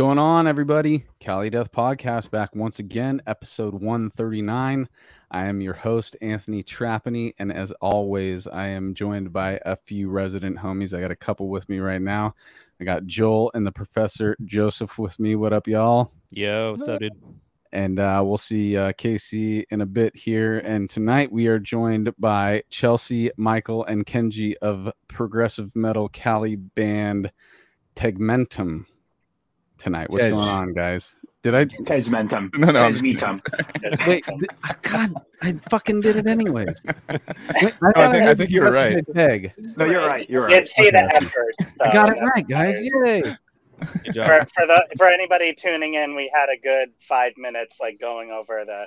going on, everybody? Cali Death Podcast back once again, episode 139. I am your host, Anthony Trapani, and as always, I am joined by a few resident homies. I got a couple with me right now. I got Joel and the professor Joseph with me. What up, y'all? Yo, what's up, dude? And uh, we'll see uh, Casey in a bit here. And tonight we are joined by Chelsea, Michael, and Kenji of progressive metal Cali band Tegmentum tonight. What's Tej. going on, guys? Did I Tegmentum. No, no, I'm just wait? th- ah, God, I fucking did it anyways. Wait, I, I think- I think you were rest of the Teg. No, you're right. You're did right. see the Okay. effort. I got it right, guys. Yay! For, for the for anybody tuning in, we had a good five minutes like going over the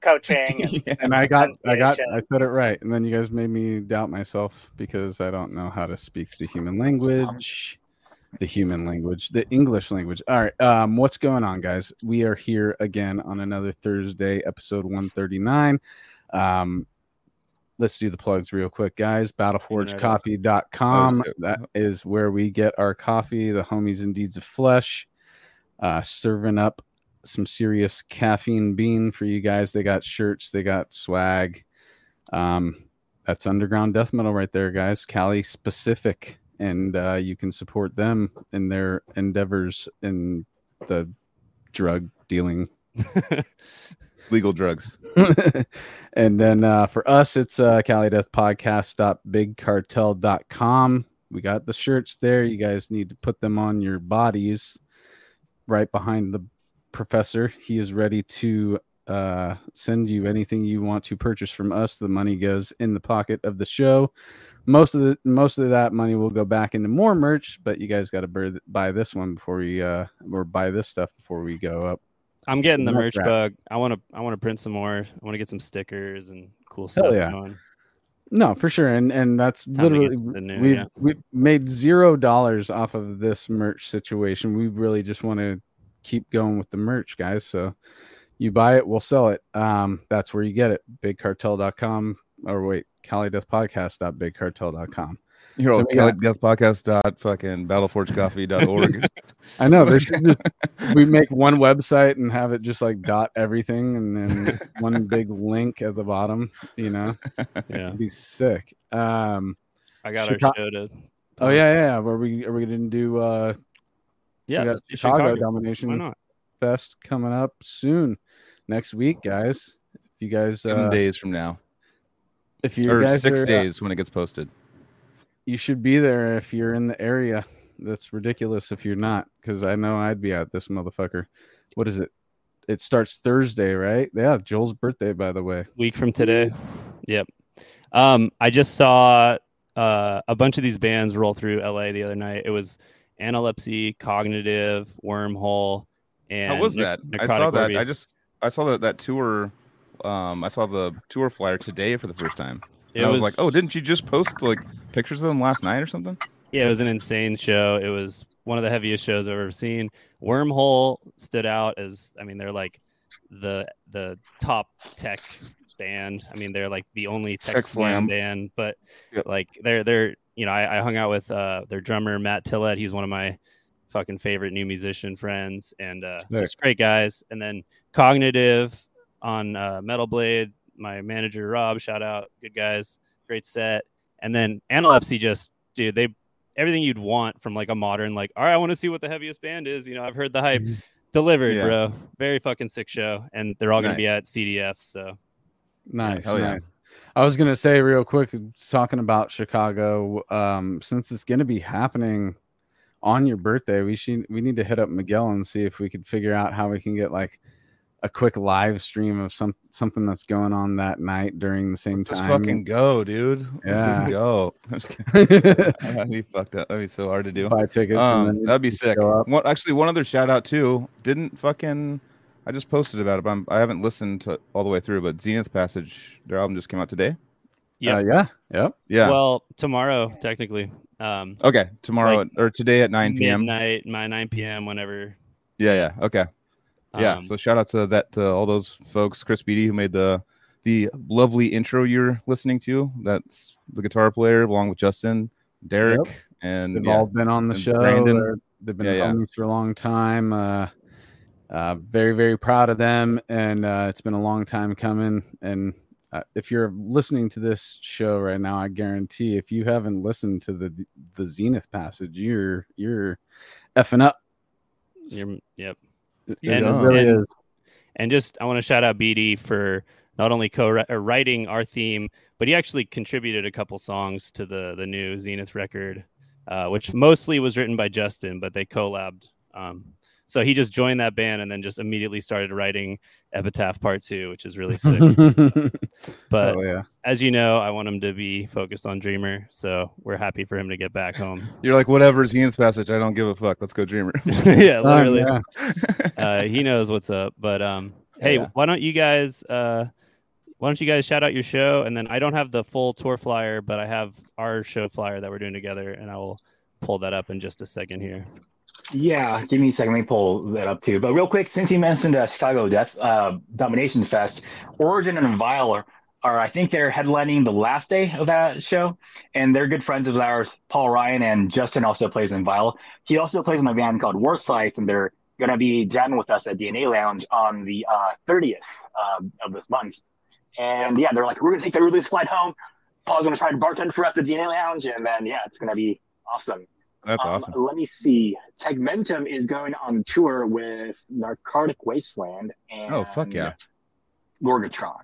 coaching. And, Yeah. And I got, I got, I said it right. And then you guys made me doubt myself because I don't know how to speak the human language, the human language, the English language. All right. Um, what's going on, guys? We are here again on another Thursday, episode 139. Um, let's do the plugs real quick, guys. BattleforgeCoffee.com. That is where we get our coffee, the homies and deeds of flesh. Uh, serving up some serious caffeine bean for you guys. They got shirts, they got swag. Um, that's underground death metal right there, guys. Cali specific, and uh, you can support them in their endeavors in the drug dealing. Legal drugs. and then uh, for us, it's uh, Cali Death Podcast.bigcartel.com. We got the shirts there. You guys need to put them on your bodies right behind the professor. He is ready to uh, send you anything you want to purchase from us. The money goes in the pocket of the show. Most of the most of that money will go back into more merch, but you guys got to buy this one before we uh or buy this stuff before we go up. I'm getting the merch bug. I want to. I want to print some more. I want to get some stickers and cool stuff yeah. going. No, for sure, and and that's to literally new, we yeah. we made zero dollars off of this merch situation. We really just want to keep going with the merch, guys. So you buy it, we'll sell it. Um, that's where you get it. Bigcartel.com or wait, CaliDeathPodcast.bigcartel.com. You're all Then we got- Death Podcast dot fucking battleforgecoffee.org. I know they should just we make one website and have it just like dot everything and then one big link at the bottom. You know, Yeah, it'd be sick. Um, I got Chica- our show to. oh yeah, yeah. Where we are we gonna do? Uh, yeah. we got let's Chicago, Why Domination not? Fest coming up soon, next week, guys. If you guys, Seven uh, days from now. if you Or guys six are, uh, days when it gets posted. you should be there if you're in the area. That's ridiculous if you're not, because I know I'd be at this motherfucker. What is it? It starts Thursday, right? Yeah, Joel's birthday, by the way. Week from today. Yep. Um, I just saw uh, a bunch of these bands roll through LA the other night. It was Analepsy, Cognitive, Wormhole, and How was Ne- that? I saw that. I just I saw that that tour. Um, I saw the tour flyer today for the first time. It And I was, like, oh, didn't you just post like pictures of them last night or something? Yeah, it was an insane show. It was one of the heaviest shows I've ever seen. Wormhole stood out as I mean, they're like the the top tech band. I mean, they're like the only tech Tech slam slam. band, but Yep. like they're they're you know, I, I hung out with uh their drummer Matt Tillett. He's one of my fucking favorite new musician friends and uh Sick. just great guys. And then Cognitive on uh Metal Blade, my manager Rob, shout out, good guys, great set. And then Analepsy just dude, they everything you'd want from like a modern like all right i want to see what the heaviest band is you know i've heard the hype delivered Yeah. bro very fucking sick show and they're all gonna be at cdf so Nice, hell yeah. nice. I was gonna say real quick, talking about Chicago. Um, since it's gonna be happening on your birthday, we should we need to hit up Miguel and see if we could figure out how we can get like a quick live stream of some something that's going on that night during the same Just time. fucking go, dude. Let's Yeah. just go. I'm just kidding. That'd be fucked up. That'd be so hard to do. Buy tickets. Um, and that'd be sick. show. One, actually, one other shout out too. Didn't fucking. I just posted about it, but I'm, I haven't listened to all the way through. But Zenith Passage, their album just came out today. Yeah, Uh, yeah, yep. Yeah. well tomorrow technically um okay. Tomorrow like, or today at 9 p.m. midnight my 9 p.m whenever Yeah. Yeah. Okay. Yeah. um, so shout out to that to all those folks, Chris Beatty, who made the the lovely intro you're listening to. That's the guitar player along with Justin, Derek, and They've yeah, all been on the show. Brandon. They're, they've been Yeah, yeah. homies for a long time. Uh, uh, very very proud of them, and uh, it's been a long time coming. And uh, if you're listening to this show right now, I guarantee if you haven't listened to the the Zenith passage, you're you're effing up. You're, yep. It, You're it really And- is. And just I want to shout out BD for not only co-writing our theme, but he actually contributed a couple songs to the the new Zenith record, uh, which mostly was written by Justin, but they collabed. Um, so he just joined that band and then just immediately started writing Epitaph Part Two, which is really sick. But oh yeah. as you know, I want him to be focused on Dreamer, so we're happy for him to get back home. You're like, whatever, Zenith passage. I don't give a fuck. Let's go, Dreamer. yeah, Oh, literally. yeah. uh, he knows what's up. But um, hey, Yeah. why don't you guys uh, why don't you guys shout out your show? And then I don't have the full tour flyer, but I have our show flyer that we're doing together, and I will pull that up in just a second here. Yeah, give me a second. Let me pull that up too. But real quick, since you mentioned uh, Chicago Death uh, Domination Fest, Origin and Vile are, are, I think they're headlining the last day of that show, and they're good friends of ours. Paul Ryan and Justin also plays in Vile. He also plays in a band called War Slice, and they're gonna be jamming with us at DNA Lounge on the uh, 30th uh, of this month. And yeah, they're like, we're gonna take the earliest flight home. Paul's gonna try to bartend for us at DNA Lounge, and then yeah, it's gonna be awesome. That's Um, awesome. Let me see. Tegmentum is going on tour with Narcotic Wasteland and Oh, fuck yeah. Gorgatron.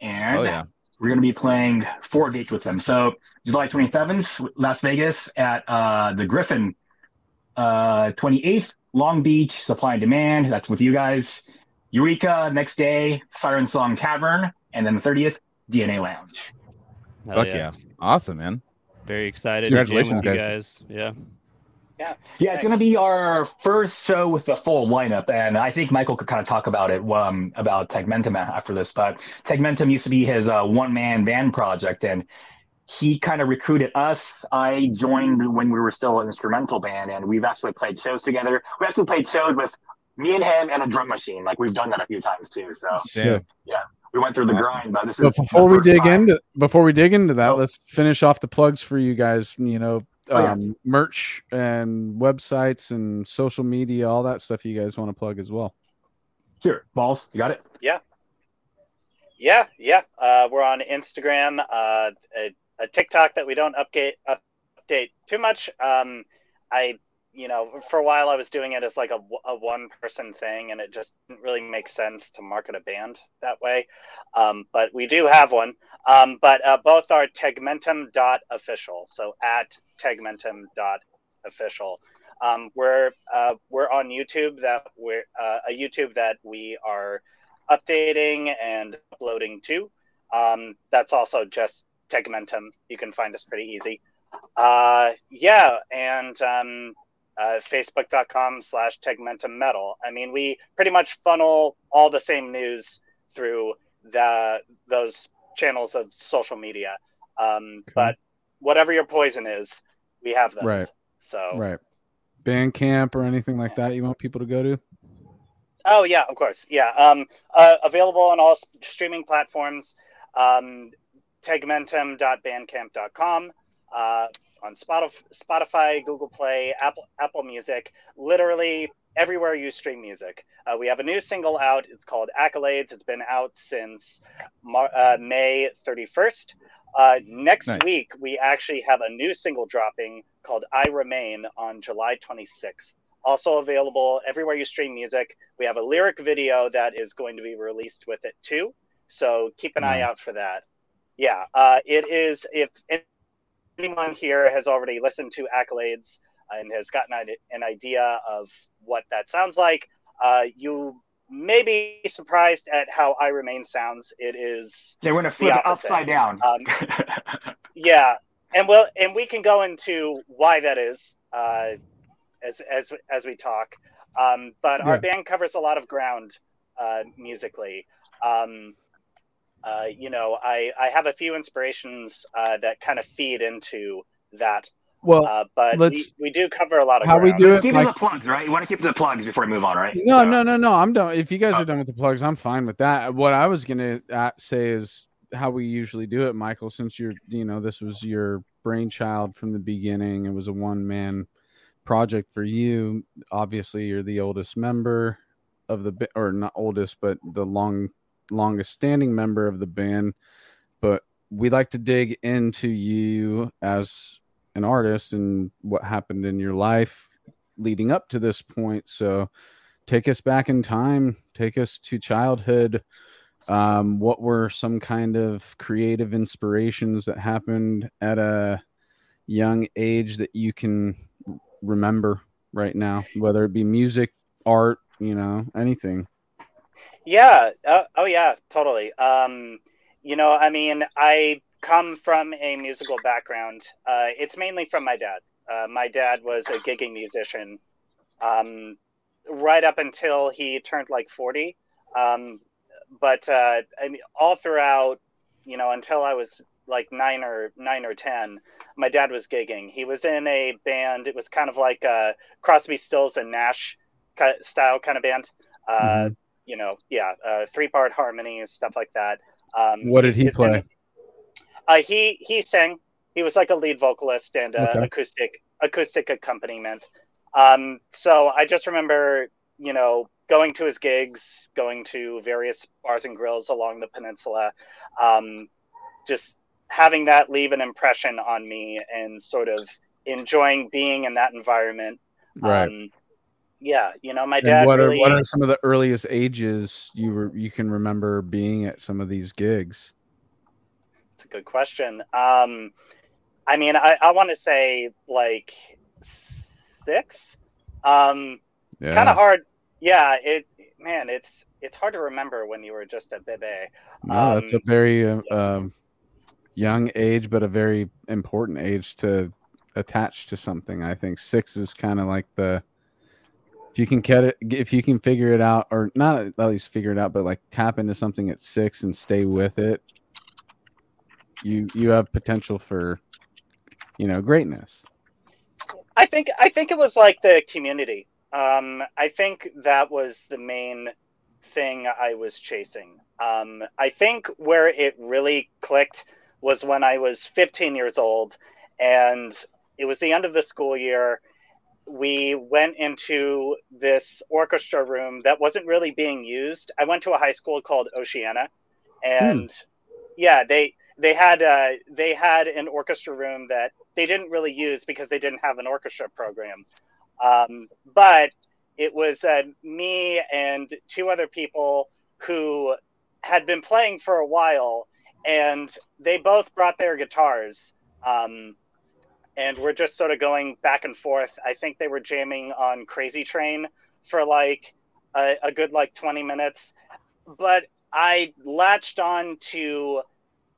And Oh yeah. we're going to be playing four dates with them. So July 27th, Las Vegas at uh, the Griffin. Uh, 28th, Long Beach, Supply and Demand. That's with you guys. Eureka, next day, Siren Song Tavern. And then the 30th, DNA Lounge. Hell Fuck yeah. Awesome, man. Very excited. to jam Congratulations, with you guys. Yeah, Yeah. Yeah, it's going to be our first show with the full lineup, and I think Michael could kind of talk about it um, about Tegmentum after this. But Tegmentum used to be his uh, one-man band project, and he kind of recruited us. I joined when we were still an instrumental band, and we've actually played shows together. We actually played shows with me and him and a drum machine. Like we've done that a few times too. So Sick. We went through the Awesome. grind, but this But is before we dig time. into before we dig into that, Oh. let's finish off the plugs for you guys. You know, Oh, yeah. um, merch and websites and social media, all that stuff you guys want to plug as well. Sure, balls, you got it. Yeah, yeah, yeah. Uh, we're on Instagram, uh, a, a TikTok that we don't update update too much. Um, I, you know, for a while I was doing it as like a, a one person thing, and it just didn't really make sense to market a band that way. Um, but we do have one. Um, but uh, both are tegmentum.official. So at tegmentum.official. Um, we're uh, we're on YouTube. That we're uh, a YouTube that we are updating and uploading to. Um, that's also just Tegmentum. You can find us pretty easy. Uh, yeah, and um, uh, Facebook.com slash Tegmentum Metal. I mean, we pretty much funnel all the same news through the those channels of social media. Um, But whatever your poison is, we have those. Right. So Right. Bandcamp or anything like that you want people to go to? Oh yeah, of course. Yeah. Um, uh, available on all streaming platforms. Um, tegmentum.bandcamp.com. Uh, on Spotify, Google Play, Apple, Apple Music, literally everywhere you stream music. Uh, we have a new single out. It's called Accolades. It's been out since Mar- uh, May 31st. Uh, next Nice. week, we actually have a new single dropping called I Remain on July 26th also available everywhere you stream music. We have a lyric video that is going to be released with it too. So keep an eye out for that. Yeah, uh, it is. If anyone here has already listened to Accolades and has gotten an idea of what that sounds like, uh, you may be surprised at how I Remain sounds. It is They're going to flip it upside down. um, yeah, and we'll and we can go into why that is uh, as as as we talk. Um, but our band covers a lot of ground uh, musically. Um, uh, you know, I I have a few inspirations uh, that kind of feed into that. Well, Uh, but we, let's- we do cover a lot of how we do it keep like the plugs, right? You want to keep the plugs before we move on, right? No, So- no, no, no. I'm done. If you guys Oh. are done with the plugs, I'm fine with that. What I was gonna uh, say is how we usually do it, Michael. Since you're, you know, this was your brainchild from the beginning. It was a one man project for you. Obviously, you're the oldest member of the ba- or not oldest, but the long longest standing member of the band. But we'd like to dig into you as an artist and what happened in your life leading up to this point. So take us back in time, take us to childhood. Um, what were some kind of creative inspirations that happened at a young age that you can remember right now, whether it be music, art, you know, anything? Yeah. Uh, oh, yeah. Totally. Um, you know, I mean, I come from a musical background. Uh, it's mainly from my dad. Uh, my dad was a gigging musician um, right up until he turned like 40. Um, but uh, I mean, all throughout, you know, until I was like nine or nine or 10, my dad was gigging. He was in a band. It was kind of like a Crosby, Stills, and Nash style kind of band. Uh, Mhm. You know, yeah, uh, three part harmonies, stuff like that. Um, What did he play? uh, he he sang. He was like a lead vocalist and uh, Okay. acoustic acoustic accompaniment. Um, so I just remember, you know, going to his gigs, going to various bars and grills along the peninsula, um, just having that leave an impression on me and sort of enjoying being in that environment. Right. Um, yeah, you know, my and dad what really. are what are some of the earliest ages you were you can remember being at some of these gigs? It's a good question. Um, I mean, I, I want to say like six. Um, Yeah. kind of hard. Yeah, it man, it's it's hard to remember when you were just a bebe. No, that's a um, very uh, um, young age, but a very important age to attach to something. I think six is kind of like the if you can cut it, if you can figure it out, or not at least figure it out, but like tap into something at six and stay with it. You you have potential for, you know, greatness. I think I think it was like the community. Um, I think that was the main thing I was chasing. Um, I think where it really clicked was when I was 15 years old, and it was the end of the school year. We went into this orchestra room that wasn't really being used. I went to a high school called Oceana, and yeah, they they had uh, they had an orchestra room that they didn't really use because they didn't have an orchestra program. Um, but it was uh, me and two other people who had been playing for a while, and they both brought their guitars. Um, and we're just sort of going back and forth. I think they were jamming on Crazy Train for like a, a good like 20 minutes. But I latched on to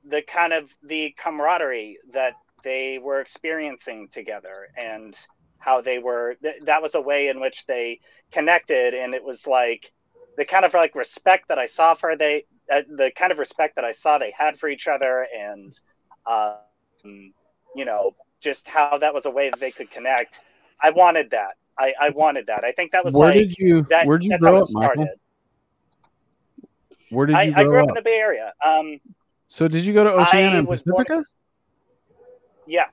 the kind of the camaraderie that they were experiencing together and how they were th- that was a way in which they connected and it was like the kind of like respect that i saw for they uh, the kind of respect that i saw they had for each other and um, you know just how that was a way that they could connect i wanted that i, I wanted that i think that was Where like did you that, Where did you grow up, Michael? Where did I, you I grow grew up up? in the bay area um, So did you go to Oceana and was born- Pacifica? yeah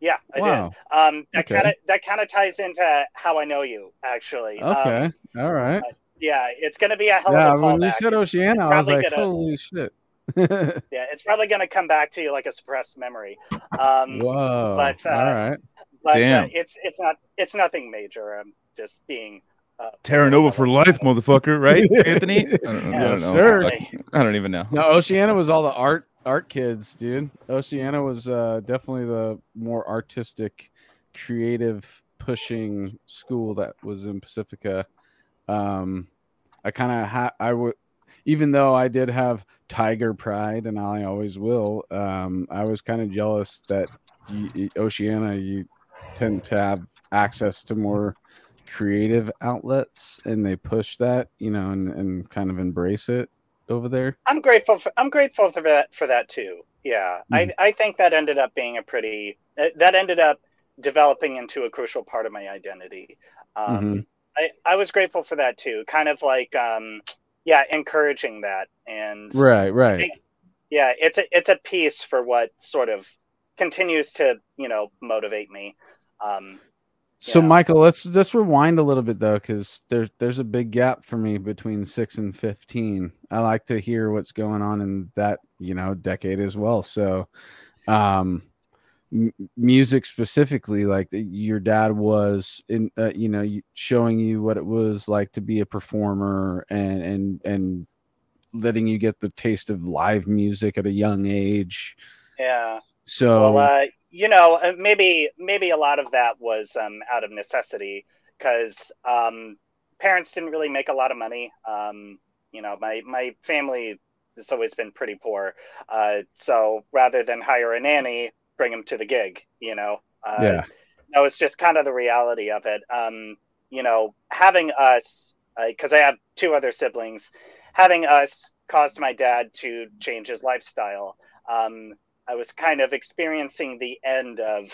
yeah i Wow. did um, that Okay. kind of that kind of ties into how i know you actually Um, Okay. All right. Yeah, it's going to be a hell Yeah, of a when you said Oceana, I was like, gonna- holy shit. yeah, it's probably going to come back to you like a suppressed memory. Um, Whoa. but, uh, All right. but Damn. Uh, it's it's not it's nothing major. I'm just being uh, Terra Nova for life, motherfucker, right, Anthony? I don't, I don't Yes, know. sir. Like, I don't even know. No, Oceana was all the art art kids, dude. Oceana was uh, definitely the more artistic, creative, pushing school that was in Pacifica. Um, I kind of ha- I would, even though I did have tiger pride, and I always will. Um, I was kind of jealous that you, Oceana you tend to have access to more creative outlets, and they push that, you know, and, and kind of embrace it over there. I'm grateful for I'm grateful for that for that too. Yeah, Mhm. I I think that ended up being a pretty uh, that ended up developing into a crucial part of my identity. Um, Mhm. I I was grateful for that too. Kind of like um, yeah, encouraging that and Right, right. think- yeah, it's a it's a piece for what sort of continues to you know motivate me. Um, So. Michael, let's just rewind a little bit though, because there's there's a big gap for me between six and fifteen. I like to hear what's going on in that you know decade as well. So, um, m- music specifically, like your dad was in, uh, you know, showing you what it was like to be a performer and and and letting you get the taste of live music at a young age. Yeah. So Well, uh, you know, uh, maybe maybe a lot of that was um, out of necessity because um, parents didn't really make a lot of money. Um, you know, my my family has always been pretty poor, uh, so rather than hire a nanny, bring him to the gig. You know, uh, yeah, no, it's just kind of the reality of it. Um, you know, having us, because I have two other siblings, having us caused my dad to change his lifestyle. Um, I was kind of experiencing the end of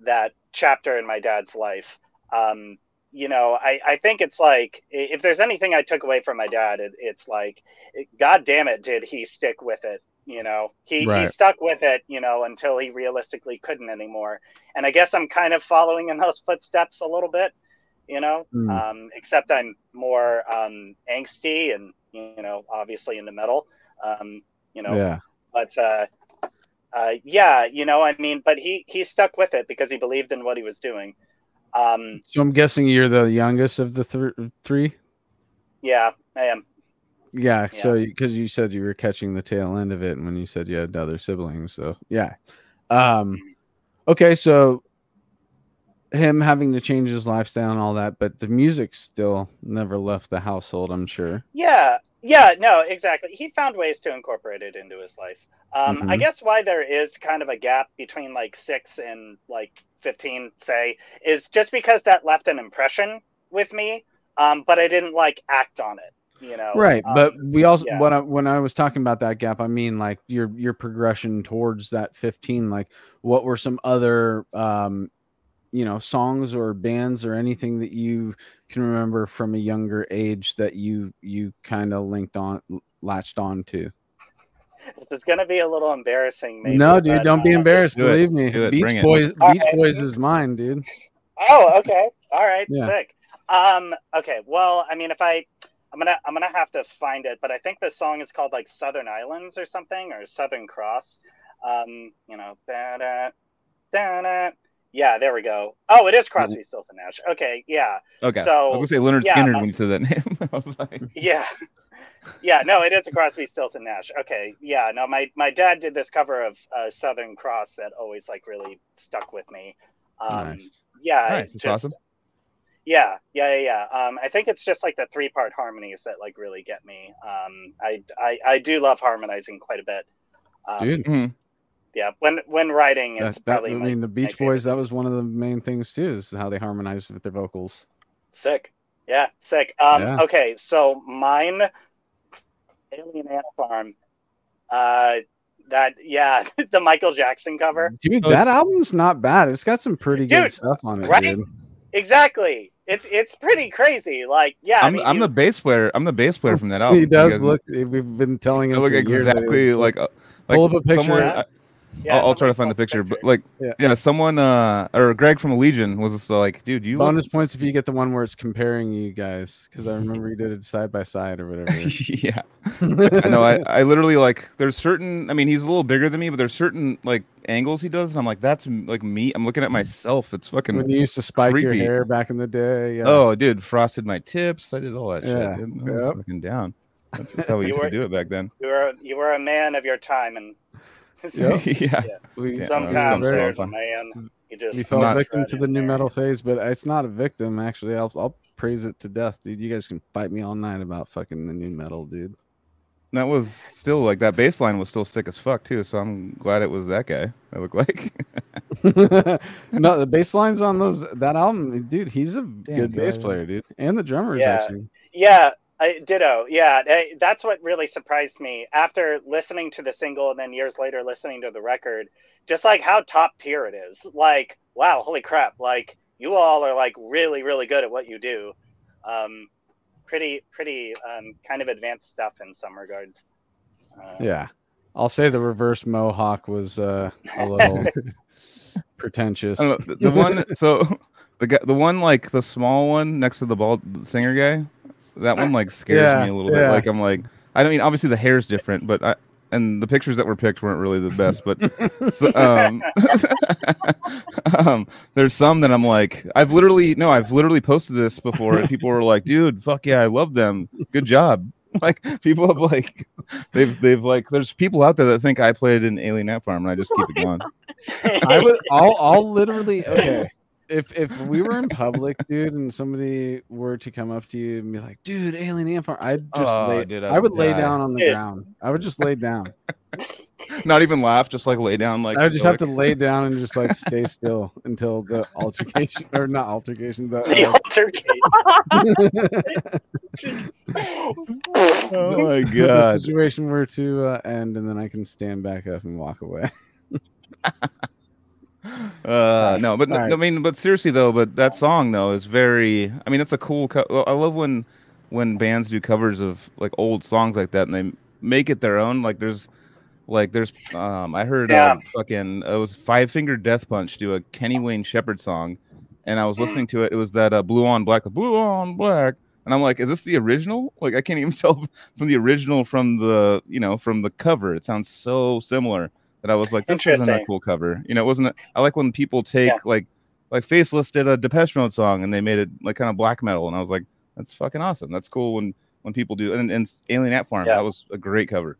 that chapter in my dad's life. Um, you know, I, I think it's like if there's anything I took away from my dad, it, it's like, it, God damn it, did he stick with it? You know, he, he stuck with it, you know, until he realistically couldn't anymore. And I guess I'm kind of following in those footsteps a little bit, you know, Hmm. um, except I'm more um, angsty and, you know, obviously into metal, um, you know, yeah. but uh, uh, yeah, you know, I mean, but he he stuck with it because he believed in what he was doing. Um, So I'm guessing you're the youngest of the th- three. yeah, I am. Yeah, so because you said you were catching the tail end of it, and when you said you had other siblings, so yeah. Um, okay, so him having to change his lifestyle and all that, but the music still never left the household. I'm sure. Yeah, yeah, no, exactly. He found ways to incorporate it into his life. Um, I Mhm. guess why there is kind of a gap between like six and like fifteen, say, is just because that left an impression with me, um, but I didn't like act on it. You know, Right, but Um, we also yeah. when I when I was talking about that gap, I mean like your your progression towards that 15. Like, what were some other um, you know, songs or bands or anything that you can remember from a younger age that you you kind of linked on latched on to? this is gonna be a little embarrassing. Maybe, no, dude, but, don't be uh, embarrassed. Do it. Believe me, it. Beach Bring it. Boys, All Beach right. Boys is mine, dude. Oh, okay. All right. Yeah. Sick. Um, okay. Well, I mean, if I, I'm gonna, I'm gonna have to find it, but I think the song is called like Southern Islands or something, or Southern Cross. Um, you know, da-da, da-da. yeah, there we go. Oh, it is Crosby, Stills and Nash. Okay, yeah, Okay. So I was gonna say Lynyrd yeah, Skynyrd when you said that name. I was like, yeah, yeah. No, it is a Crosby, Stills and Nash. Okay, yeah. No, my my dad did this cover of uh, Southern Cross that always like really stuck with me. Um, nice. Yeah, nice. it's just- awesome. Yeah, yeah, yeah, yeah. Um, I think it's just like the three part harmonies that like really get me. Um, I, I, I do love harmonizing quite a bit. Um, Dude, Mhm. Yeah, when when writing, it's that, that, I probably my, mean, the Beach. Boys. That was one of the main things too, is how they harmonized with their vocals. sick. Yeah, sick. Um, Yeah. okay, so mine, Alien Ant Farm. Uh, that yeah, the Michael Jackson cover. Dude, Oh, that album's not bad. It's got some pretty good stuff on it, right? dude. Exactly. It's it's pretty crazy. Like yeah, I I'm, mean, I'm you- the bass player. I'm the bass player from that album. he does guys- look. We've been telling I him. look for years that he exactly like like Pull up a picture. someone. Yeah. I- yeah, I'll, I'll try to find the post a picture, but like Yeah. yeah. someone uh or Greg from Legion was just like, dude, you look bonus points if you get the one where it's comparing you guys, because I remember you did it side by side or whatever. yeah. I know. I, I literally like. There's certain. I mean, he's a little bigger than me, but there's certain like angles he does, and I'm like, that's like me. I'm looking at myself. It's fucking. when you used to spike your hair back in the day. Yeah. Oh, dude, frosted my tips. I did all that Yeah. shit. Dude. I was Yep. fucking down. That's just how we used were- to do it back then. You were you were a man of your time, and Yep. yeah. we, Yeah, sometimes there's a man. You just we fell not- victim to the new there. metal phase, but it's not a victim. Actually, I'll I'll praise it to death, dude. You guys can fight me all night about fucking the nu metal, dude. That was still like that bass line was still sick as fuck too. So I'm glad it was that guy. That looked like. no, the bass lines on those that album, dude. He's a good bass player, dude, and the drummer is actually. Yeah, I, ditto. Yeah, I- that's what really surprised me after listening to the single and then years later listening to the record. Just like how top tier it is. Like, wow, holy crap! Like you all are like really, really good at what you do. Um, pretty, pretty um, kind of advanced stuff in some regards. Uh, Yeah, I'll say the reverse mohawk was uh, a little pretentious. Know, the, the one so The guy, the one like the small one next to the bald singer guy, that one like scares Yeah, me a little yeah. bit. Like I'm like, I don't mean obviously the hair's different, but I and the pictures that were picked weren't really the best. But so, um, um, there's some that I'm like, I've literally no, I've literally posted this before, and people were like, dude, fuck yeah, I love them, good job. Like people have like, they've they've like, there's people out there that think I played in Alien Ant Farm, and I just keep it going. I would. I'll. I'll literally. Okay. If if we were in public, dude, and somebody were to come up to you and be like, "Dude, alien ant farm," I'd just Oh, lay. dude, I I'd would lay down on the Dude. ground. I would just lay down. Not even laugh, just like lay down, like I would just have to lay down and just like stay still until the altercation or not altercation. The, the uh, altercation. Oh my god! the god. situation were to uh, end, and then I can stand back up and walk away. Uh, no, but right. I mean, but seriously though, but that song though is very. I mean, it's a cool. Co- I love when when bands do covers of like old songs like that, and they make it their own. Like there's, like there's. Um, I heard Yeah. uh, fucking it was Five Finger Death Punch do a Kenny Wayne Shepherd song, and I was listening to it. It was that uh, Blue on Black, Blue on Black, and I'm like, is this the original? Like I can't even tell from the original from the you know from the cover. It sounds so similar that I was like, this isn't a cool cover. You know, it wasn't. A, I like when people take Yeah. like like Faceless did a Depeche Mode song and they made it like kind of black metal, and I was like, that's fucking awesome. That's cool when when people do. And, and Alien Ant Farm, Yeah. that was a great cover.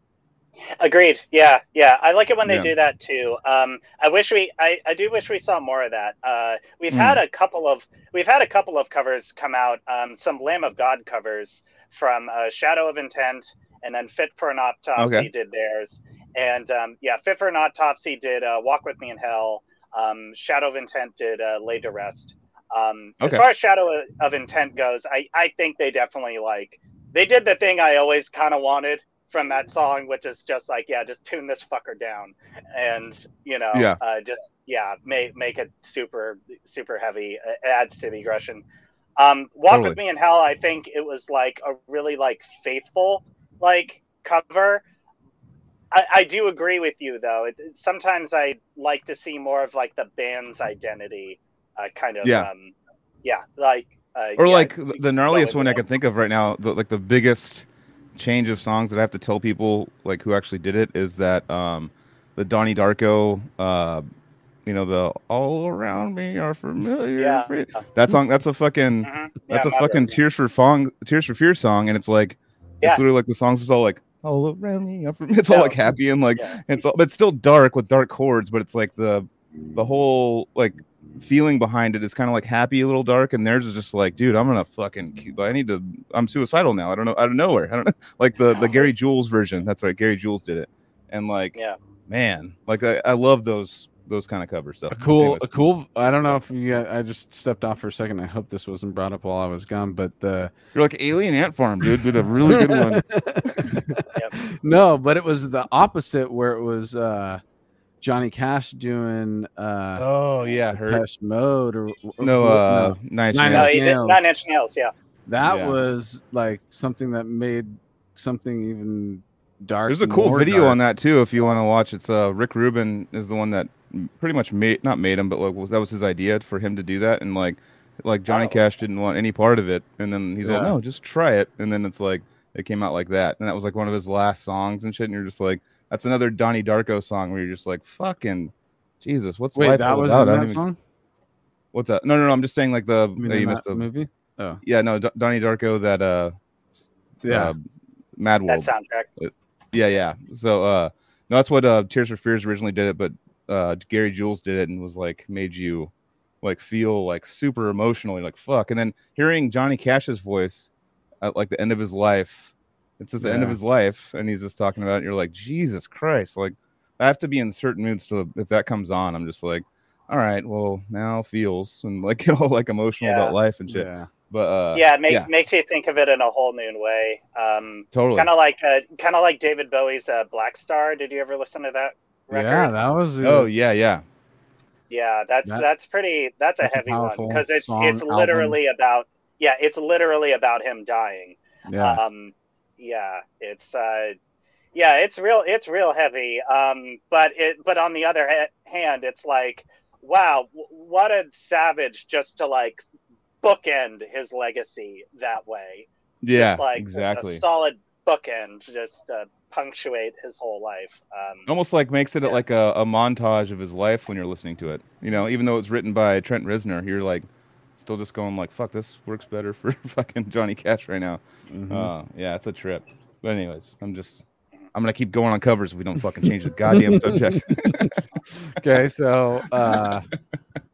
Agreed. Yeah, yeah. I like it when they Yeah. do that too. Um, I wish we, I, I do wish we saw more of that. Uh, we've Mm. had a couple of, we've had a couple of covers come out. Um, some Lamb of God covers from uh, Shadow of Intent, and then Fit for an Autopsy Okay. did theirs. And um, yeah, Fit for an Autopsy did uh, Walk with Me in Hell. Um, Shadow of Intent did uh, Laid to Rest. Um, Okay. As far as Shadow of Intent goes, I, I think they definitely like they did the thing I always kind of wanted from that song, which is just like, yeah, just tune this fucker down, and you know, Yeah. uh, just yeah, make make it super super heavy. It adds to the aggression. Um, Walk Totally. with Me in Hell, I think it was like a really like faithful like cover. I, I do agree with you though. It, sometimes I like to see more of like the band's identity, uh, kind of. Yeah. Um, yeah, like. Uh, Or yeah, like the, gnarliest one I can think of right now, the, like the biggest change of songs that I have to tell people like who actually did it is that um the Donnie Darko uh you know the all around me are familiar Yeah. that song that's a fucking Mhm. that's Yeah, a fucking tears for fong tears for fear song and it's like Yeah. it's literally like the song's just all like all around me it's all Yeah. like happy and like Yeah. it's all but it's still dark with dark chords but it's like the the whole like feeling behind it is kind of like happy a little dark and theirs is just like dude i'm gonna fucking i need to i'm suicidal now i don't know out of nowhere i don't know like the the gary jules version that's right gary jules did it and like Yeah. man like i, I love those those kind of covers stuff A cool, a cool. I don't know if you. I just stepped off for a second. I hope this wasn't brought up while I was gone, but the you're like alien ant farm dude did a really good one no, but it was the opposite where it was uh Johnny Cash doing uh oh yeah hurt Depeche Mode or, or- no uh Nine nine Inch Inch he did Nails. Nine Inch Nails. Yeah. that Yeah. was like something that made something even dark. There's a cool video on that too if you want to watch. It's uh Rick Rubin is the one that pretty much made not made him, but like was, that was his idea for him to do that, and like like Johnny Oh. Cash didn't want any part of it, and then he's like, no, just try it, and then it's like it came out like that, and that was like one of his last songs and shit, and you're just like, that's another Donnie Darko song where you're just like, fucking Jesus, what's Wait, life that all was about? in I don't that even- song. What's that? No, no, no. I'm just saying like the You mean uh, in you that missed the movie? Oh, yeah no D- Donnie Darko that uh yeah. uh, Mad That soundtrack. Yeah, yeah. So uh no, that's what uh Tears for Fears originally did it, but uh Gary Jules did it and was like made you like feel like super emotionally like fuck. And then hearing Johnny Cash's voice at like the end of his life, it's just the end of his life, and he's just talking about it, and you're like, Jesus Christ, like I have to be in certain moods to if that comes on, I'm just like, all right, well now feels and like get all like emotional Yeah. about life and shit. yeah. But uh yeah, it make, yeah. makes you think of it in a whole new way. Um, totally. kind of like uh, kind of like David Bowie's uh, Blackstar. Did you ever listen to that record? Yeah, that was. Oh yeah, yeah. Yeah, that's That- that's pretty. That's a that's a heavy one because it's song, it's album. literally about yeah, it's literally about him dying. yeah. Um, yeah, it's uh, yeah, it's real. It's real heavy. Um, but it but on the other ha- hand, it's like wow, what a savage just to like bookend his legacy that way. Yeah, Just, like exactly. A solid bookend, just to punctuate his whole life. Um, Almost like makes it Yeah. like a, a montage of his life when you're listening to it. You know, even though it's written by Trent Reznor, you're like still just going like, "Fuck, this works better for fucking Johnny Cash right now." Mhm. Uh, yeah, it's a trip. But anyways, I'm just I'm gonna keep going on covers if we don't fucking change the goddamn subject. okay, so uh,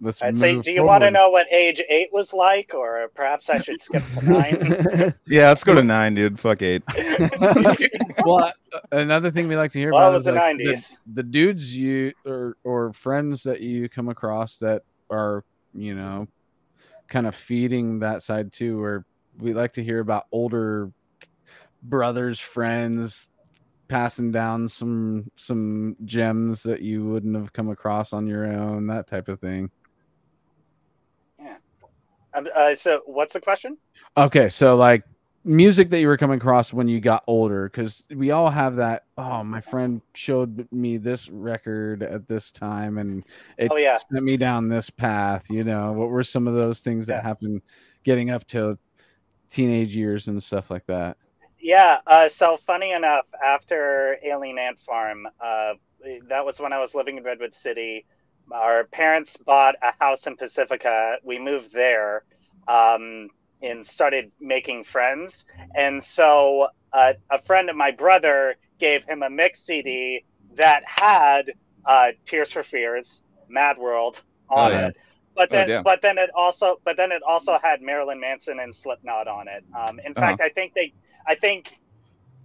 let's I'd say, move do you want to know what age eight was like, or perhaps I should skip to nine? yeah, let's go to nine, dude. Fuck eight. well, another thing we like to hear Well, about was is the like, 90s. the dudes you or or friends that you come across that are you know kind of feeding that side too. Where we like to hear about older brothers, friends passing down some some gems that you wouldn't have come across on your own, that type of thing. Uh, so, what's the question? Okay, so like music that you were coming across when you got older, because we all have that. Oh, my friend showed me this record at this time, and it Oh, yeah. sent me down this path. You know, what were some of those things that Yeah. happened getting up to teenage years and stuff like that? Yeah. Uh, so, funny enough, after Alien Ant Farm, uh, that was when I was living in Redwood City. Our parents bought a house in Pacifica. We moved there um, and started making friends. And so, uh, a friend of my brother gave him a mix CD that had uh, Tears for Fears, Mad World on Oh, yeah. it. But Oh, then, damn. but then it also, but then it also had Marilyn Manson and Slipknot on it. Um, in Uh-huh. fact, I think they, I think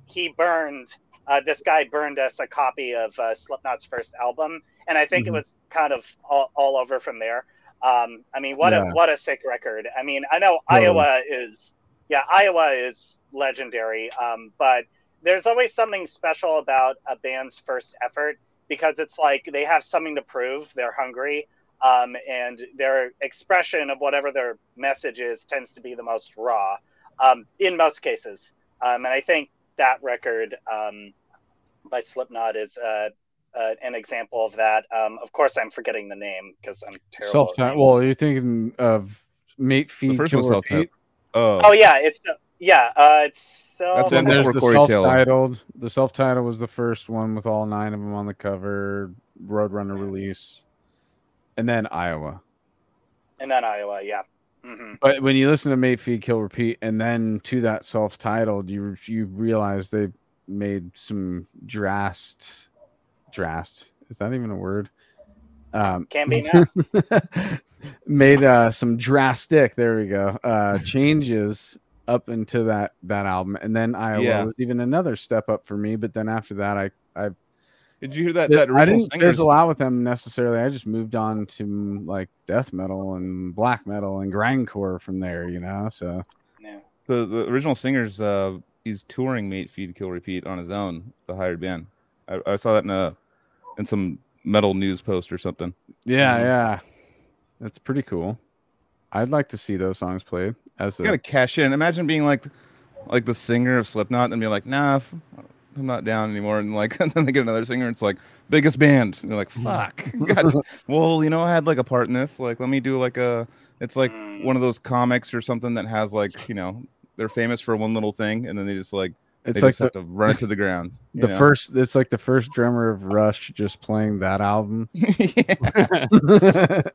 he burned. Uh, this guy burned us a copy of uh, Slipknot's first album, and I think Mhm. it was kind of all, all over from there. Um, I mean, what Yeah. a what a sick record. I mean, I know. Iowa is, yeah, Iowa is legendary. Um, but there's always something special about a band's first effort because it's like they have something to prove. They're hungry, um, and their expression of whatever their message is tends to be the most raw um, in most cases. Um, and I think that record um, by Slipknot is uh, uh, an example of that. Um, of course, I'm forgetting the name because I'm terrible. Self at title. names. Well, you're thinking of Mate Feed first Kill self-titled. Repeat, Oh, Oh yeah, it's the, yeah. Uh, it's so. That's and one there's before the self-titled. The self-titled was the first one with all nine of them on the cover. Roadrunner release, and then Iowa. and then Iowa, yeah. hmm But when you listen to Mate Feed Kill Repeat, and then to that self-titled, you you realize they made some drast, drast. Is that even a word? Um, Can be now. made uh, some drastic. There we go. Uh, changes up into that that album, and then Iowa Yeah. was even another step up for me. But then after that, I I did you hear that? That I original didn't singer's- fizzle out with them necessarily. I just moved on to mm, like death metal and black metal and grindcore from there. You know, so Yeah. the the original singer's uh he's touring Mate Feed Kill Repeat on his own, the hired band. I, I saw that in a in some metal news post or something. yeah, Mhm. yeah, that's pretty cool. I'd like to see those songs played as a gotta cash in. Imagine being like like the singer of Slipknot and be like, nah, f- I'm not down anymore. And like and then they get another singer, and it's like biggest band. And you're like, fuck. God. well, you know, I had like a part in this. Like, let me do like a. It's like Mm. one of those comics or something that has like you know they're famous for one little thing, and then they just like it's they like just the, have to run it to the ground. the know? first. It's like the first drummer of Rush just playing that album.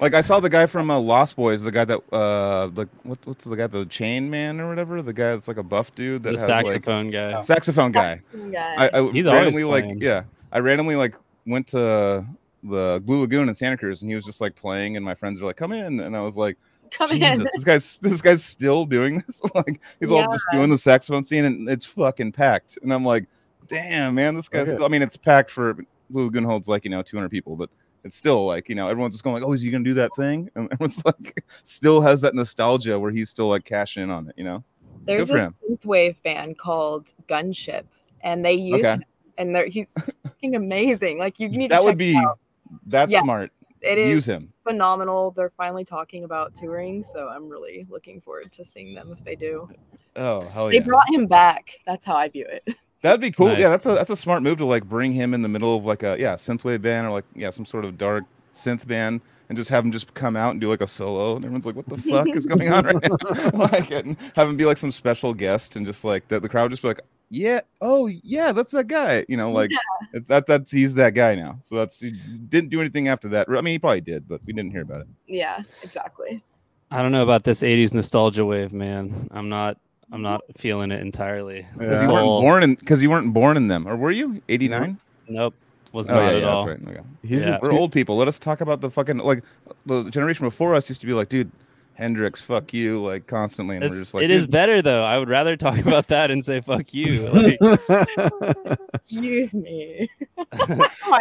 Like I saw the guy from uh, Lost Boys, the guy that uh like what what's the guy the Chain Man or whatever, the guy that's like a buff dude that the has saxophone guy. saxophone guy. guy. I, I He's always randomly like yeah, I randomly like went to the Blue Lagoon in Santa Cruz and he was just like playing and my friends were like come in and I was like Come Jesus, in. this guy's this guy's still doing this like he's all just doing the saxophone scene and it's fucking packed and I'm like damn man this guy's Okay. still I mean it's packed for Blue Lagoon holds like you know 200 people but it's still like you know everyone's just going like oh is he gonna do that thing and everyone's like still has that nostalgia where he's still like cashing in on it you know There's a him. synthwave band called Gunship, and they use Okay. and they're, he's fucking amazing. Like you need to that check would be out. that's Yeah. smart It is use him phenomenal. They're finally talking about touring, so I'm really looking forward to seeing them if they do. oh hell yeah! They brought him back. That's how I view it. That'd be cool. Nice. Yeah, that's a that's a smart move to like bring him in the middle of like a yeah synthwave band or like yeah some sort of dark synth band and just have him just come out and do like a solo and everyone's like what the fuck is going on right now like and have him be like some special guest and just like that the crowd just be like yeah oh yeah that's that guy you know like it- that that's he's that guy now so that's he didn't do anything after that I mean he probably did but we didn't hear about it Yeah, exactly. I don't know about this '80s nostalgia wave, man. I'm not. I'm not feeling it entirely. Yeah. because This you weren't born in because you weren't born in them or were you 89 Nope, was oh not yeah, at yeah all. that's right okay. He's Yeah. a We're old people. Let us talk about the fucking like the generation before us used to be like, dude, Hendrix, fuck you, like constantly, and we're It's, just like, it is dude, better though. I would rather talk about that and say "fuck you." Like, Excuse me.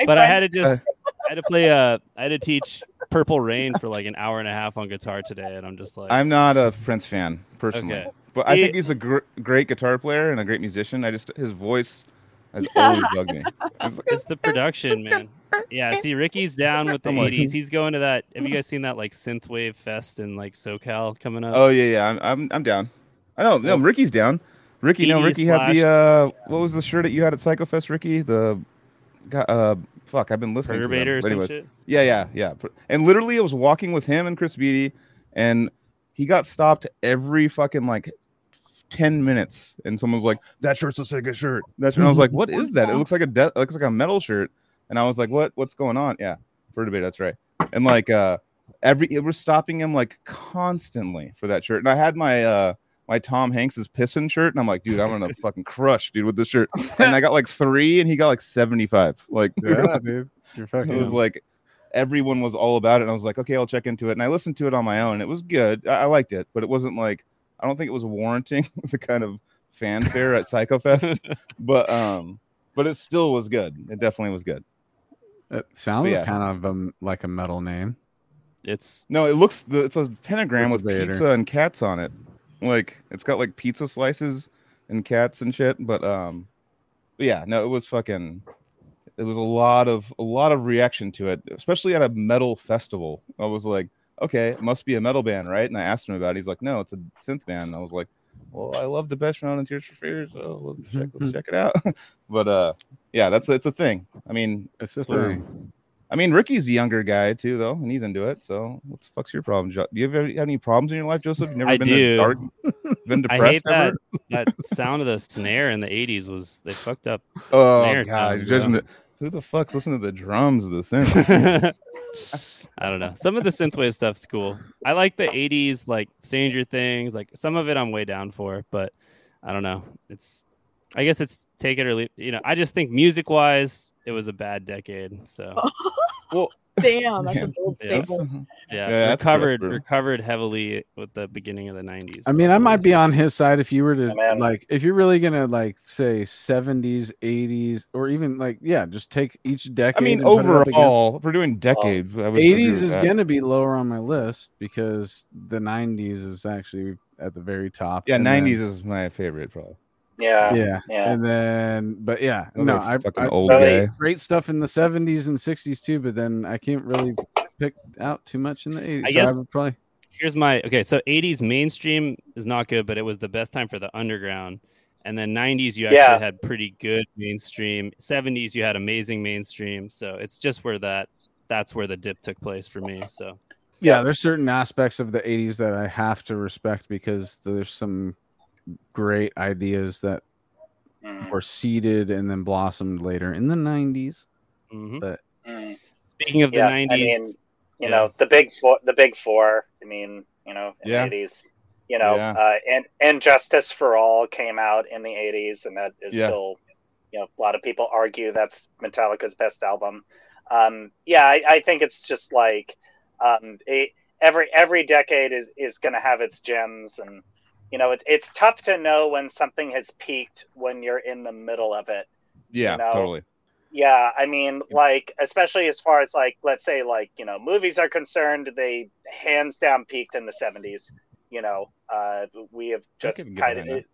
but I had to just I had to play uh I had to teach Purple Rain for like an hour and a half on guitar today, and I'm just like, I'm not a Prince fan personally, Okay. but I think he's a gr- great guitar player and a great musician. I just his voice has always bugged me. It's like, it's the production, man. Yeah, see, Ricky's down with the I'm like- '80s. He's going to that. Have you guys seen that like synthwave fest in like SoCal coming up? oh yeah, yeah, I'm I'm, I'm down. I know, no, Ricky's down. Ricky, no, 80s Ricky had the slash- uh, what was the shirt that you had at Psychofest, Ricky? The, got uh, fuck, I've been listening to them. Perturbator or some anyways, shit. Yeah, yeah, yeah. And literally, I was walking with him and Chris Beatty, and he got stopped every fucking like ten minutes, and someone's like, "That shirt's a Sega shirt." That's and I was like, "What is that? It looks like a de- it looks like a metal shirt." And I was like, "What? What's going on?" Yeah, Perturbator. That's right. And like, uh, every it was stopping him like constantly for that shirt, and I had my uh my Tom Hanks's pissin shirt, and I'm like, dude, I'm gonna fucking crush, dude, with this shirt. And I got like three, and he got like seventy five. Like, yeah, dude. You're it fucking. was like everyone was all about it and i was like okay i'll check into it and i listened to it on my own it was good i, I liked it but it wasn't like i don't think it was warranting the kind of fanfare at psychofest but um but it still was good it definitely was good it sounds yeah. kind of um, like a metal name. It's no it looks the, it's a pentagram with Vader. pizza and cats on it like it's got like pizza slices and cats and shit but um but yeah no it was fucking It was a lot of a lot of reaction to it especially at a metal festival i was like okay it must be a metal band right and i asked him about it he's like no it's a synth band and i was like well i love Depeche Mode and tears for fears so let's check, let's check it out but uh yeah that's it's a thing i mean It's a for- thing. I mean, Ricky's a younger guy too, though, and he's into it. So, what the fuck's your problem? Jo- Do you ever have any problems in your life, Joseph? You've never I been do. to dark, been I depressed hate that ever? that sound of the snare in the '80s was they fucked up. Oh snare god, sound, you're judging the who the fuck's listening to the drums of the synth? I don't know. Some of the synthwave stuff's cool. I like the '80s, like Stranger Things. Like some of it, I'm way down for, but I don't know. It's, I guess it's take it or leave. You know, I just think music wise, it was a bad decade. So Damn, that's Yeah. a bold Yeah. statement. yeah, Yeah, that's- recovered that's recovered heavily with the beginning of the '90s. I mean, I might be on his side if you were to Yeah, like, if you're really gonna like say 70s, 80s, or even like, yeah, just take each decade. I mean, and put it up against- overall, if we're doing decades, I would 80s is that. gonna be lower on my list because the 90s is actually at the very top. Yeah, and then- 90s is my favorite, probably. Yeah. yeah, Yeah. and then but yeah, Another no, I, fucking I old So guy. great stuff in the 70s and 60s too, but then I can't really pick out too much in the 80s. I so guess- I would probably Here's my okay. So '80s mainstream is not good, but it was the best time for the underground. And then '90s, you actually Yeah. had pretty good mainstream. '70s, you had amazing mainstream. So it's just where that that's where the dip took place for me. So yeah, there's certain aspects of the 80s that I have to respect because there's some great ideas that Mm, were seeded and then blossomed later in the 90s. mhm. mm. speaking of the Yeah, '90s, I mean, you yeah. know, the big four, the big four. I mean, you know, in Yeah. the eighties. You know, Yeah. uh, and and Justice for All came out in the eighties, and that is Yeah. still, you know, a lot of people argue that's Metallica's best album. Um, yeah, I, I think it's just like um, a, every every decade is is going to have its gems, and you know, it's it's tough to know when something has peaked when you're in the middle of it. Yeah, know, totally. Yeah, I mean, like, especially as far as like, let's say, like, you know, movies are concerned, they hands down peaked in the '70s. You know, uh, we have just kind of, that.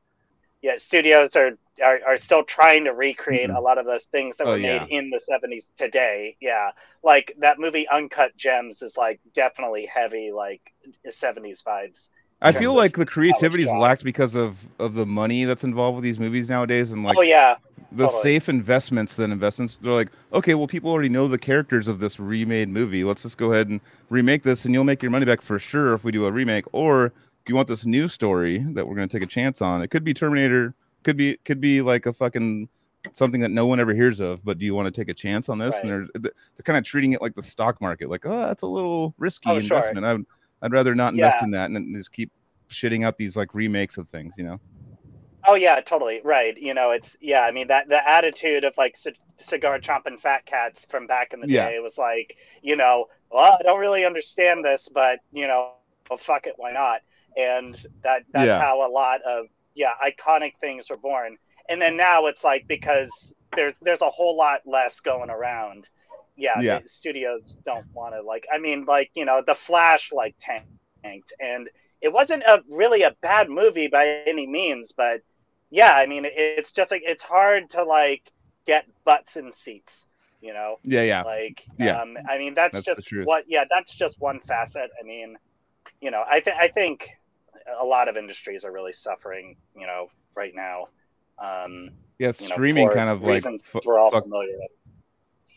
yeah, studios are, are are still trying to recreate a lot of those things that Oh, were yeah. made in the '70s today. Yeah, like that movie Uncut Gems is like definitely heavy like '70s vibes. I feel like the creativity's job. lacked because of of the money that's involved with these movies nowadays, and like oh yeah, the Totally. safe investments than investments. They're like, okay, well, people already know the characters of this remade movie. Let's just go ahead and remake this, and you'll make your money back for sure if we do a remake. Or if you want this new story that we're going to take a chance on, it could be Terminator, could be could be like a fucking something that no one ever hears of. But do you want to take a chance on this? And they're they're kind of treating it like the stock market, like, oh, that's a little risky Oh, sure. investment. I'd I'd rather not invest Yeah. in that and just keep shitting out these like remakes of things, you know? Oh yeah, totally right. You know, it's yeah. I mean that the attitude of like c- cigar chomping fat cats from back in the Yeah. day was like, you know, well, I don't really understand this, but you know, well, fuck it, why not? And that that's Yeah. how a lot of yeah iconic things were born. And then now it's like because there's there's a whole lot less going around. Yeah, Yeah. the studios don't want to like. I mean, like you know, the Flash like tanked, and it wasn't a really a bad movie by any means, but yeah, I mean, it's just like it's hard to like get butts in seats, you know. Yeah, yeah. Like, Yeah. um, I mean, that's, That's just what. Yeah, that's just one facet. I mean, you know, I think I think a lot of industries are really suffering, you know, right now. Um, Yeah, you know, streaming kind of like we're all fuck- familiar with.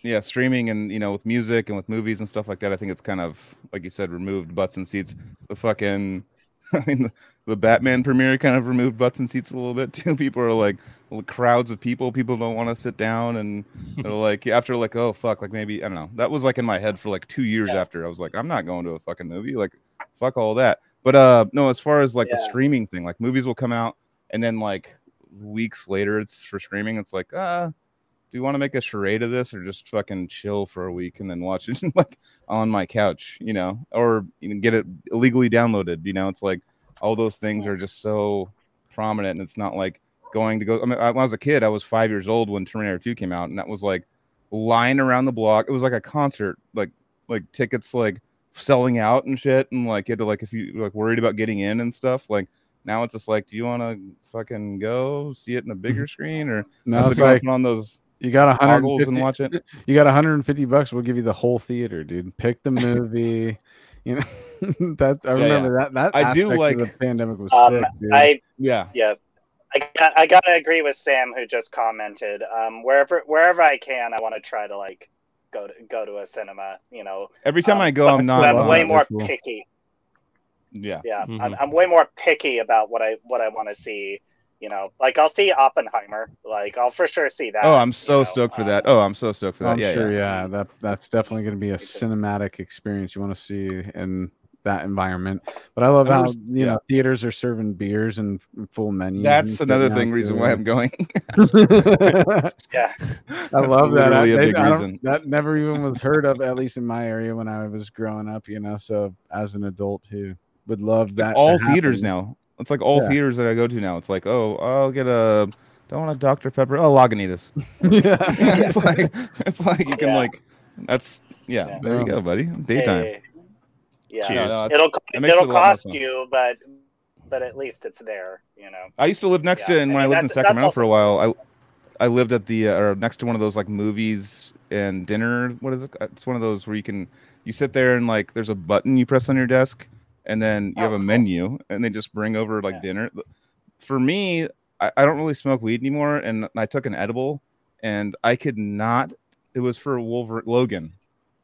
Yeah, streaming and you know with music and with movies and stuff like that. I think it's kind of like you said, removed butts and seats. The fucking, I mean, the, the Batman premiere kind of removed butts and seats a little bit too. People are like well, crowds of people. People don't want to sit down, and they're like after like oh fuck, like maybe I don't know. That was like in my head for like two years Yeah. after. I was like, I'm not going to a fucking movie. Like fuck all that. But uh, no, as far as like the streaming thing, like movies will come out and then like weeks later it's for streaming. It's like ah do you want to make a charade of this or just fucking chill for a week and then watch it like on my couch, you know, or you can get it illegally downloaded, you know, it's like all those things are just so prominent and it's not like going to go. I mean, I- when I was a kid, I was five years old when Terminator 2 came out, and that was like lying around the block. It was like a concert, like like tickets like selling out and shit, and like you had to like if you like worried about getting in and stuff, like now it's just like, do you want to fucking go see it in a bigger screen or No, it's like on those you got a goggles hundred and watch it? You got 150 bucks. We'll give you the whole theater, dude. Pick the movie. you know, that's I Yeah, remember that. That I do like- the pandemic was Um, sick, dude. I Yeah, yeah, I got, I gotta agree with Sam who just commented. Um, wherever wherever I can, I want to try to like go to go to a cinema. You know, every time Um, I go, I'm not. I'm way more cool. picky. Yeah, Yeah, Mhm. I'm, I'm way more picky about what I what I want to see. You know, like I'll see Oppenheimer. Like I'll for sure see that. Oh, I'm you so know, stoked for um, that. Oh, I'm so stoked for that. I'm yeah, sure, yeah. yeah. That that's definitely going to be a cinematic experience you want to see in that environment. But I love I how was- you yeah. know theaters are serving beers and full menus. That's another thing, reason why I'm going. Yeah, I love that. I, literally a I- big I reason. that never even was heard of, at least in my area when I was growing up. You know, so as an adult who would love that. all theaters now. It's like all Yeah. theaters that I go to now. It's like, oh, I'll get a. Don't want a Dr Pepper. Oh, Lagunitas. yeah. it's like it's like you can Yeah. like. That's yeah. Yeah. There you go, buddy. Daytime. Hey, yeah, Cheers. No, no, it'll it makes it it'll a cost you, but but at least it's there. You know. I used to live next Yeah, to, and I when I mean, lived in that's- that's Sacramento for a while, I I lived at the uh, or next to one of those like movies and dinner. What is it? It's one of those where you can you sit there and like there's a button you press on your desk, and then you have Oh, a cool. menu, and they just bring over like Yeah. dinner. For me, I, I don't really smoke weed anymore, and I took an edible, and I could not. It was for Wolverine Logan.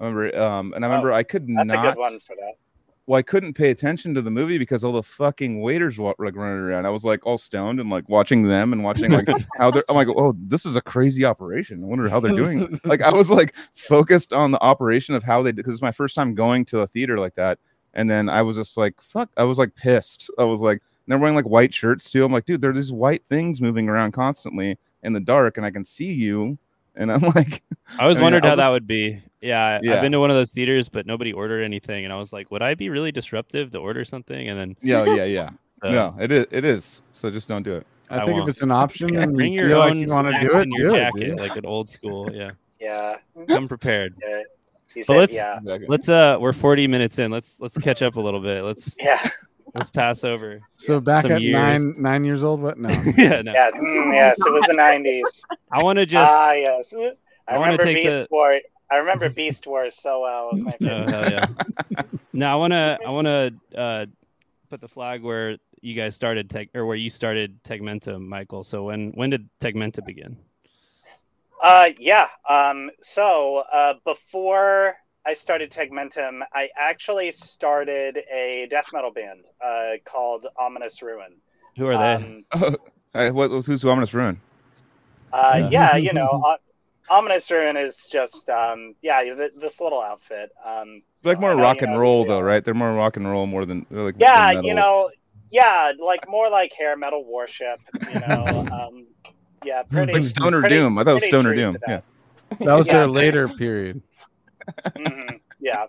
I remember, um, and I Oh, remember I could That's not a good one for that. well, I couldn't pay attention to the movie because all the fucking waiters were like running around. I was like all stoned and like watching them and watching like how they're. I'm like, oh, this is a crazy operation. I wonder how they're doing. it. Like I was like focused on the operation of how they did because it's my first time going to a theater like that, and then I was just like, fuck. I was like pissed. I was like, and they're wearing like white shirts too. I'm like, dude, there are these white things moving around constantly in the dark, and I can see you. And I'm like, I always I mean, wondered I'll how that would be. Yeah, I- Yeah. I've been to one of those theaters, but nobody ordered anything, and I was like, would I be really disruptive to order something? And then yeah, yeah, yeah. so, no, it is. It is. So just don't do it. I I think if won't. it's an option and bring you your feel like you want to do it, do it, jacket, dude. like an old school. Yeah, Yeah. come prepared. yeah. He But said, let's- yeah. Let's uh, we're 40 minutes in. Let's let's catch up a little bit. Let's Yeah. let's pass over. So back Some at years. nine nine years old, what? No. yeah, no. Yeah. mm, yes. It was the 90s. I want to just ah, yes. I, I wanna remember take Beast the- Wars. I remember Beast Wars so well. Was my Oh, favorite. hell yeah. no, I want to I want to uh, put the flag where you guys started tech or where you started Tegmenta, Michael. So when when did Tegmenta begin? Uh, yeah. Um, so uh, before I started Tegmentum, I actually started a death metal band uh, called Ominous Ruin. Who are they? Um, Hey, what, who's Ominous Ruin? uh, yeah, you know, uh, Ominous Ruin is just um, yeah, th- this little outfit. Um, Like more rock and roll though, uh, right? They're more rock and roll more than they're like yeah, than you know, yeah, like more like hair metal worship. You know, um, yeah, pretty like Stoner pretty- Doom. I thought it was Stoner Doom. to Yeah. that. That was Yeah. their later period. Mhm, Yeah,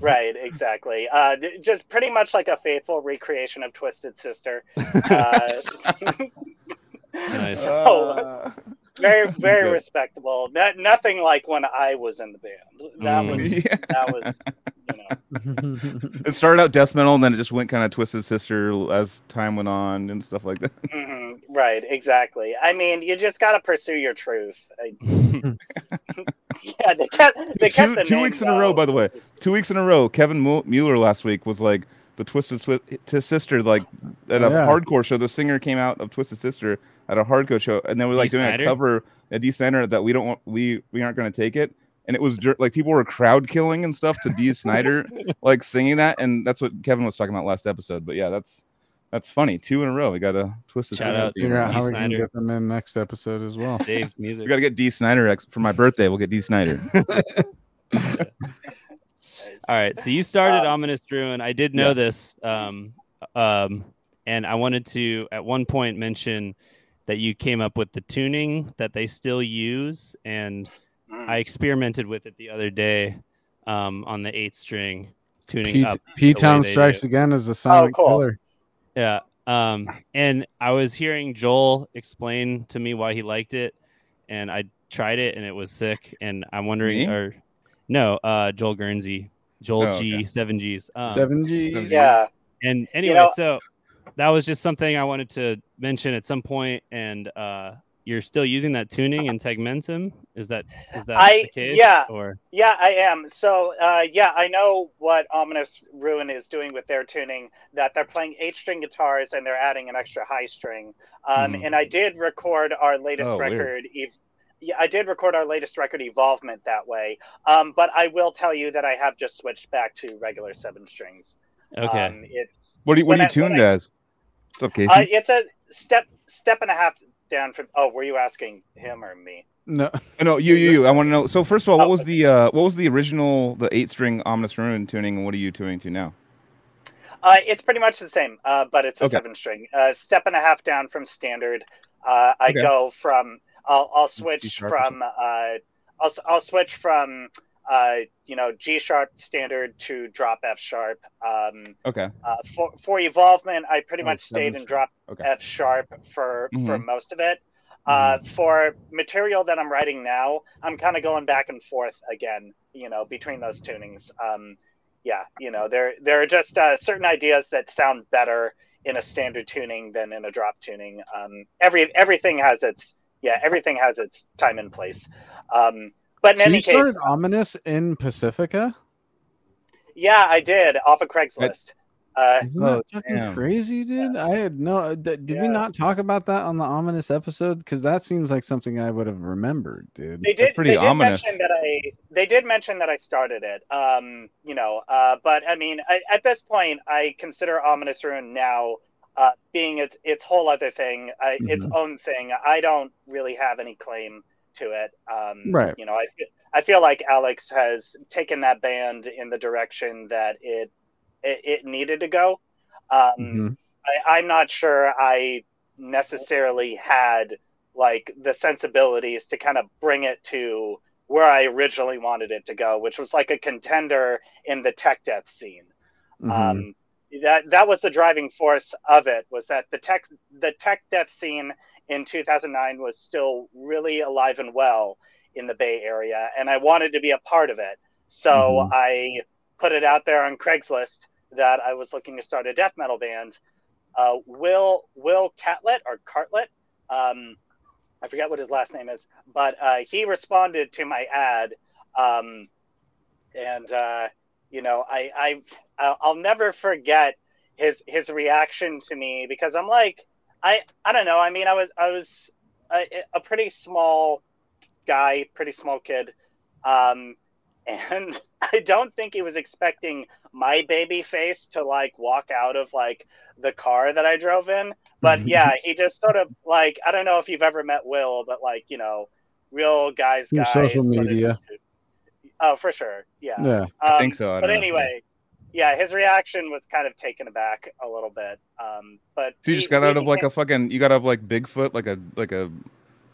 right, exactly. Uh, d- just pretty much like a faithful recreation of Twisted Sister. Uh, Nice. so, Uh, very, very respectable. No, nothing like when I was in the band. That Mm. was, yeah. that was, you know. It started out death metal, and then it just went kind of Twisted Sister as time went on and stuff like that. hmm right, exactly. I mean, you just got to pursue your truth. I, yeah, they kept, they kept two the two name, weeks in a row, by the way. Two weeks in a row. Kevin Mueller last week was like the Twisted Swi- Sister, like at a Oh, yeah. hardcore show. The singer came out of Twisted Sister at a hardcore show, and they were like Dee doing Snider? a cover, at Dee Snider that we don't want, we we aren't going to take it. And it was like people were crowd killing and stuff to Dee Snider, like singing that, and that's what Kevin was talking about last episode. But yeah, that's that's funny. Two in a row. We got a Twisted Shout Sister. out to theme. Figure out Dee how we can Snider. get them in next episode as well. Saved music. We got to get Dee Snider ex- for my birthday. We'll get Dee Snider. All right, so you started Um, Ominous Ruin. I did know yeah. this, um, um, and I wanted to at one point mention that you came up with the tuning that they still use, and Mm. I experimented with it the other day um, on the eighth string tuning P up. P Town strikes do. again as the silent cool. killer. Yeah. Um, and I was hearing Joel explain to me why he liked it, and I tried it, and it was sick. And I'm wondering, Me? or no, uh, Joel Guernsey, Joel Oh, G, okay. seven Gs. Um, Seven G. Seven Yeah, And anyway, know- so that was just something I wanted to mention at some point. And uh, you're still using that tuning in Tegmentum? Is that is that I- the case? yeah. Or Yeah, I am. So, uh, yeah, I know what Ominous Ruin is doing with their tuning. That they're playing eight-string guitars and they're adding an extra high string. Um, Hmm. And I did record our latest Oh, record. Ev- yeah, I did record our latest record, Evolvement, that way. Um, but I will tell you that I have just switched back to regular seven strings. okay, Um, it's What do you, what When do you I- tuned I- as? What's up, Casey? uh, it's a step step and a half down from. Oh, were you asking him or me? No, no, you, you, you. I want to know. So first of all, what Oh, was the uh, what was the original the eight string ominous ruin tuning, and what are you tuning to now? Uh, it's pretty much the same, uh, but it's a Okay. seven string. Uh, step and a half down from standard. Uh, I Okay. go from. I'll, I'll switch from. Uh, I'll I'll switch from. Uh, you know, G sharp standard to drop F sharp. Um, Okay, uh, for for evolvement, I pretty Oh, much stayed in drop okay. F sharp for for Mhm. most of it. Uh, for material that I'm writing now, I'm kind of going back and forth again, you know, between those tunings. Um, yeah, you know, there there are just uh, certain ideas that sound better in a standard tuning than in a drop tuning. Um, every everything has its yeah, everything has its time and place. Um, but in so any you case, started ominous in Pacifica. yeah, I did off of Craigslist. Uh, Isn't Oh, that fucking damn. crazy, dude? I had no. uh, Did, did we not talk about that on the ominous episode? Because that seems like something I would have remembered, dude. They did. pretty they did ominous. mention that I. They did mention that I started it. Um, you know, uh, but I mean, I, at this point, I consider Ominous Ruin now uh, being its its whole other thing, uh, its Mhm. own thing. I don't really have any claim to it. Um, Right. You know, I I feel like Alex has taken that band in the direction that it it, it needed to go. Um, Mhm. I, I'm not sure I necessarily had like the sensibilities to kind of bring it to where I originally wanted it to go, which was like a contender in the tech death scene. Mhm. Um, that that was the driving force of it was that the tech the tech death scene in 2009 was still really alive and well in the Bay Area, and I wanted to be a part of it. So Mhm. I put it out there on Craigslist that I was looking to start a death metal band. Uh, Will Will Catlett or Cartlet, um, I forget what his last name is, but uh, he responded to my ad, um, and uh, you know I I I'll never forget his his reaction to me because I'm like I I don't know I mean I was I was a, a pretty small guy, pretty small kid, um, and I don't think he was expecting my baby face to like walk out of like the car that I drove in. But yeah, he just sort of like I don't know if you've ever met Will, but like you know, real guys, guys. social media. Oh, for sure. Yeah. Yeah. I think Um, so. I but don't know. anyway, yeah, his reaction was kind of taken aback a little bit. Um, but So you we- just got out of like a fucking you got out of like Bigfoot, like a like a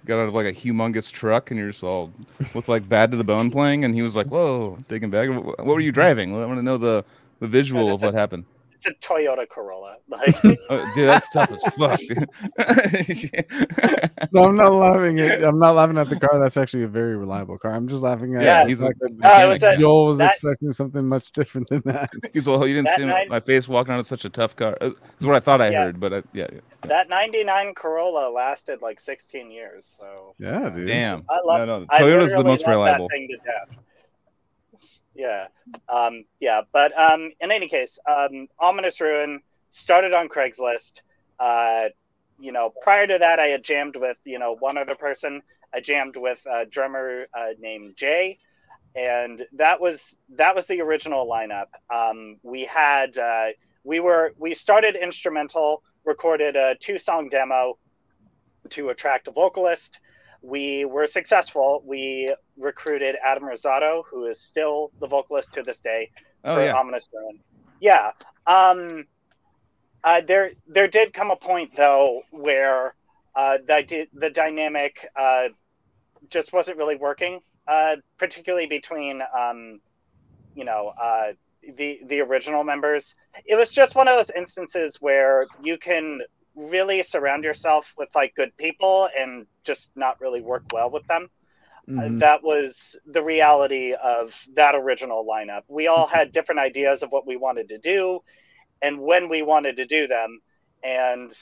got out of like a humongous truck, and you're just all with like Bad to the Bone playing, and he was like, "Whoa, taken back. What what were you driving? I want to know the the visual of what happened." It's a Toyota Corolla. Like, Oh, dude, that's tough as fuck. No, I'm not laughing at. I'm not laughing at the car. That's actually a very reliable car. I'm just laughing at. Yeah. he's a fact that Uh, was a- Joel was that- expecting something much different than that. He's well, you didn't see night- my face walking on such a tough car. Uh, Is what I thought I Yeah. heard, but I, yeah, yeah. that '99 Corolla lasted like 16 years. So Yeah, dude. damn. I love. no, no, I Toyota's the most reliable. That thing to death. Yeah, um, yeah, but um, in any case, um, ominous ruin started on Craigslist. Uh, you know, prior to that, I had jammed with you know one other person. I jammed with a drummer uh, named Jay, and that was that was the original lineup. Um, we had uh, we were we started instrumental, recorded a two song demo to attract a vocalist. We were successful. We recruited Adam Rosato, who is still the vocalist to this day Oh for yeah. Ominous Ruin. Yeah. Um, uh, there, there did come a point though where uh, the the dynamic uh, just wasn't really working, uh, particularly between um, you know uh, the the original members. It was just one of those instances where you can really surround yourself with like good people and just not really work well with them. Mhm. that was the reality of that original lineup. We all had different ideas of what we wanted to do and when we wanted to do them. And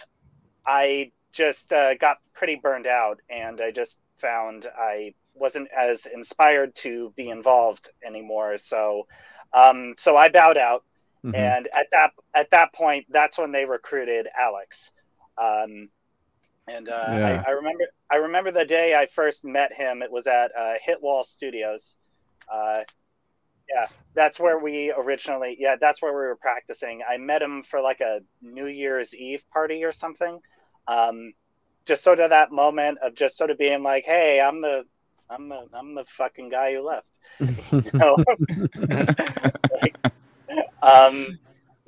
I just uh, got pretty burned out and I just found I wasn't as inspired to be involved anymore. So, um, so I bowed out. Mhm. And at that at that point, that's when they recruited Alex. Um, and uh, Yeah. I, I remember I remember the day I first met him. It was at uh, Hitwall Studios. Uh, yeah, that's where we originally. Yeah, that's where we were practicing. I met him for like a New Year's Eve party or something. Um, just sort of that moment of just sort of being like, "Hey, I'm the, I'm the, I'm the fucking guy who left." You know? Like, um,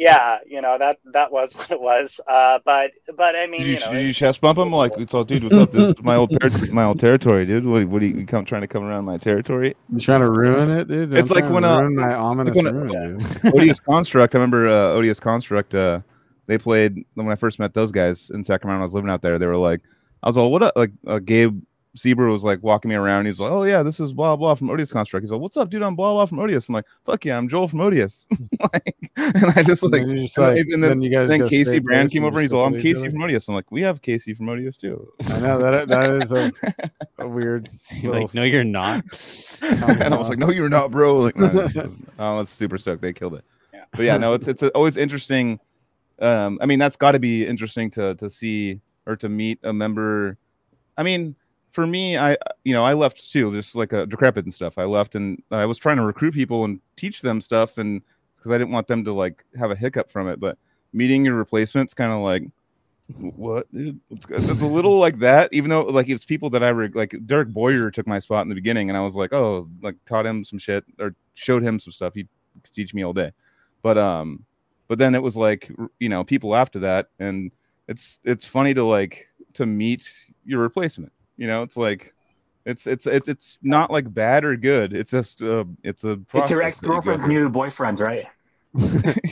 yeah, you know that that was what it was. Uh, but but I mean, Did you, you know, did you chest bump him like it's all, dude? What's up? This is my old ter- my old territory, dude. What, what are you, you come trying to come around my territory? You trying to ruin it, dude? It's I'm like when, to uh, ruin my ominous when, uh. Odious Construct. I remember uh, Odious Construct. Uh, they played when I first met those guys in Sacramento. I was living out there. They were like, I was all, what up? Like uh, Gabe Zebra was like walking me around. He's like, oh yeah, this is blah blah from Odious Construct. He's like, what's up, dude? I'm blah blah from Odious. I'm like, fuck yeah, I'm Joel from Odious. like, and I just And like. then you're just and like, then- then, you guys then Casey Brand came over and he's like, I'm Casey from Odious. I'm like, we have Casey from Odious too. I know that that is a, a weird. You're like, no, you're not. and I was like, "No, you're not, bro." Like, no, was- I was super stoked. They killed it. Yeah. But yeah, no, it's it's always interesting. Um, I mean, that's got to be interesting to to see or to meet a member. I mean, for me, I you know I left too, just like a decrepit and stuff. I left and I was trying to recruit people and teach them stuff, and because I didn't want them to like have a hiccup from it. But meeting your replacements, kind of like what? It's, it's a little like that even though like it's people that i re- like derek boyer took my spot in the beginning and i was like oh like taught him some shit or showed him some stuff he could teach me all day but um but then it was like you know people after that and it's it's funny to like to meet your replacement you know it's like it's it's it's it's not like bad or good it's just uh it's a It's your ex girlfriend's through. new boyfriends, right?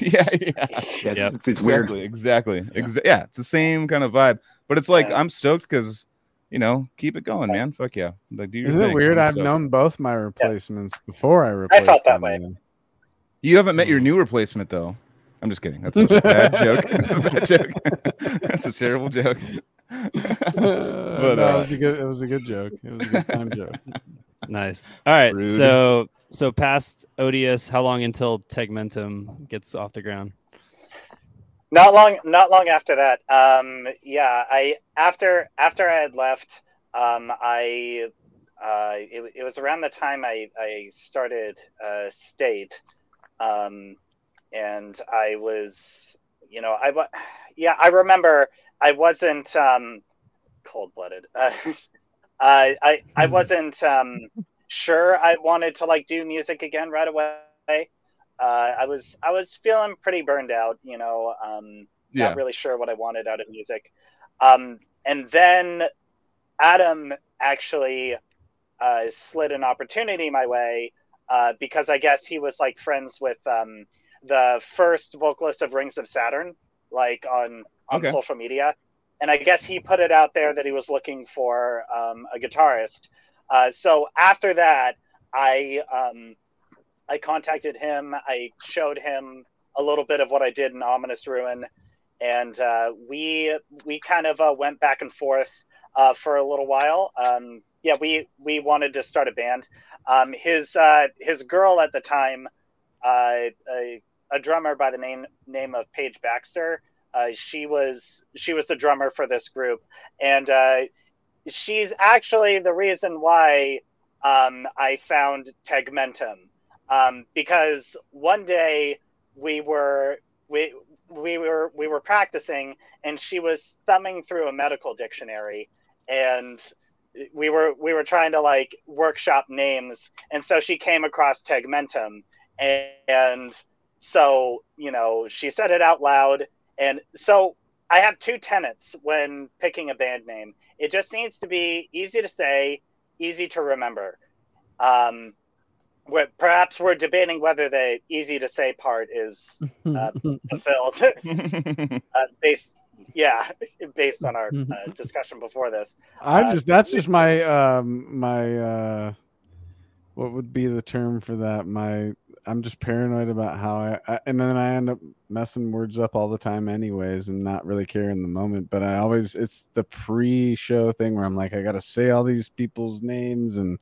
yeah yeah Yeah, Yep. it's, it's weird. Exactly, exactly. Exa- yeah, it's the same kind of vibe. But it's like Yeah. I'm stoked because you know, keep it going, man. Fuck yeah. Like do your Isn't it weird? I'm I've stoked. known both my replacements before I replaced felt that them, way. man. You haven't met your new replacement though. I'm just kidding. That's a bad joke. That's a bad joke. That's a terrible joke. But but no, uh, it was a good. It was a good joke. It was a good time joke. Nice. All right. Rude. So so past Odious, how long until Tegmentum gets off the ground? not long not long after that um yeah i after after i had left um i uh, it, it was around the time I, I started uh, state, um, and I was, you know, I wa- yeah, I remember I wasn't um, cold blooded. Uh, I I I wasn't um, sure I wanted to like do music again right away. Uh, I was I was feeling pretty burned out, you know. Um, Yeah. not really sure what I wanted out of music. Um, and then Adam actually uh, slid an opportunity my way uh, because I guess he was like friends with um, the first vocalist of Rings of Saturn, like on on Okay. social media. And I guess he put it out there that he was looking for um, a guitarist. Uh, so after that, I um, I contacted him. I showed him a little bit of what I did in Ominous Ruin, and uh, we we kind of uh, went back and forth uh, for a little while. Um, yeah, we we wanted to start a band. Um, his uh, his girl at the time, uh, a, drummer by the name name of Paige Baxter. Uh, she was she was the drummer for this group, and uh, she's actually the reason why um, I found Tegmentum. Um, because one day we were we we were we were practicing, and she was thumbing through a medical dictionary, and we were we were trying to like workshop names, and so she came across Tegmentum, and, and so you know she said it out loud, and so I have two tenets when picking a band name. It just needs to be easy to say, easy to remember. Um, we're, perhaps we're debating whether the easy to say part is uh, fulfilled uh, based, yeah, based on our uh, discussion before this. I'm Uh, just that's just my um my uh what would be the term for that? My I'm just paranoid about how I, I and then I end up messing words up all the time anyways and not really care in the moment. But I always it's the pre-show thing where I'm like I gotta say all these people's names and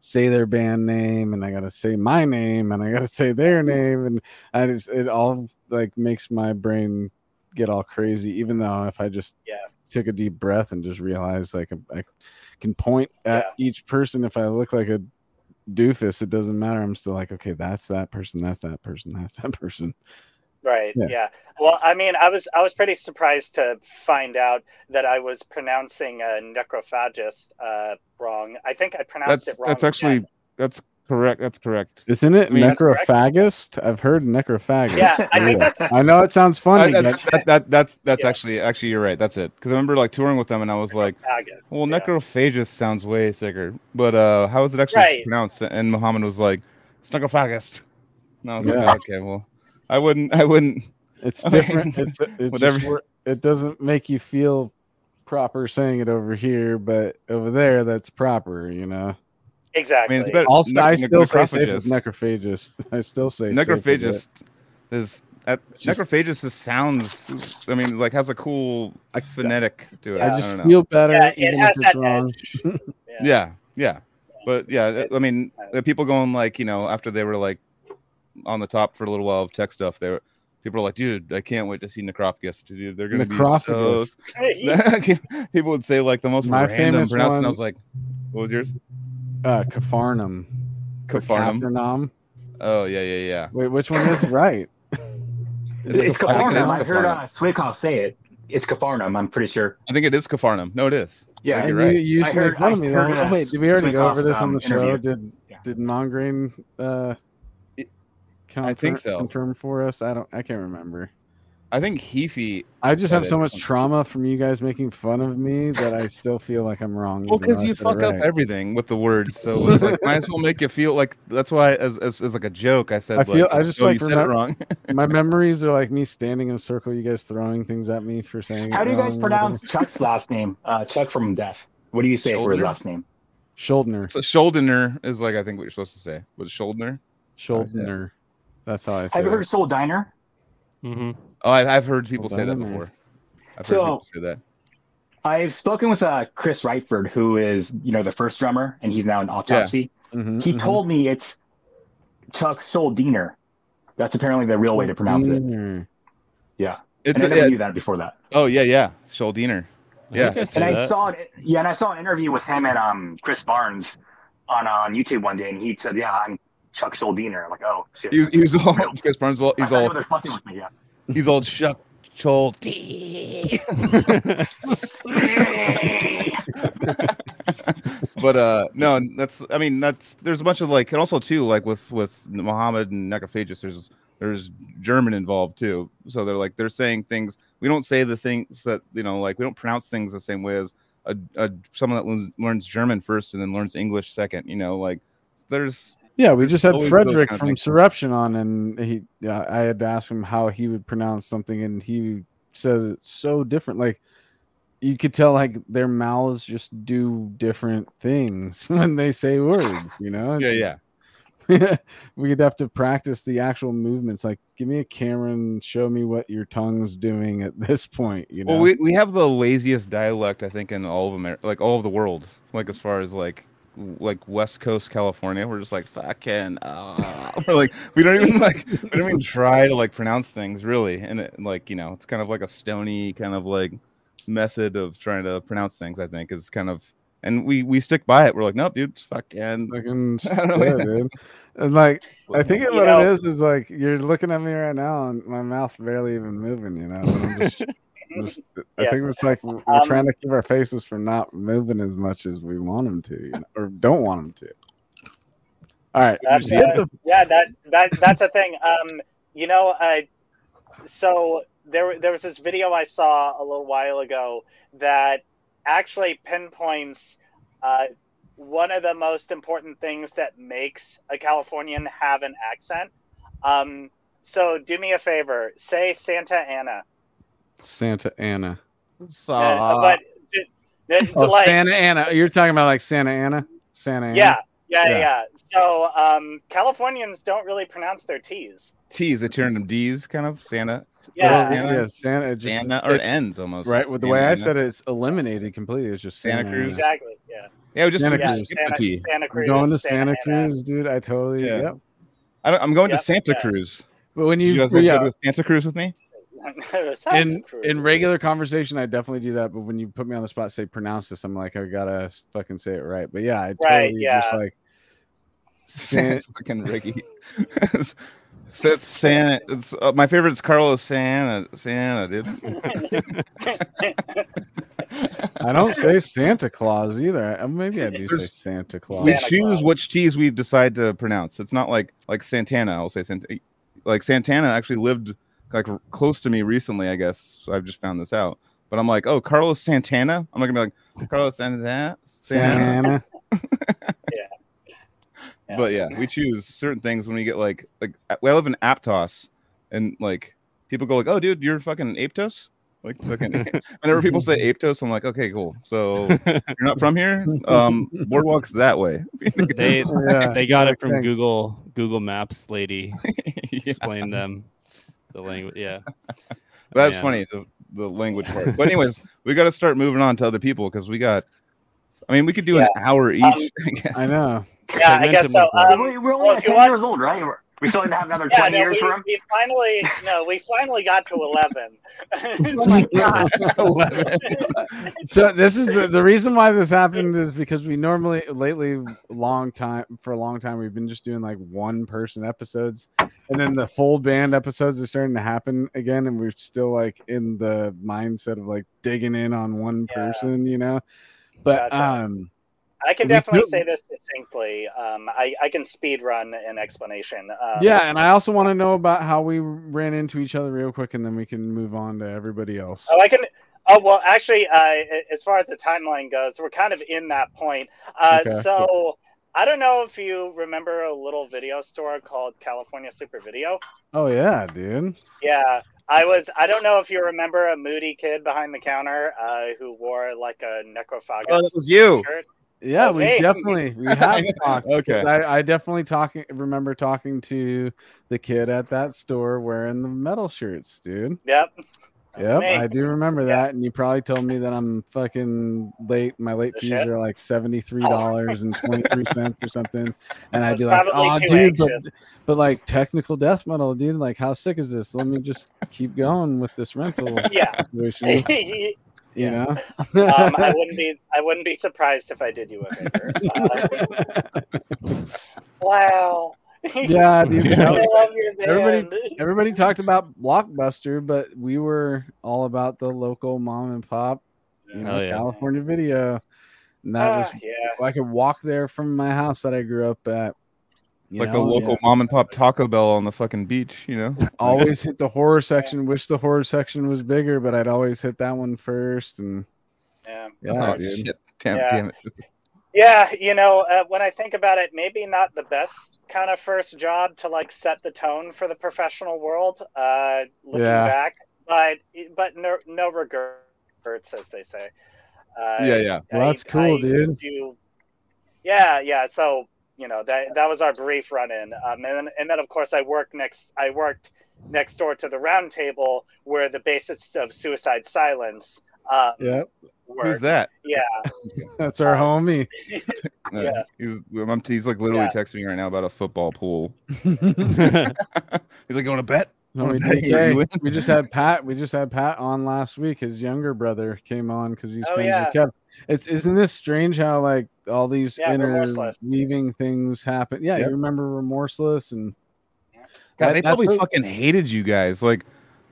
say their band name and I gotta say my name and I gotta say their name and I just it all like makes my brain get all crazy even though if I just Yeah. took a deep breath and just realized like I can point at each person if I look like a doofus it doesn't matter I'm still like okay that's that person that's that person that's that person Right. Yeah. Yeah. Well, I mean, I was I was pretty surprised to find out that I was pronouncing uh, necrophagist uh, wrong. I think I pronounced That's it wrong. that's actually again. that's correct. That's correct. isn't it I mean- necrophagist I've heard necrophagist Yeah, I think that's I know it sounds funny I- but that, that, that, that's that's Yeah. actually actually you're right. That's it. Because I remember like touring with them, and I was like, necrophagist. "Well, Yeah. necrophagist sounds way sicker." But uh, how is it actually Right. pronounced? And Muhammad was like, "It's necrophagist." And I was Yeah. like, "Okay, well, I wouldn't, I wouldn't." it's different it's, it's whatever. just it doesn't make you feel proper saying it over here but over there that's proper you know I mean, it's better. also nec- I nec- still say safe with necrophagist. necrophagist I still say safe with. Necrophagist is at, just- necrophagist just sounds. I mean, like has a cool I- phonetic to it. I I just don't feel better Yeah, even has if it's wrong edge. Yeah, yeah. But yeah, I mean, the people going like, you know, after they were like on the top for a little while of tech stuff, they were people are like, dude, I can't wait to see Necrophagus. Dude, they're gonna be so. People would say like the most My random famous pronouncing. I was like, what was yours? Uh Capharnum or Capharnaum. Capharnaum. Oh yeah, yeah, yeah. Wait, which one is right? Is it It's Capharnaum? I think it Capharnaum. is I heard Capharnaum. uh, Suecof say it. It's Capharnaum. I'm pretty sure. I think it is Capharnaum. No, it is. Yeah. And you're right. you, you used I to make heard- fun of I me. heard, Oh, wait, did we already go over this on um, the show? interview. Did Yeah. did Mongrain uh I think so. confirm for us? I don't I can't remember. I think Heafy. I just have so much something. trauma from you guys making fun of me that I still feel like I'm wrong. Well, because you said it fuck up everything with the words, so it's like might as well make you feel like that's why as as, as like a joke I said. I feel- like, I just "Oh, like you said it wrong. My memories are like me standing in a circle, you guys throwing things at me for saying. How it do you guys pronounce. Chuck's last name? Uh, Chuck from Death. What do you say for his last name? Schuldner? So Schuldiner is like I think what you're supposed to say. Was it Schuldner? Schuldner. That's how I say Have you heard it. of Soul Diner? Mm-hmm. Oh, I've, I've heard people say that before. I've heard So- people say that. I've spoken with uh, Chris Reifert, who is you know the first drummer, and he's now in Autopsy. Mhm, He mhm. told me it's Chuck Soldiner. That's apparently the real way to pronounce it. Yeah, It's and I a- never yeah, knew that before that. oh yeah, yeah, Schuldiner. Yeah. I I see And I that. saw it. Yeah, and I saw an interview with him and um Chris Barnes on on YouTube one day, and he said, "Yeah, I'm Chuck Soldiner." I'm like, "Oh, shit." He was, he was all Chris Barnes. All, I he's thought you all fucking with me, yeah. He's old Chuck but uh no that's i mean that's there's a bunch of like and also too like with with muhammad and necrophagus there's there's german involved too. So they're like they're saying things we don't say the things that you know like we don't pronounce things the same way as a, a someone that learns german first and then learns english second you know like there's Yeah, we just had always Frederick from. Surruption on, and he, yeah, I had to ask him how he would pronounce something, and he says it's so different. Like you could tell, like their mouths just do different things when they say words. You know? yeah It's yeah just- We'd have to practice the actual movements. Like, give me a camera and show me what your tongue's doing at this point. You know? Well, we, we have the laziest dialect, I think, in all of America, like all of the world. Like as far as like like West Coast California, we're just like fucking. Uh, we're like we don't even like we don't even try to like pronounce things really, and it, like you know, it's kind of like a stony kind of like method of trying to pronounce things. I think is kind of, and we we stick by it. We're like, nope, dude, it's fucking. Fucking I don't know, yeah, dude. And like, I think You what know- it is is like you're looking at me right now, and my mouth's barely even moving. You know, and I'm just, I Yeah. think it's like we're Um, trying to keep our faces from not moving as much as we want them to, you know, or don't want them to. All right, uh, the- yeah, that that that's the thing. Um, you know, I so there there was this video I saw a little while ago that actually pinpoints uh, one of the most important things that makes a Californian have an accent. Um, so do me a favor, say Santa Ana. Santa Ana. Uh, but uh, Oh, like, Santa Ana. You're talking about like Santa Ana. Santa Ana. yeah, yeah, Yeah. yeah, So um, Californians don't really pronounce their T's. T's, they turn them D's, kind of Santa. Yeah. So, Santa, yeah, Santa. Just, Santa or it- ends almost. right. With the way I said it, it's eliminated completely. It's just Santa Santa, Cruz. Ana. Exactly. Yeah. Yeah, we just, Santa we Yeah. just Cruz. the Santa, T. Santa I'm Cruz. going to Santa Ana. Cruz, dude. I totally. Yeah. Yep. I don't, I'm going Yep, to Santa yeah. Cruz. But when you, You guys but want yeah, go to Santa Cruz with me? Santa in Cruz. in regular conversation, I definitely do that. But when you put me on the spot, say pronounce this, I'm like, I gotta fucking say it right. But yeah, I totally Right, just like San- fucking Ricky. Says Santa. It's uh, my favorite is Carlos Santa. Santa, dude. I don't say Santa Claus either. Maybe I do say Santa Claus. we choose which T's we decide to pronounce. It's not like like Santana. I'll say Santa. Like Santana actually lived like close to me recently. I guess so I've just found this out. But I'm like, oh, Carlos Santana. I'm not gonna be like Carlos Santana. Santa. Santa. Yeah. But yeah, we choose certain things when we get like like we live in Aptos, and like people go like, "Oh, dude, you're fucking Aptos." Like fucking. whenever people say Aptos, I'm like, "Okay, cool." So you're not from here. Um, boardwalk's that way. They Yeah. they got it from Thanks. Google Google Maps lady Yeah, explained them the language. Yeah. that's Yeah. funny. The, the language part. But anyways, we got to start moving on to other people because we got. I mean, we could do an hour each. Um, I guess. I know. yeah, I guess so. Segmented Um, we, we're only well, like 10 years old, right? We're- We still need to have another yeah, 20 no, years we, for him. we finally no, we finally got to eleven. Oh my god. So this is the, the reason why this happened is because we normally lately long time for a long time we've been just doing like one person episodes and then the full band episodes are starting to happen again and we're still like in the mindset of like digging in on one Yeah. person you know but Gotcha. um I can definitely say this distinctly. Um, I, I can speed run an explanation. Um, yeah and i also want to know about how we ran into each other real quick and then we can move on to everybody else Oh, I can. Oh well, actually, uh, as far as the timeline goes, we're kind of in that point. Uh, Okay, so I don't know if you remember a little video store called California Super Video. oh yeah dude Yeah, I was. I don't know if you remember a moody kid behind the counter uh, who wore like a necrophagus Oh, that was you. shirt. Yeah, That's we definitely we have talked. Okay. I, I definitely talking remember talking to the kid at that store wearing the metal shirts, dude. Yep. Yep. I do remember that. And you probably told me that I'm fucking late. My late The fees shit? are like seventy three dollars and twenty three cents or something. And I'd be like, "Oh, dude, but but like technical death metal, dude. Like, how sick is this? Let me just keep going with this rental Yeah. situation." You Yeah. know. Um, I wouldn't be I wouldn't be surprised if I did you a favor. Uh, wow. yeah, dude. I was- love your band. everybody- everybody talked about Blockbuster, but we were all about the local mom and pop, you know, yeah. California video. And that was Ah, yeah. I could walk there from my house that I grew up at. You like know, the local yeah. mom and pop Taco Bell on the fucking beach, you know? Always hit the horror section. Wish the horror section was bigger, but I'd always hit that one first. And Yeah. yeah, oh, shit. Damn, Yeah. damn it. Yeah, you know, uh, when I think about it, maybe not the best kind of first job to like set the tone for the professional world. Uh, looking Yeah. back, but but no no regrets, as they say. Uh, Yeah, yeah. Well, that's cool, dude. do- yeah, yeah. So you know that that was our brief run-in, um, and then, and then of course I worked next. I worked next door to the round table where the basis of Suicide Silence. Um, Yep, worked. Who's that? Yeah, that's our Um, homie. Uh, Yeah. He's, I'm, he's like literally Yeah. texting me right now about a football pool. he's like, going to bet? Homie Hey, you DK. We just had Pat. We just had Pat on last week. His younger brother came on because he's Oh, friends yeah. with Kev. It's isn't this strange how like all these Yeah, Remorseless. interweaving things happen? Yeah, Yep. you remember remorseless and God, That- they probably what- fucking hated you guys. Like,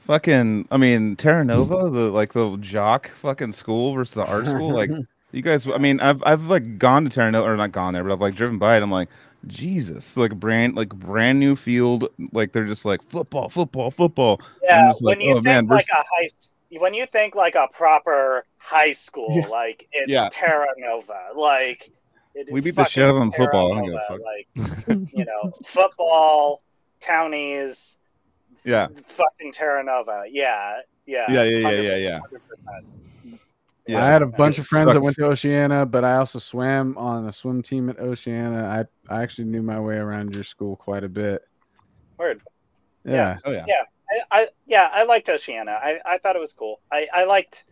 fucking, I mean, Terra Nova, the like the jock fucking school versus the art school. Like, you guys, I mean, I've I've like gone to Terra Nova, or not gone there, but I've like driven by it. I'm like, Jesus, like brand like brand new field. Like they're just like football, football, football. Yeah, just like, when you oh, think man, like vers- a high, when you think like a proper high school, Yeah. like it's Yeah. Terra Nova, like it- We beat the shit fucking out of them Terra football, I don't give a Nova, Like you know, football, townies, Yeah, fucking Terra Nova. Yeah, yeah, yeah, yeah, yeah, yeah, yeah. yeah. I had a bunch of friends that went to Oceana, but I also swam on a swim team at Oceana. I I actually knew my way around your school quite a bit. Word. Yeah. Oh yeah. Yeah. I, I yeah, I liked Oceana. I, I thought it was cool. I, I liked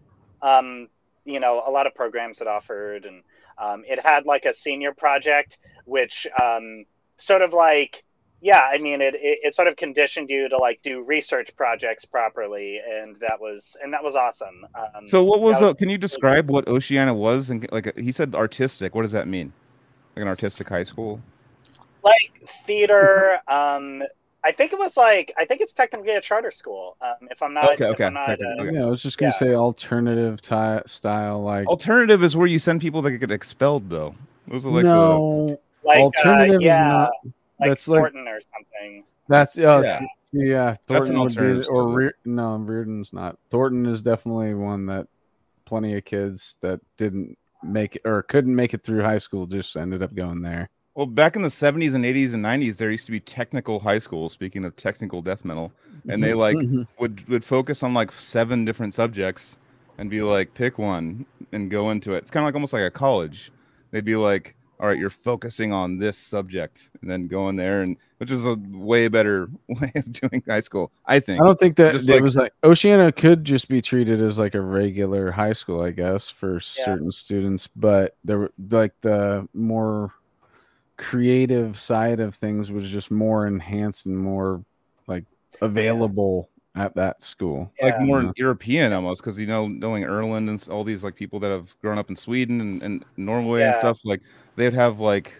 um, you know, a lot of programs it offered and um, it had like a senior project which um, sort of like yeah, I mean it, it it sort of conditioned you to like do research projects properly and that was and that was awesome. Um, So what was? that Uh, can you describe what Oceana was? And like he said, artistic. What does that mean? Like an artistic high school? like theater um I think it was like I think it's technically a charter school. Um, if I'm not, Okay, okay, I'm not, uh, okay. Yeah, I was just gonna Yeah. say alternative ty- style, like Alternative is where you send people that get expelled, though. Those are like no, like alternative uh, yeah, is not. like that's like or something. that's uh, Yeah. yeah. That's an Thornton would be, alternative or school. Rear, no, Reardon's not. Thornton is definitely one that plenty of kids that didn't make it or couldn't make it through high school just ended up going there. Well, back in the 70s and 80s and 90s, there used to be technical high schools. Speaking of technical death metal, and they mm-hmm, like mm-hmm. would would focus on like seven different subjects and be like, pick one and go into it. It's kind of like almost like a college. They'd be like, all right, you're focusing on this subject, and then go in there, and which is a way better way of doing high school, I think. I don't think that Just it like- was like Oceana could just be treated as like a regular high school, I guess, for certain students, but there were like the more creative side of things was just more enhanced and more like available at that school. like more Yeah. European almost because you know knowing Erland and all these like people that have grown up in Sweden and, and Norway and stuff like they'd have like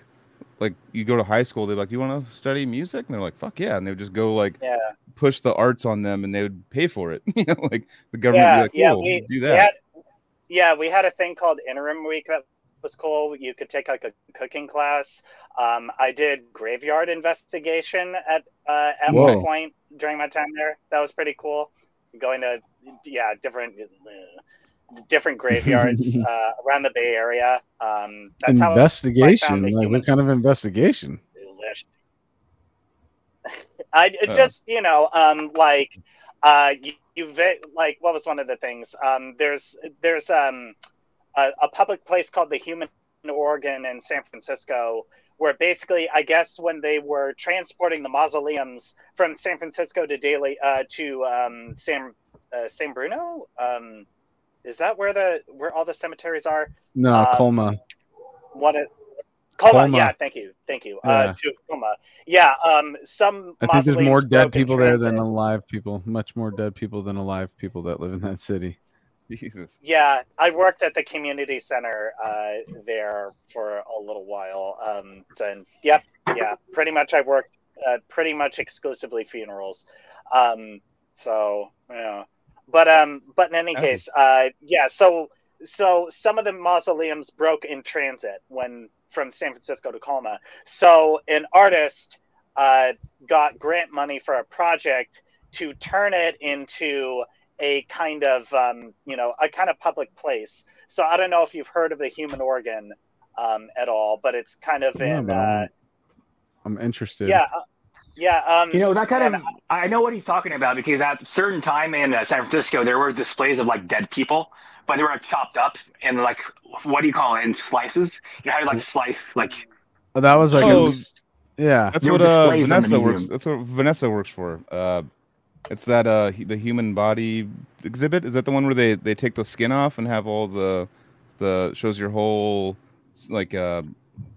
like you go to high school they're like you want to study music and they're like fuck yeah and they would just go like Yeah. push the arts on them and they would pay for it you know like the government Yeah, would be like yeah, we, do we that had, yeah, we had a thing called interim week that was cool. You could take like a cooking class. Um, I did graveyard investigation at uh, at Whoa. one point during my time there. That was pretty cool. Going to yeah different uh, different graveyards uh, around the Bay Area. Um, that's investigation. Like human- what kind of investigation? I Uh. just you know um like uh you, you ve- like what was one of the things um there's there's um a, a public place called the Human Organ in San Francisco where basically I guess when they were transporting the mausoleums from San Francisco to Daly uh to um San uh, San Bruno um is that where the where all the cemeteries are No, Um, Colma. what it Colma, Colma. yeah, thank you, thank you. Yeah. Uh, to Colma, yeah. Um, some. I think there's more dead people there than alive people. Much more dead people than alive people that live in that city. Jesus. Yeah, I worked at the community center uh, there for a little while. Um, and yep, yeah, pretty much I worked uh, pretty much exclusively funerals. Um, so yeah, but um, but in any Oh. case, uh, yeah. So so some of the mausoleums broke in transit when from San Francisco to Colma. So an artist uh, got grant money for a project to turn it into a kind of um, you know a kind of public place. So I don't know if you've heard of the human organ um, at all, but it's kind of Yeah, in uh, I'm, I'm interested. yeah uh, yeah um, You know that kind of. I know what he's talking about because at a certain time in uh, San Francisco there were displays of like dead people, but they were like, chopped up in like what do you call it in slices? You had like slice like. Oh, that was like, a- Oh, yeah. That's what uh, displays in the Vanessa works. That's what Vanessa works for. Uh, it's that uh, the human body exhibit. Is that the one where they they take the skin off and have all the the shows your whole like uh,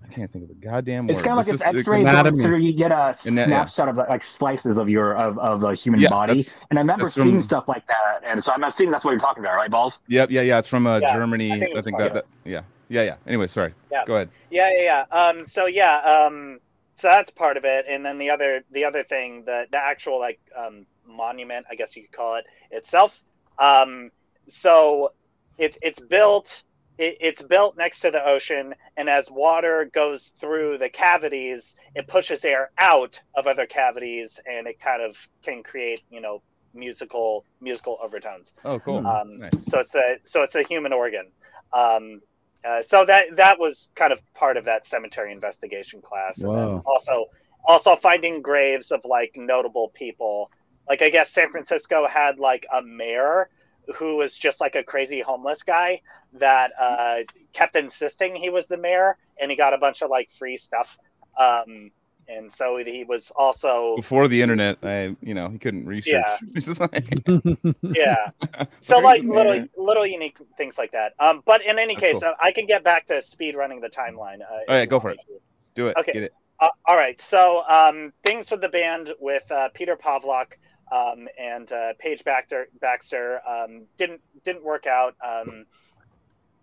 I can't think of the goddamn word. It's kind of like This if is- X-rays going anatomy. through, you get a Ana- yeah. snapshot of like, like slices of your of, of the human Yeah, body. that's- And I remember seeing from- stuff like that, and so I'm assuming that's what you're talking about, right, balls? Yep, yeah, yeah. It's from uh, Yeah, Germany. I I think think, that, that. Yeah, yeah, yeah. Anyway, sorry. Yeah. Go ahead. Yeah, yeah, yeah. Um, so yeah, um, so that's part of it, and then the other, the other thing, the the actual like um, monument, I guess you could call it itself. Um, so it's it's built, it, it's built next to the ocean, and as water goes through the cavities, it pushes air out of other cavities, and it kind of can create, you know, musical musical overtones. Oh, cool. Um, nice. So it's the so it's a human organ. Um, uh, so that that was kind of part of that cemetery investigation class. And then also also finding graves of like notable people. Like I guess San Francisco had like a mayor who was just like a crazy homeless guy that uh, kept insisting he was the mayor, and he got a bunch of like free stuff. Um, and so he was also Before the internet, I you know he couldn't research. Yeah. Like yeah. So like little little unique things like that. Um, but in any That's case, cool. uh, I can get back to speed running the timeline. Uh, if right, you go for it. to. do it. Okay. Get it. Uh, all right. So um, things with the band with uh, Peter Pavlok um, and uh, Paige Baxter, Baxter um, didn't didn't work out. Um,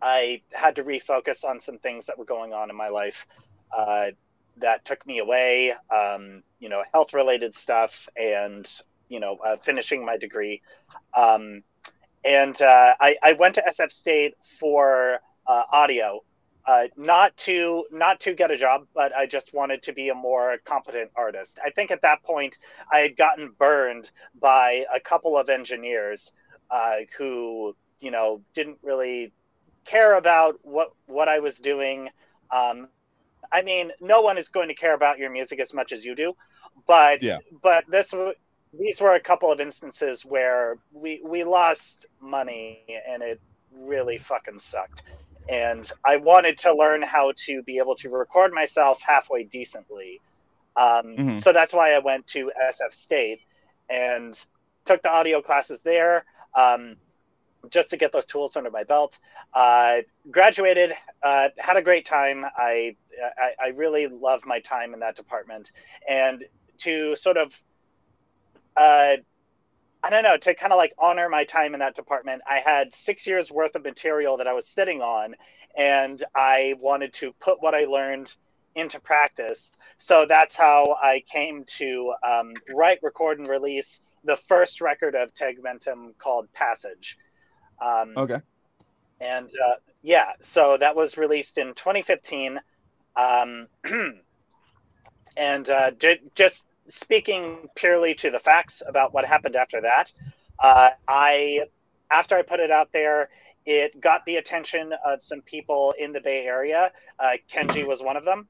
I had to refocus on some things that were going on in my life uh, that took me away. Um, you know, health related stuff and you know uh, finishing my degree. Um, and uh, I, I went to SF State for uh, audio uh, not to not to get a job, but I just wanted to be a more competent artist. I think at that point I had gotten burned by a couple of engineers uh, who you know didn't really care about what what I was doing. Um, I mean, no one is going to care about your music as much as you do, but Yeah. but this these were a couple of instances where we we lost money and it really fucking sucked and I wanted to learn how to be able to record myself halfway decently. Um, Mhm. So that's why I went to SF State and took the audio classes there um, just to get those tools under my belt. Uh, graduated, uh, had a great time. I, I I really love my time in that department, and to sort of uh, I don't know, to kind of like honor my time in that department, I had six years worth of material that I was sitting on, and I wanted to put what I learned into practice. So that's how I came to um, write, record, and release the first record of Tegmentum called Passage. Um, Okay. and uh, yeah, so that was released in 2015. Um, and uh, j- just speaking purely to the facts about what happened after that, uh, I after I put it out there, it got the attention of some people in the Bay Area. Uh, Kenji was one of them.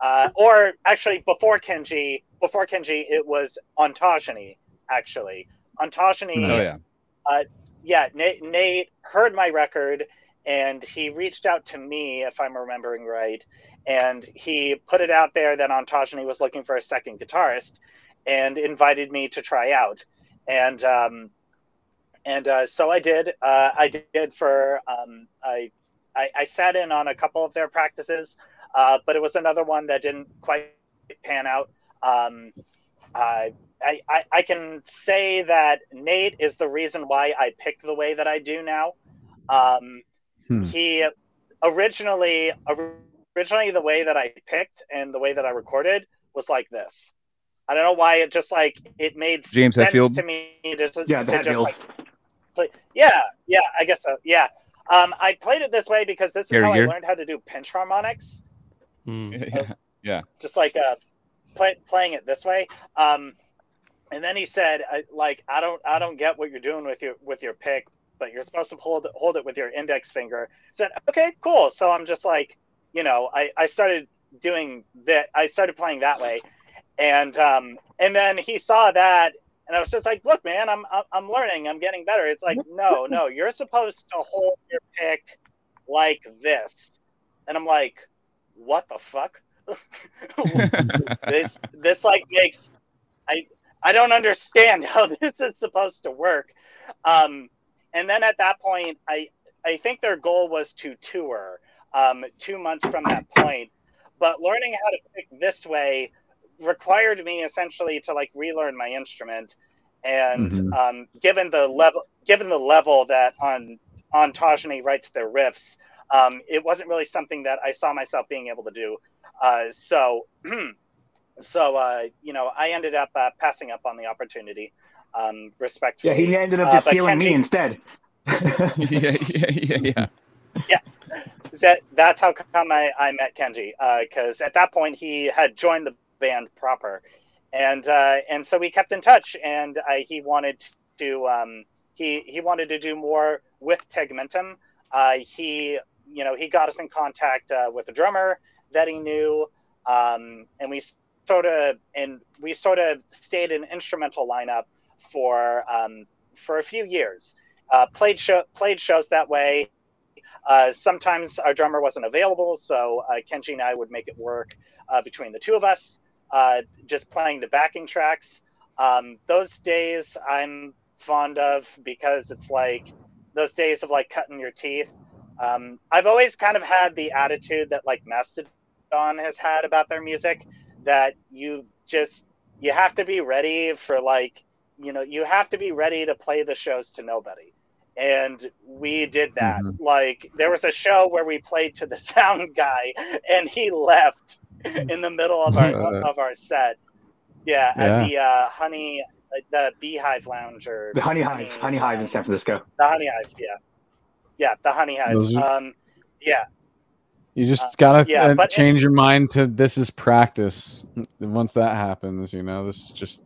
Uh, or actually, before Kenji, before Kenji, it was Ontogeny. Actually, Ontogeny Oh yeah. yeah, Nate, Nate heard my record and he reached out to me, if I'm remembering right, and he put it out there that Ontogeny was looking for a second guitarist and invited me to try out. And um, and uh, so I did. Uh, I did for um, I, I I sat in on a couple of their practices, uh, but it was another one that didn't quite pan out. Um, I, I, I can say that Nate is the reason why I picked the way that I do now. Um, Hmm. He originally originally the way that I picked and the way that I recorded was like this. I don't know why it just like it made James sense Hetfield? to me. To, Yeah, to the just Hetfield. like play. Yeah, yeah, I guess so. Yeah. Um, I played it this way because this is Gary how Gear? I learned how to do pinch harmonics Mm. yeah. just like uh play, playing it this way um and then he said I, like i don't i don't get what you're doing with your with your pick but you're supposed to hold hold it with your index finger. Said okay cool. So i'm just like you know i i started doing that i started playing that way. And um and then he saw that and i was just like look man i'm i'm- i'm learning. I'm getting better. It's like no no you're supposed to hold your pick like this. And i'm like what the fuck? This this like makes I I don't understand how this is supposed to work. Um, and then at that point, I I think their goal was to tour um, two months from that point. But learning how to pick this way required me essentially to like relearn my instrument. And Mhm. um, given the level given the level that on Ontogeny writes their riffs, um, it wasn't really something that I saw myself being able to do. Uh, so, so uh, you know, I ended up uh, passing up on the opportunity, um, respectfully. Yeah, he ended up Uh, just but stealing me instead. yeah, yeah, yeah, yeah. that that's how come I, I met Kenji because at that point he had joined the band proper, and uh, and so we kept in touch, and I, he wanted to um, he he wanted to do more with Tegmentum. Uh, he you know he got us in contact uh, with a drummer that he knew, um, and we sort of and we sort of stayed an instrumental lineup for um, for a few years. Uh, played show played shows that way. Uh, sometimes our drummer wasn't available, so uh, Kenji and I would make it work uh, between the two of us, uh, just playing the backing tracks. Um, those days I'm fond of because it's like those days of like cutting your teeth. Um, I've always kind of had the attitude that like Mastodon has had about their music, that you just you have to be ready for like you know you have to be ready to play the shows to nobody. And we did that. Mhm. like there was a show where we played to the sound guy and he left in the middle of our of our set. Yeah, Yeah. at the uh, honey the beehive lounge or the Honey Hive, Honey Hive in San Francisco. the honey hive yeah. Yeah the honey hive. Are- um yeah. You just Uh, gotta yeah, uh, but- change your mind to this is practice. Once that happens, you know, this is just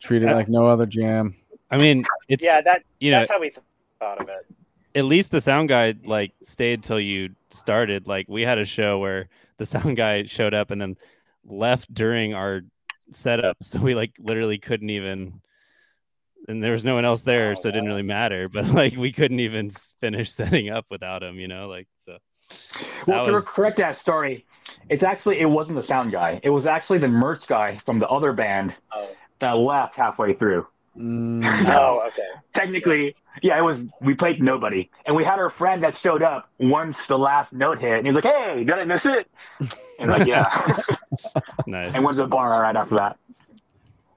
treat it Yeah. like no other jam. I mean, it's yeah that you know that's how we thought of it at least the sound guy like stayed till you started. Like we had a show where the sound guy showed up and then left during our setup, so we like literally couldn't even. And there was no one else there, Oh, so it didn't really matter. But like we couldn't even finish setting up without him, you know. Like so. Well, That to was- correct that story, it's actually it wasn't the sound guy. It was actually the merch guy from the other band oh, that left halfway through. Mm, oh okay Technically, yeah, it was. We played nobody, and we had our friend that showed up once the last note hit, and he's like, "Hey, did I miss it?" And like, yeah, Nice. and went to the bar right after that.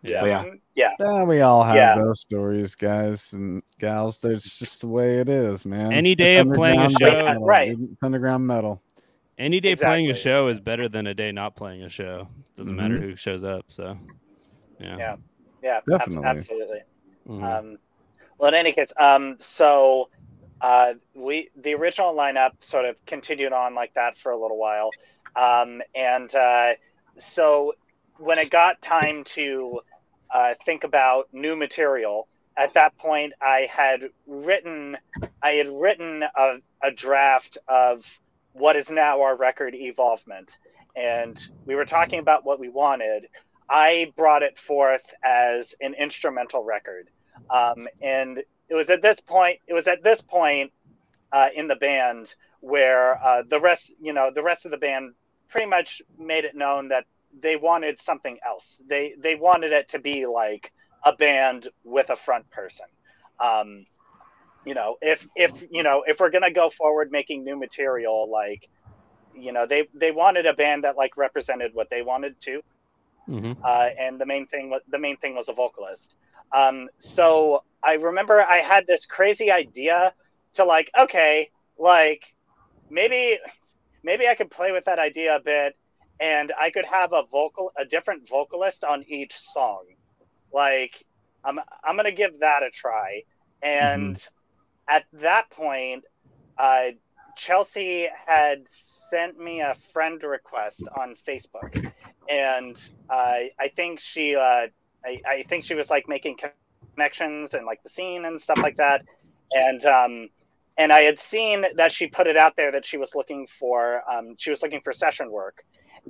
Yeah. But yeah, yeah yeah, we all have Yeah. those stories, guys and gals. That's just the way it is, man. Any day It's of playing a show- metal. Right. It's underground metal. Any day playing a show is better than a day not playing a show. Doesn't matter Mhm. who shows up. So, yeah. Yeah. yeah ab- Definitely. absolutely Mhm. Um, well, in any case, um, so uh, we the original lineup sort of continued on like that for a little while, um, and uh, so when it got time to uh, think about new material, at that point I had written I had written a, a draft of what is now our record evolvement, and we were talking about what we wanted. I brought it forth as an instrumental record. Um, and it was at this point it was at this point uh, in the band where uh, the rest you know the rest of the band pretty much made it known that they wanted something else. They they wanted it to be like a band with a front person. Um, you know if if you know if we're gonna go forward making new material like you know they they wanted a band that like represented what they wanted to Mhm. uh, and the main thing was the main thing was a vocalist. Um, so I remember I had this crazy idea to like, okay, like maybe maybe I could play with that idea a bit and I could have a vocal a different vocalist on each song. Like I'm I'm gonna give that a try. And at that point, uh, Chelsea had sent me a friend request on Facebook, and uh, I think she uh, I, I think she was like making connections and like the scene and stuff like that, and um, and I had seen that she put it out there that she was looking for um, she was looking for session work,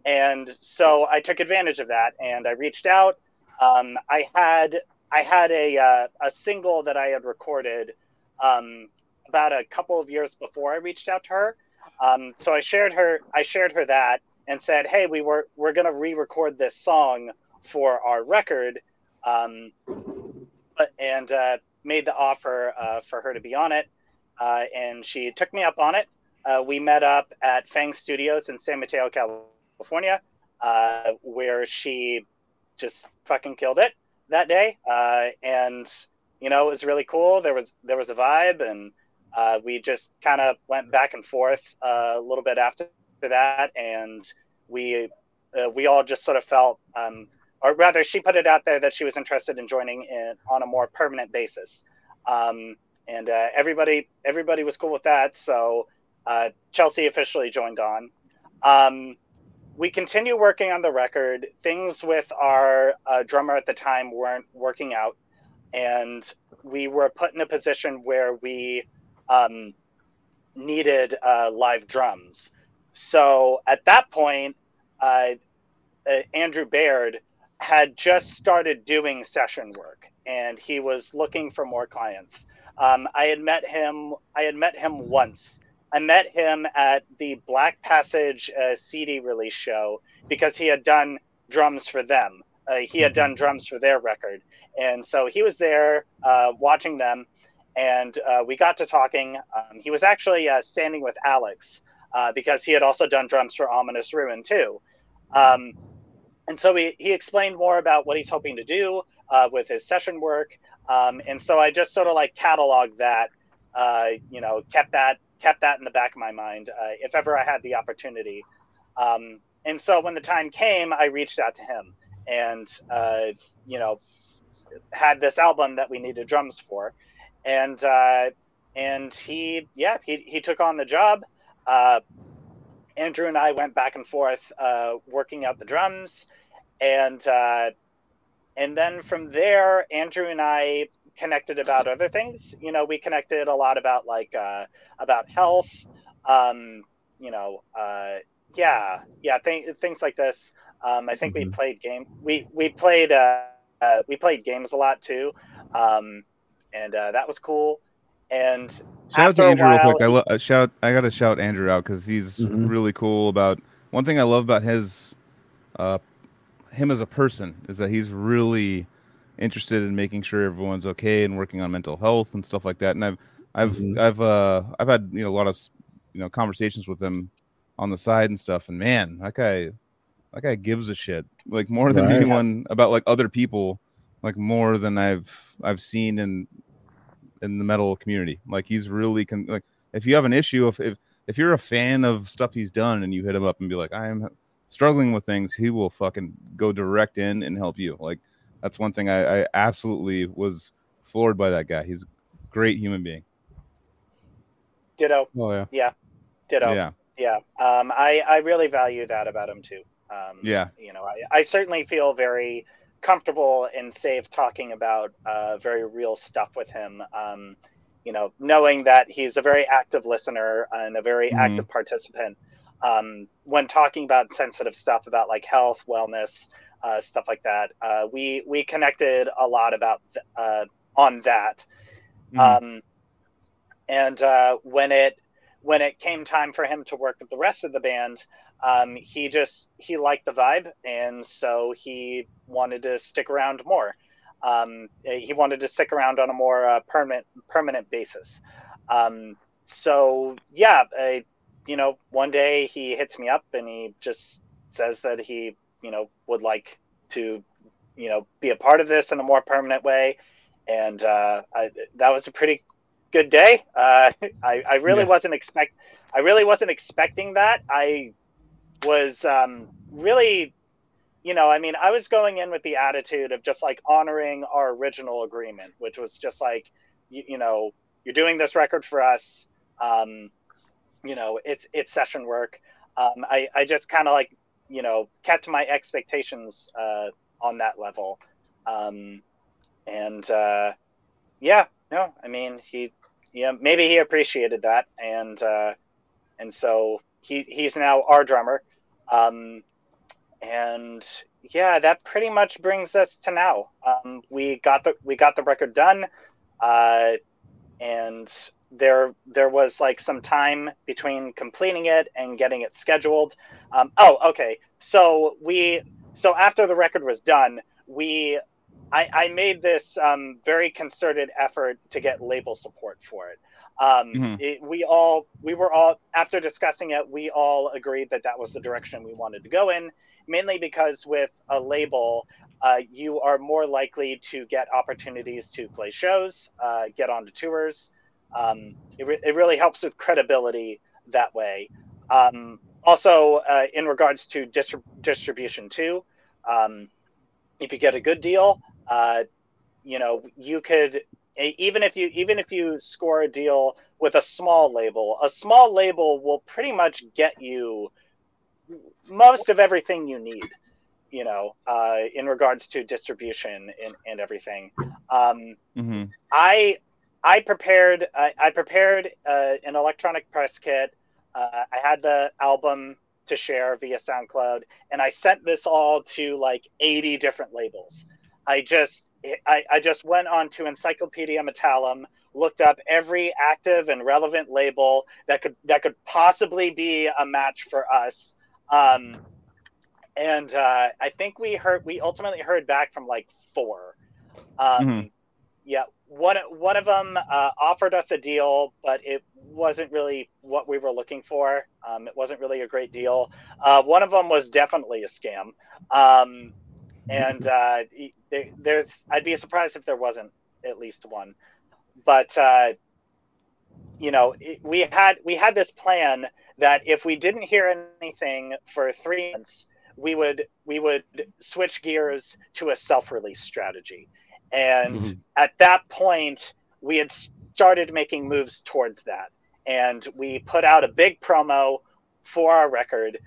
and so I took advantage of that and I reached out. Um, I had I had a uh, a single that I had recorded um, about a couple of years before I reached out to her. Um, so I shared her I shared her that and said, "Hey, we were we're gonna re-record this song for our record," um, but, and uh, made the offer uh, for her to be on it, uh, and she took me up on it. Uh, we met up at Fang Studios in San Mateo, California, uh, where she just fucking killed it that day, uh, and you know it was really cool. There was there was a vibe, and uh, we just kind of went back and forth uh, a little bit after that, and we uh, we all just sort of felt, um, or rather, she put it out there that she was interested in joining in on a more permanent basis, um, and uh, everybody everybody was cool with that. So uh, Chelsea officially joined on. Um, we continue working on the record. Things with our uh, drummer at the time weren't working out, and we were put in a position where we um, needed uh, live drums. So at that point, uh, uh, Andrew Baird had just started doing session work, and he was looking for more clients. Um, I had met him. I had met him once. I met him at the Black Passage uh, CD release show because he had done drums for them. Uh, he had done drums for their record, and so he was there uh, watching them, and uh, we got to talking. Um, he was actually uh, standing with Alex uh, because he had also done drums for Ominous Ruin too. Um, and so he, he explained more about what he's hoping to do uh, with his session work. Um, and so I just sort of like cataloged that, uh, you know, kept that kept that in the back of my mind uh, if ever I had the opportunity. Um, and so when the time came, I reached out to him and you know had this album that we needed drums for, and uh, and he yeah he he took on the job. Uh, Andrew and I went back and forth uh, working out the drums, and uh, and then from there, Andrew and I connected about other things. You know, we connected a lot about like uh, about health. Um, you know, uh, yeah, yeah, th- things like this. Um, I think Mhm. we played game. We we played uh, uh, we played games a lot too, um, and uh, that was cool. And Shout out to a Andrew real while, quick. I lo- uh, shout. I gotta shout Andrew out because he's Mhm. really cool about. One thing I love about his, uh, him as a person is that he's really interested in making sure everyone's okay and working on mental health and stuff like that. And I've, I've, Mhm. I've, uh, I've had you know a lot of, you know, conversations with him on the side and stuff. And man, that guy, that guy gives a shit like more than Right. anyone about like other people, like more than I've, I've seen in in the metal community. Like he's really con- like if you have an issue, if if if you're a fan of stuff he's done and you hit him up and be like, I am struggling with things, he will fucking go direct in and help you. Like that's one thing I, I absolutely was floored by that guy. He's a great human being. ditto, Oh yeah. Yeah. Ditto. Yeah. yeah um, I, I really value that about him too um, Yeah. you know I, I certainly feel very comfortable and safe talking about uh, very real stuff with him um, you know knowing that he's a very active listener and a very Mhm. active participant um, when talking about sensitive stuff about like health wellness uh, stuff like that uh, we we connected a lot about th- uh, on that Mhm. um, and uh, when it when it came time for him to work with the rest of the band, um, he just he liked the vibe, and so he wanted to stick around more. Um, he wanted to stick around on a more uh, permanent permanent basis. Um, so yeah, uh, you know, one day he hits me up and he just says that he you know would like to you know be a part of this in a more permanent way, and uh, I, that was a pretty good day. Uh, I I really Yeah. wasn't expect I really wasn't expecting that. I was um, really, you know, I mean, I was going in with the attitude of just like honoring our original agreement, which was just like, you, you know, you're doing this record for us. Um, you know, it's it's session work. Um, I I just kind of like, you know, kept my expectations uh, on that level. Um, and uh, yeah, no, I mean, he, yeah, maybe he appreciated that, and uh, and so he he's now our drummer. Um, and yeah, that pretty much brings us to now. Um, we got the we got the record done, uh, and there there was like some time between completing it and getting it scheduled. Um, oh, okay. So we so after the record was done, we I, I made this um, very concerted effort to get label support for it. Um, Mhm. it. We all we were all after discussing it, we all agreed that that was the direction we wanted to go in. Mainly because with a label, uh, you are more likely to get opportunities to play shows, uh, get onto tours. Um, it, re- it really helps with credibility that way. Um, also, uh, in regards to distrib- distribution too, um, if you get a good deal, uh, you know you could even if you even if you score a deal with a small label, a small label will pretty much get you most of everything you need. You know, uh, in regards to distribution and, and everything. Um, hmm I I prepared I, I prepared uh, an electronic press kit. Uh, I had the album to share via SoundCloud, and I sent this all to like 80 different labels. I just I, I just went on to Encyclopedia Metallum, looked up every active and relevant label that could that could possibly be a match for us. Um, and uh, I think we heard we ultimately heard back from like four. Um, Mhm. Yeah, one one of them uh, offered us a deal, but it wasn't really what we were looking for. Um, it wasn't really a great deal. Uh, one of them was definitely a scam, um, and uh, there, there's I'd be surprised if there wasn't at least one. But uh, you know, we had we had this plan that if we didn't hear anything for three months, we would we would switch gears to a self-release strategy. And Mhm. at that point, we had started making moves towards that. And we put out a big promo for our record.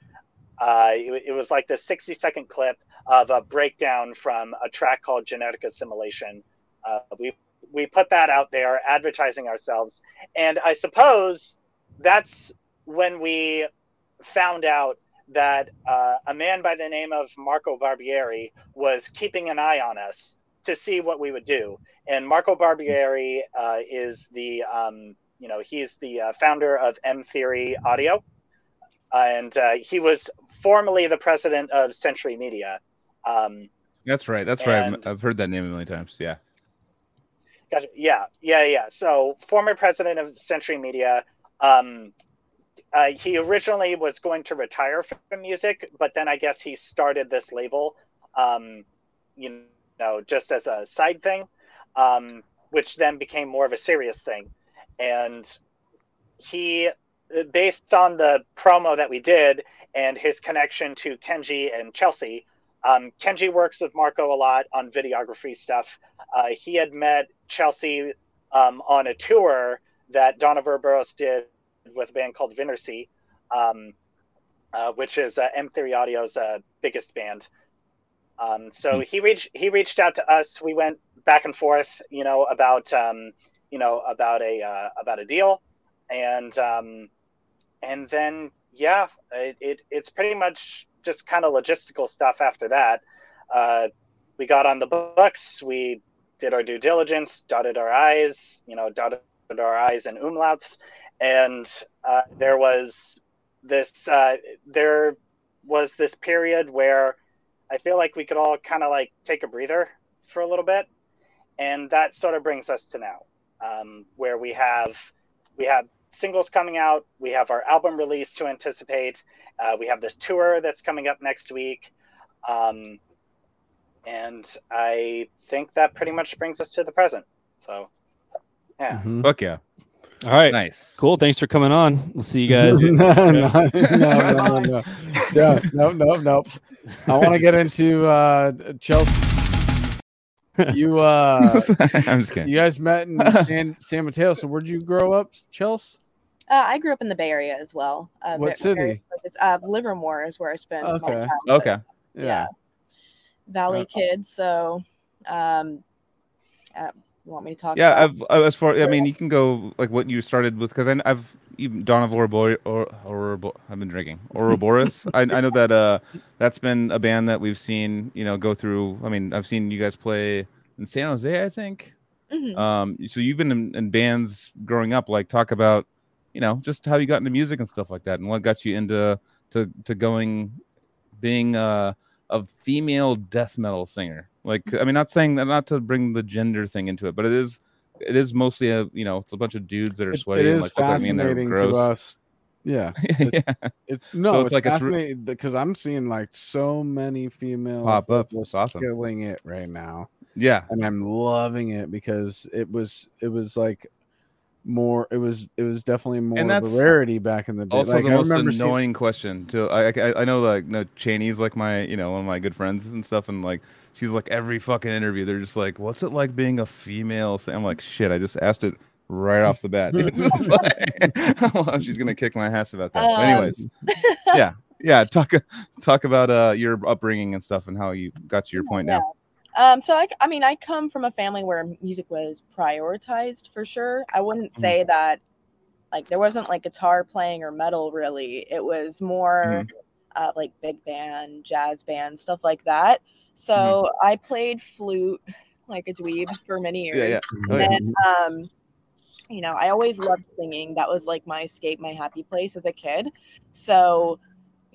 Uh, it, it was like the 60 second clip of a breakdown from a track called Genetic Assimilation. Uh, we, we put that out there, advertising ourselves. And I suppose that's when we found out that uh, a man by the name of Marco Barbieri was keeping an eye on us to see what we would do. And Marco Barbieri uh, is the, um, you know, he's the uh, founder of M Theory Audio, and uh, he was formerly the president of Century Media. Um, That's right. That's right. And- I've, I've heard that name a million times. Yeah. Gotcha. Yeah, yeah, yeah. So former president of Century Media. Um, uh, he originally was going to retire from music, but then I guess he started this label, um, you know, just as a side thing, um, which then became more of a serious thing. And he, based on the promo that we did and his connection to Kenji and Chelsea, um, Kenji works with Marco a lot on videography stuff. Uh, he had met Chelsea um, on a tour that Dawn of Ouroboros did with a band called Vintersea, um, uh, which is uh, M Theory Audio's uh, biggest band. Um, so he reached he reached out to us. We went back and forth, you know, about um, you know about a uh, about a deal, and um, and then yeah, it, it it's pretty much just kind of logistical stuff after that. Uh, we got on the books. We did our due diligence, dotted our I's, you know, dotted our I's and umlauts, and uh, there was this uh, there was this period where I feel like we could all kind of like take a breather for a little bit, and that sort of brings us to now, um, where we have we have singles coming out. We have our album release to anticipate. Uh, we have this tour that's coming up next week. Um, and I think that pretty much brings us to the present. So, yeah. Mm-hmm. Fuck yeah. All right. Nice. Cool. Thanks for coming on. We'll see you guys. no, no, no, no, no, no, no, no. I want to get into uh, Chelsea. You, uh, I'm just kidding. You guys met in San, San Mateo. So, where'd you grow up, Chelsea? Uh, I grew up in the Bay Area as well. Uh, What city? Uh, Livermore is where I spent. my Okay. childhood. Okay. Yeah. Valley Uh, kid. So, um, uh, you want me to talk? Yeah, about- I've uh, as far I mean, you can go like what you started with because I've even Dawn of Ouroboros or Ourobo, I've been drinking Ouroboros. I, I know that uh that's been a band that we've seen you know go through. I mean, I've seen you guys play in San Jose, I think. Mhm. Um, so you've been in, in bands growing up. Like, talk about you know just how you got into music and stuff like that, and what got you into to to going being uh, a female death metal singer. Like, I mean, not saying that not to bring the gender thing into it, but it is it is mostly a you know it's a bunch of dudes that are It, sweaty. it and, like, look like me and they're fascinating to gross. us. Yeah. yeah, It's no, So it's, it's like fascinating because I'm seeing like so many female pop up. It's awesome. killing it right now. Yeah, and I'm loving it because it was it was like more it was it was definitely more of that's a rarity back in the day. Also, like, the I most remember seeing- annoying question to I, I I know like no Cheney's like my you know one of my good friends and stuff and like she's like every fucking interview they're just like what's it like being a female? sa-" I'm like shit. I just asked it right off the bat. like- well, she's gonna kick my ass about that. Um, anyways, yeah, yeah. Talk talk about uh your upbringing and stuff and how you got to your point now. Um, so I, I mean, I come from a family where music was prioritized for sure. I wouldn't Mm-hmm. say that like there wasn't like guitar playing or metal really. It was more Mm-hmm. uh, like big band, jazz band, stuff like that. So Mm-hmm. I played flute like a dweeb for many years. Yeah, yeah. Oh, yeah. And um, you know, I always loved singing. That was like my escape, my happy place as a kid. So,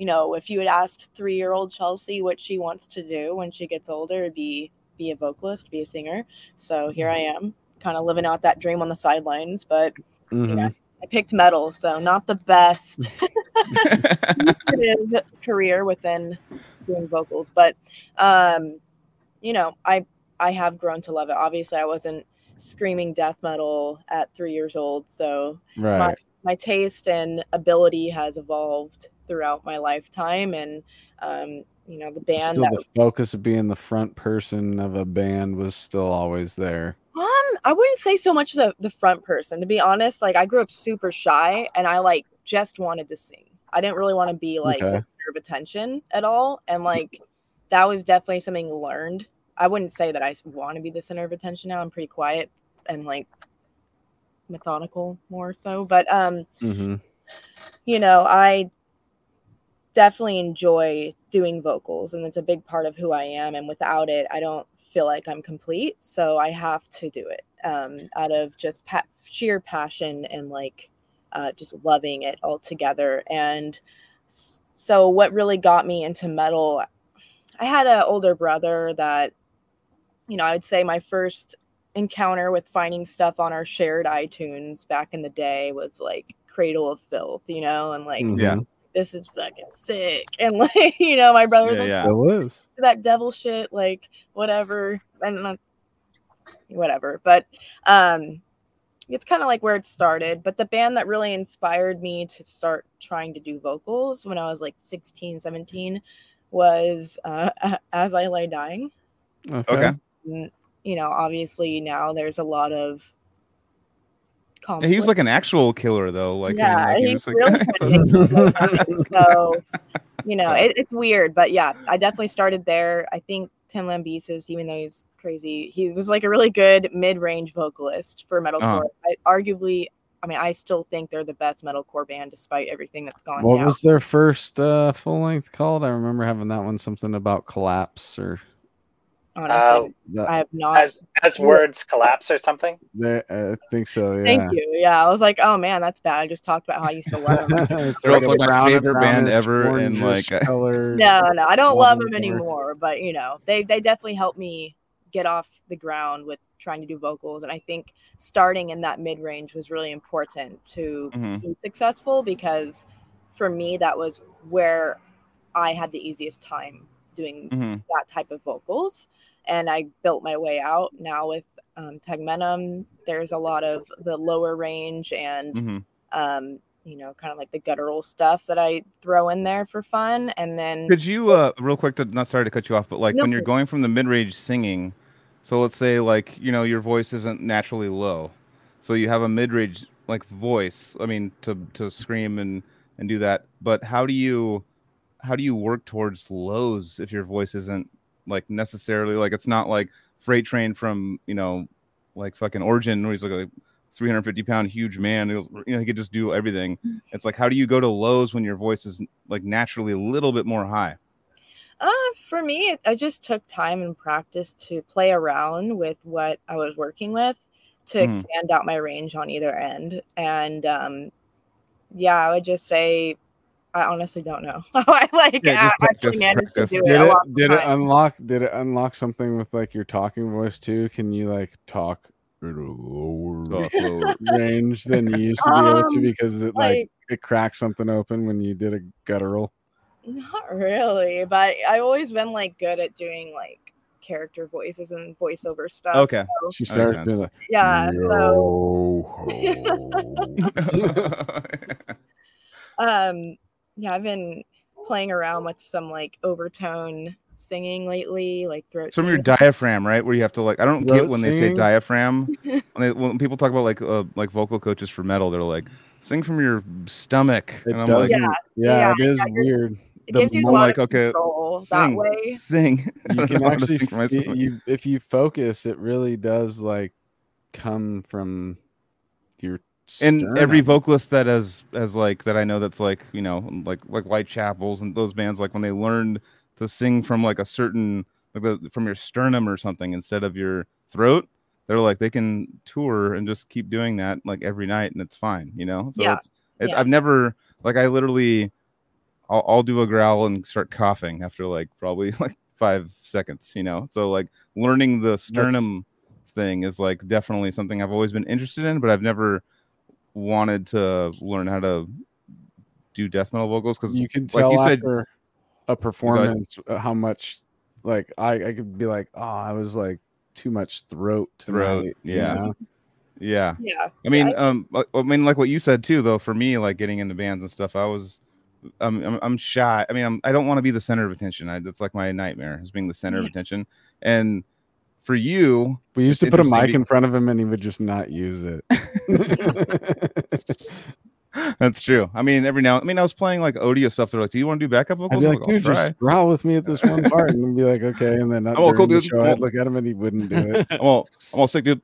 you know, if you had asked three-year-old Chelsea what she wants to do when she gets older, it'd be be a vocalist, be a singer. So here I am, kind of living out that dream on the sidelines. But Mhm. know, I picked metal, so not the best career within doing vocals. But um, you know, I I have grown to love it. Obviously, I wasn't screaming death metal at three years old, so right. my taste and ability has evolved throughout my lifetime and um, you know the band Still, that the focus of being the front person of a band was still always there. um i wouldn't say so much the, the front person to be honest like i grew up super shy and i like just wanted to sing. I didn't really want to be like the Okay. center of attention at all and like that was definitely something learned. I wouldn't say that i want to be the center of attention now. I'm pretty quiet and like methodical more so but um hmm you know, I definitely enjoy doing vocals and it's a big part of who I am. And without it, I don't feel like I'm complete. So I have to do it um, out of just pa- sheer passion and like uh, just loving it all together. And so, what really got me into metal, I had an older brother that, you know, I would say my first encounter with finding stuff on our shared iTunes back in the day was like Cradle of Filth, you know, and like Yeah. This is fucking sick. And like, you know, my brother's Yeah, like yeah. Still is. that devil shit, like whatever. And uh, whatever. But um it's kind of like where it started. But the band that really inspired me to start trying to do vocals when I was like 16, 17 was uh, As I Lay Dying Okay. Okay. you know, obviously now there's a lot of Yeah, conflict. he was like an actual killer though. Like, I mean, yeah, like, he he's was really like, so you know, So- it, it's weird, but yeah, I definitely started there. I think Tim Lambesis, even though he's crazy, he was like a really good mid-range vocalist for metalcore. Uh-huh. I, arguably, I mean, I still think they're the best metalcore band despite everything that's gone What down. was their first uh, full length called? I remember having that one something about collapse or Honestly, that, I have not. As as words collapse or something. they- I think so. Yeah. Thank you. Yeah, I was like, oh man, that's bad. I just talked about how I used to love them. it's They're also a my brown- favorite band ever, and, like, I- color. no, no, I don't love them Whatever. anymore. But you know, they they definitely helped me get off the ground with trying to do vocals, and I think starting in that mid range was really important to Mhm. be successful because for me that was where I had the easiest time doing Mhm. that type of vocals, and I built my way out. Now with um, tegmentum. There's a lot of the lower range and hmm um, you know, kind of like the guttural stuff that I throw in there for fun. And then Could you, uh, real quick, to, not sorry to cut you off, but like No, when you're going from the mid range singing, so let's say like you know your voice isn't naturally low, so you have a mid range like voice. I mean to to scream and and do that, but how do you how do you work towards lows if your voice isn't like necessarily like it's not like freight train from you know like fucking origin where he's like a 350 pound huge man who you know he could just do everything it's like how do you go to lows when your voice is like naturally a little bit more high Uh, for me, I just took time and practice to play around with what I was working with to Mhm. expand out my range on either end. And um, yeah, I would just say, I honestly don't know how I like Yeah, just a- actually practice, managed practice. to do it. Did a it did it unlock did it unlock something with like your talking voice too? Can you like talk at a lower lower. range than you used to be able to Um, because it like like- it cracked something open when you did a guttural? Not really, but I've always been like good at doing like character voices and voiceover stuff. Okay. so- She started doing sense. the yeah. So Yo-ho. um yeah i've been playing around with some like overtone singing lately like throat It's from your diaphragm, right? Where you have to like I don't get Throat when they say diaphragm. when, they, when people talk about like uh, like vocal coaches for metal, they're like sing from your stomach, It and I'm doesn't. like, Yeah, Yeah, it is yeah, weird. it the gives you a I'm lot like, of okay, control sing, that way sing. You can know how to actually sing for f- myself. you if you focus, it really does like come from your and every vocalist that has has like that I know that's like you know like like Whitechapels and those bands like when they learned to sing from like a certain like the, from your sternum or something instead of your throat they're like they can tour and just keep doing that like every night and it's fine you know so Yeah. it's it's Yeah. I've never like I literally I'll, I'll do a growl and start coughing after like probably like five seconds you know so like learning the sternum thing is like definitely something I've always been interested in but I've never wanted to learn how to do death metal vocals because you can like tell you said- after a performance uh, how much like I, I could be like oh i was like too much throat Throat, tonight," you yeah. know? yeah yeah I mean, um, I mean, like what you said too, though. For me, like getting into bands and stuff, I was, um, I'm, I'm shy. I mean, I'm, I don't want to be the center of attention. I, that's like my nightmare is being the center of attention. And for you, we used to put a mic in front of him and he would just not use it that's true. I mean, every now, I mean, I was playing like Odious stuff. They're like, "Do you want to do backup I'd vocals?" I'm like, "I'll dude, just growl with me at this one part, and then be like, okay, and then all cool, dude. show, I'd look at him and he wouldn't do it. I'm all, I'm all sick, dude.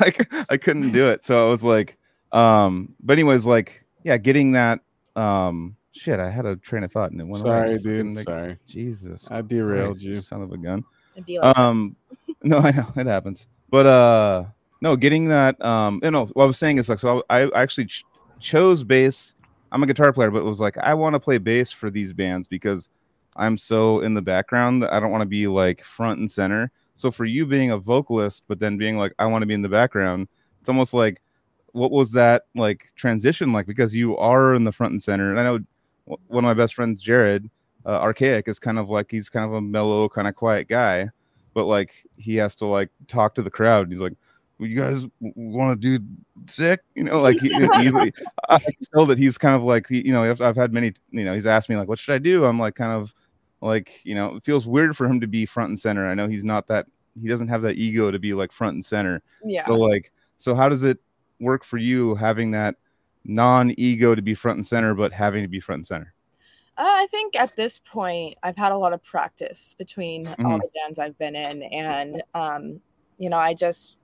like I couldn't do it. So I was like, um, but anyways, like, yeah, getting that, um, shit, I had a train of thought and it went away. Sorry, Fucking, dude. like, Sorry, Jesus. I derailed Christ, you. Son of a gun. It'd be like, Um, no, I know it happens, but uh, no, getting that, um, you know, what I was saying is like, so I, I actually ch- chose bass. I'm a guitar player, but it was like I want to play bass for these bands because I'm so in the background that I don't want to be like front and center. So for you being a vocalist, but then being like I want to be in the background, it's almost like what was that like transition like? Because you are in the front and center, and I know w- one of my best friends, Jared, uh, Archaic, is kind of like he's kind of a mellow, kind of quiet guy, but like he has to like talk to the crowd. He's like, well, "You guys want to do sick?" You know, like he, he, I can tell that he's kind of like he, you know I've, I've had many you know he's asked me like what should I do I'm like kind of like you know it feels weird for him to be front and center I know he's not that he doesn't have that ego to be like front and center yeah so like so how does it work for you having that non-ego to be front and center but having to be front and center Uh, I think at this point, I've had a lot of practice between all Mhm. the bands I've been in, and um, you know, I just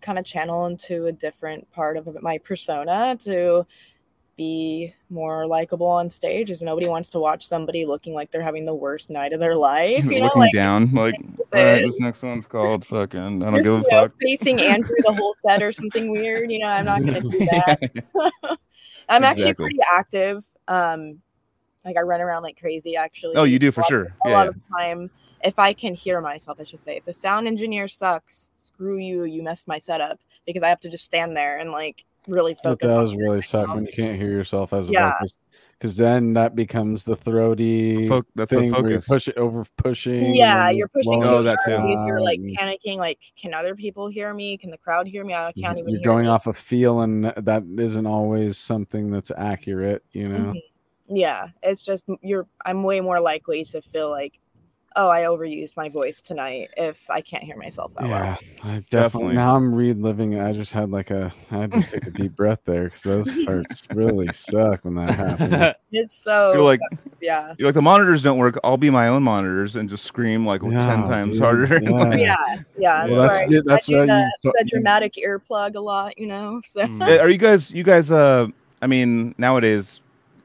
kind of channel into a different part of my persona to be more likable on stage. is nobody wants to watch somebody looking like they're having the worst night of their life. You know, looking like down like all right this next one's called fucking I don't give a fuck facing Andrew the whole set or something weird. You know, I'm not gonna do that. I'm actually pretty active. Um, like I run around like crazy. Actually. oh you do A for lot- sure A yeah, lot yeah. of time, if I can hear myself, I should say, if the sound engineer sucks, screw you. You messed my setup because I have to just stand there and like really It focus. on does really suck when you can't hear yourself as a Yeah. vocalist because then that becomes the throaty Fo- that's the thing where you push it over pushing. Yeah, you're pushing blowing Oh, that too. hard you're like panicking. Like, can other people hear me? Can the crowd hear me? I can't even. You're hear going me. off a feel, and that isn't always something that's accurate. You know. Mhm. Yeah, it's just you're. I'm way more likely to feel like, oh, I overused my voice tonight if I can't hear myself that Yeah, well. I definitely, Definitely. Now I'm reliving it. I just had like a. I had to take a deep breath there because those parts really suck when that happens. It's so. You're like yeah. you're like the monitors don't work. I'll be my own monitors and just scream like Yeah, ten times dude, harder. yeah. Yeah, yeah. Well, that's that's why it- that's I do why you the, the dramatic earplug a lot, you know. So Mm. Are you guys? You guys? Uh, I mean, nowadays,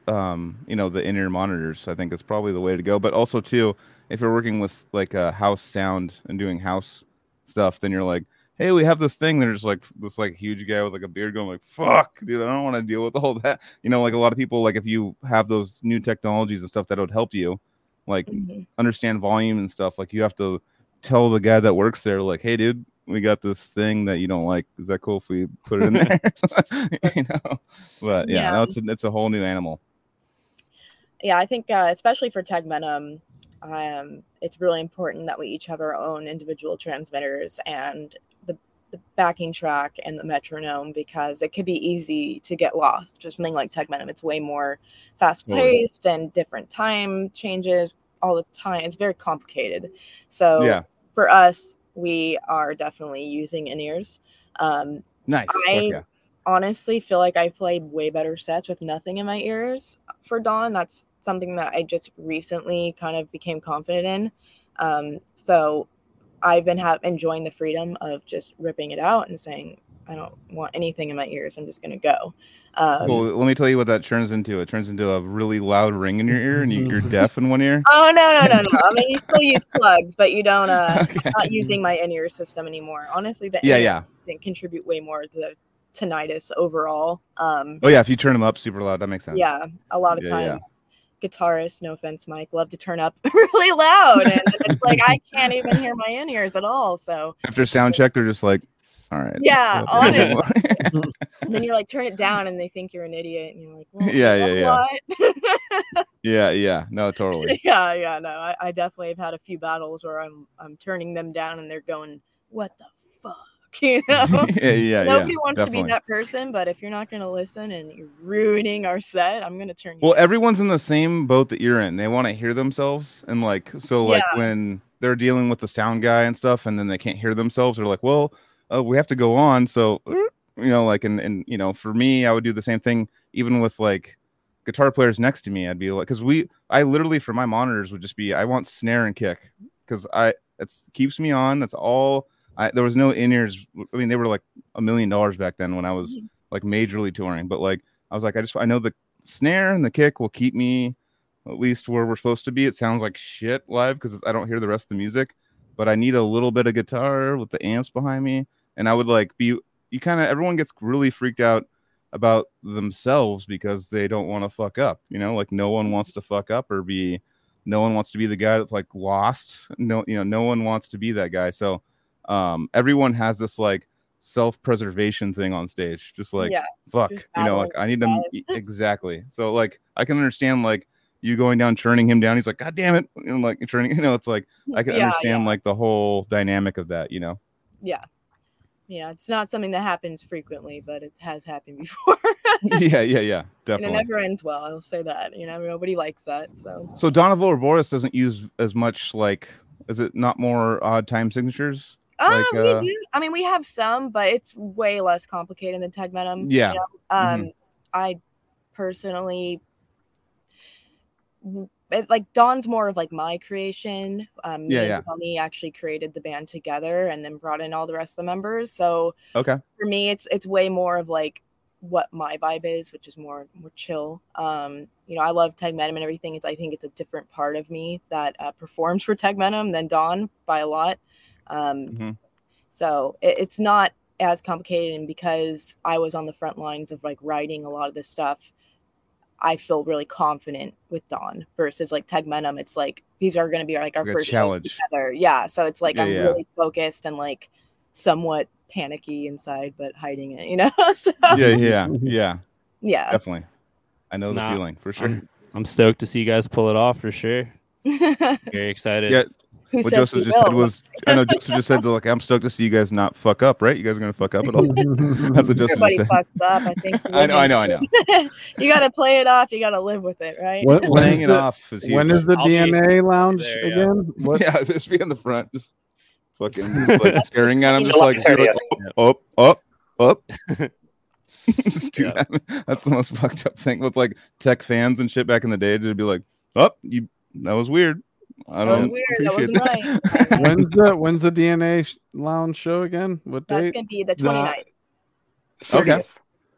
um, you know, the in-ear monitors. I think is probably the way to go. But also too, if you're working with like a house sound and doing house stuff, then you're like, hey, we have this thing. There's like this like huge guy with like a beard going like, fuck, dude, I don't want to deal with all that. You know, like a lot of people, like if you have those new technologies and stuff that would help you, like Mhm. understand volume and stuff, like you have to tell the guy that works there, like, hey, dude, we got this thing that you don't like. Is that cool if we put it in there? you know, but yeah, Yeah. no, it's a, it's a whole new animal. Yeah, I think uh, especially for Tegmentum, um, it's really important that we each have our own individual transmitters and the, the backing track and the metronome because it could be easy to get lost. Or something like Tegmentum, it's way more fast paced and different time changes all the time. It's very complicated. So yeah, for us, we are definitely using in ears. Um, nice. I yeah. honestly feel like I played way better sets with nothing in my ears for Dawn. That's something that I just recently kind of became confident in. Um, so I've been ha- enjoying the freedom of just ripping it out and saying, I don't want anything in my ears. I'm just going to go. Um, well, let me tell you what that turns into. It turns into a really loud ring in your ear, and you, you're deaf in one ear. Oh no no no no! I mean, you still use plugs, but you don't. Uh, Okay. not using my in-ear system anymore. Honestly, the Yeah, in-ear yeah. thing contribute way more to the tinnitus overall. Um, Oh yeah, if you turn them up super loud, that makes sense. yeah, a lot of Yeah, yeah. times guitarists, no offense, Mike, love to turn up really loud, and it's like I can't even hear my in-ears at all. So After sound check, they're just like, all right. Yeah, go up a honest- and then you're like, turn it down, and they think you're an idiot, and you're like, well, Yeah, yeah, yeah. yeah, yeah. No, totally. yeah, yeah, no, I, I definitely have had a few battles where I'm I'm turning them down, and they're going, what the fuck, you know. yeah, yeah, Nobody yeah. wants definitely. to be that person, but if you're not going to listen and you're ruining our set, I'm going to turn you. Well, down. everyone's in the same boat that you're in. They want to hear themselves, and like, so like Yeah. when they're dealing with the sound guy and stuff, and then they can't hear themselves, they're like, well, uh, we have to go on. So, uh, you know, like, and and you know, for me, I would do the same thing, even with like guitar players next to me. I'd be like, because we, I literally for my monitors would just be, I want snare and kick, because I it keeps me on. That's all. I there was no in ears. I mean, they were like a million dollars back then when I was Mm-hmm. like majorly touring, but like I was like, I just I know the snare and the kick will keep me at least where we're supposed to be. It sounds like shit live because I don't hear the rest of the music, but I need a little bit of guitar with the amps behind me. And I would like be, you kind of, everyone gets really freaked out about themselves because they don't want to fuck up, you know, like no one wants to fuck up or be, no one wants to be the guy that's like lost. No, you know, no one wants to be that guy. So, um, everyone has this like self-preservation thing on stage, just like, yeah, fuck Just you know like i need them exactly so like i can understand like you going down churning him down he's like god damn it you know like churning you know it's like i can Yeah, understand yeah. like the whole dynamic of that you know yeah, yeah. It's not something that happens frequently, but it has happened before, yeah yeah yeah and it never ends well. I'll say that. You know, nobody likes that. So so Dawn of Ouroboros doesn't use as much like is it not more odd time signatures Um, Like, we uh, do. I mean, we have some, but it's way less complicated than Tegmentum. Yeah. You know? Um, Mhm. I personally, it, like Dawn's more of like my creation. Um, me Yeah, and yeah. Tommy actually created the band together, and then brought in all the rest of the members. So okay for me, it's it's way more of like what my vibe is, which is more more chill. Um, you know, I love Tegmentum and everything. It's I think it's a different part of me that uh, performs for Tegmentum than Dawn by a lot. Um, Mhm. so it, it's not as complicated, and because I was on the front lines of like writing a lot of this stuff, I feel really confident with Dawn versus like Tegmentum. It's like these are going to be like our Like first challenge. together. Yeah, so it's like Yeah, I'm yeah. really focused and like somewhat panicky inside, but hiding it. You know? so, yeah yeah yeah yeah. definitely I know the Nah, feeling for sure. I'm, I'm stoked to see you guys pull it off for sure. Very excited. Yeah, Who what Joseph we just said was, I know Joseph just said, like, I'm stoked to see you guys not fuck up, right? You guys are gonna fuck up at all? That's what Joseph Everybody just said. fucks up. I think. I know, I know, I know. you got to play it off. You got to live with it, right? What- Playing it the- off is huge. When is the I'll be DNA lounge there, yeah. again? What? yeah, this be in the front, just fucking just, like staring at him, just like, you're like, 30th. up, up, up. just do Yeah. that. That's the most fucked up thing with like tech fans and shit back in the day. To be like, up, you that was weird. I That was don't weird. That appreciate wasn't that. right. When's the when's the DNA lounge show again? What That's date? gonna be the The- 29th. Okay.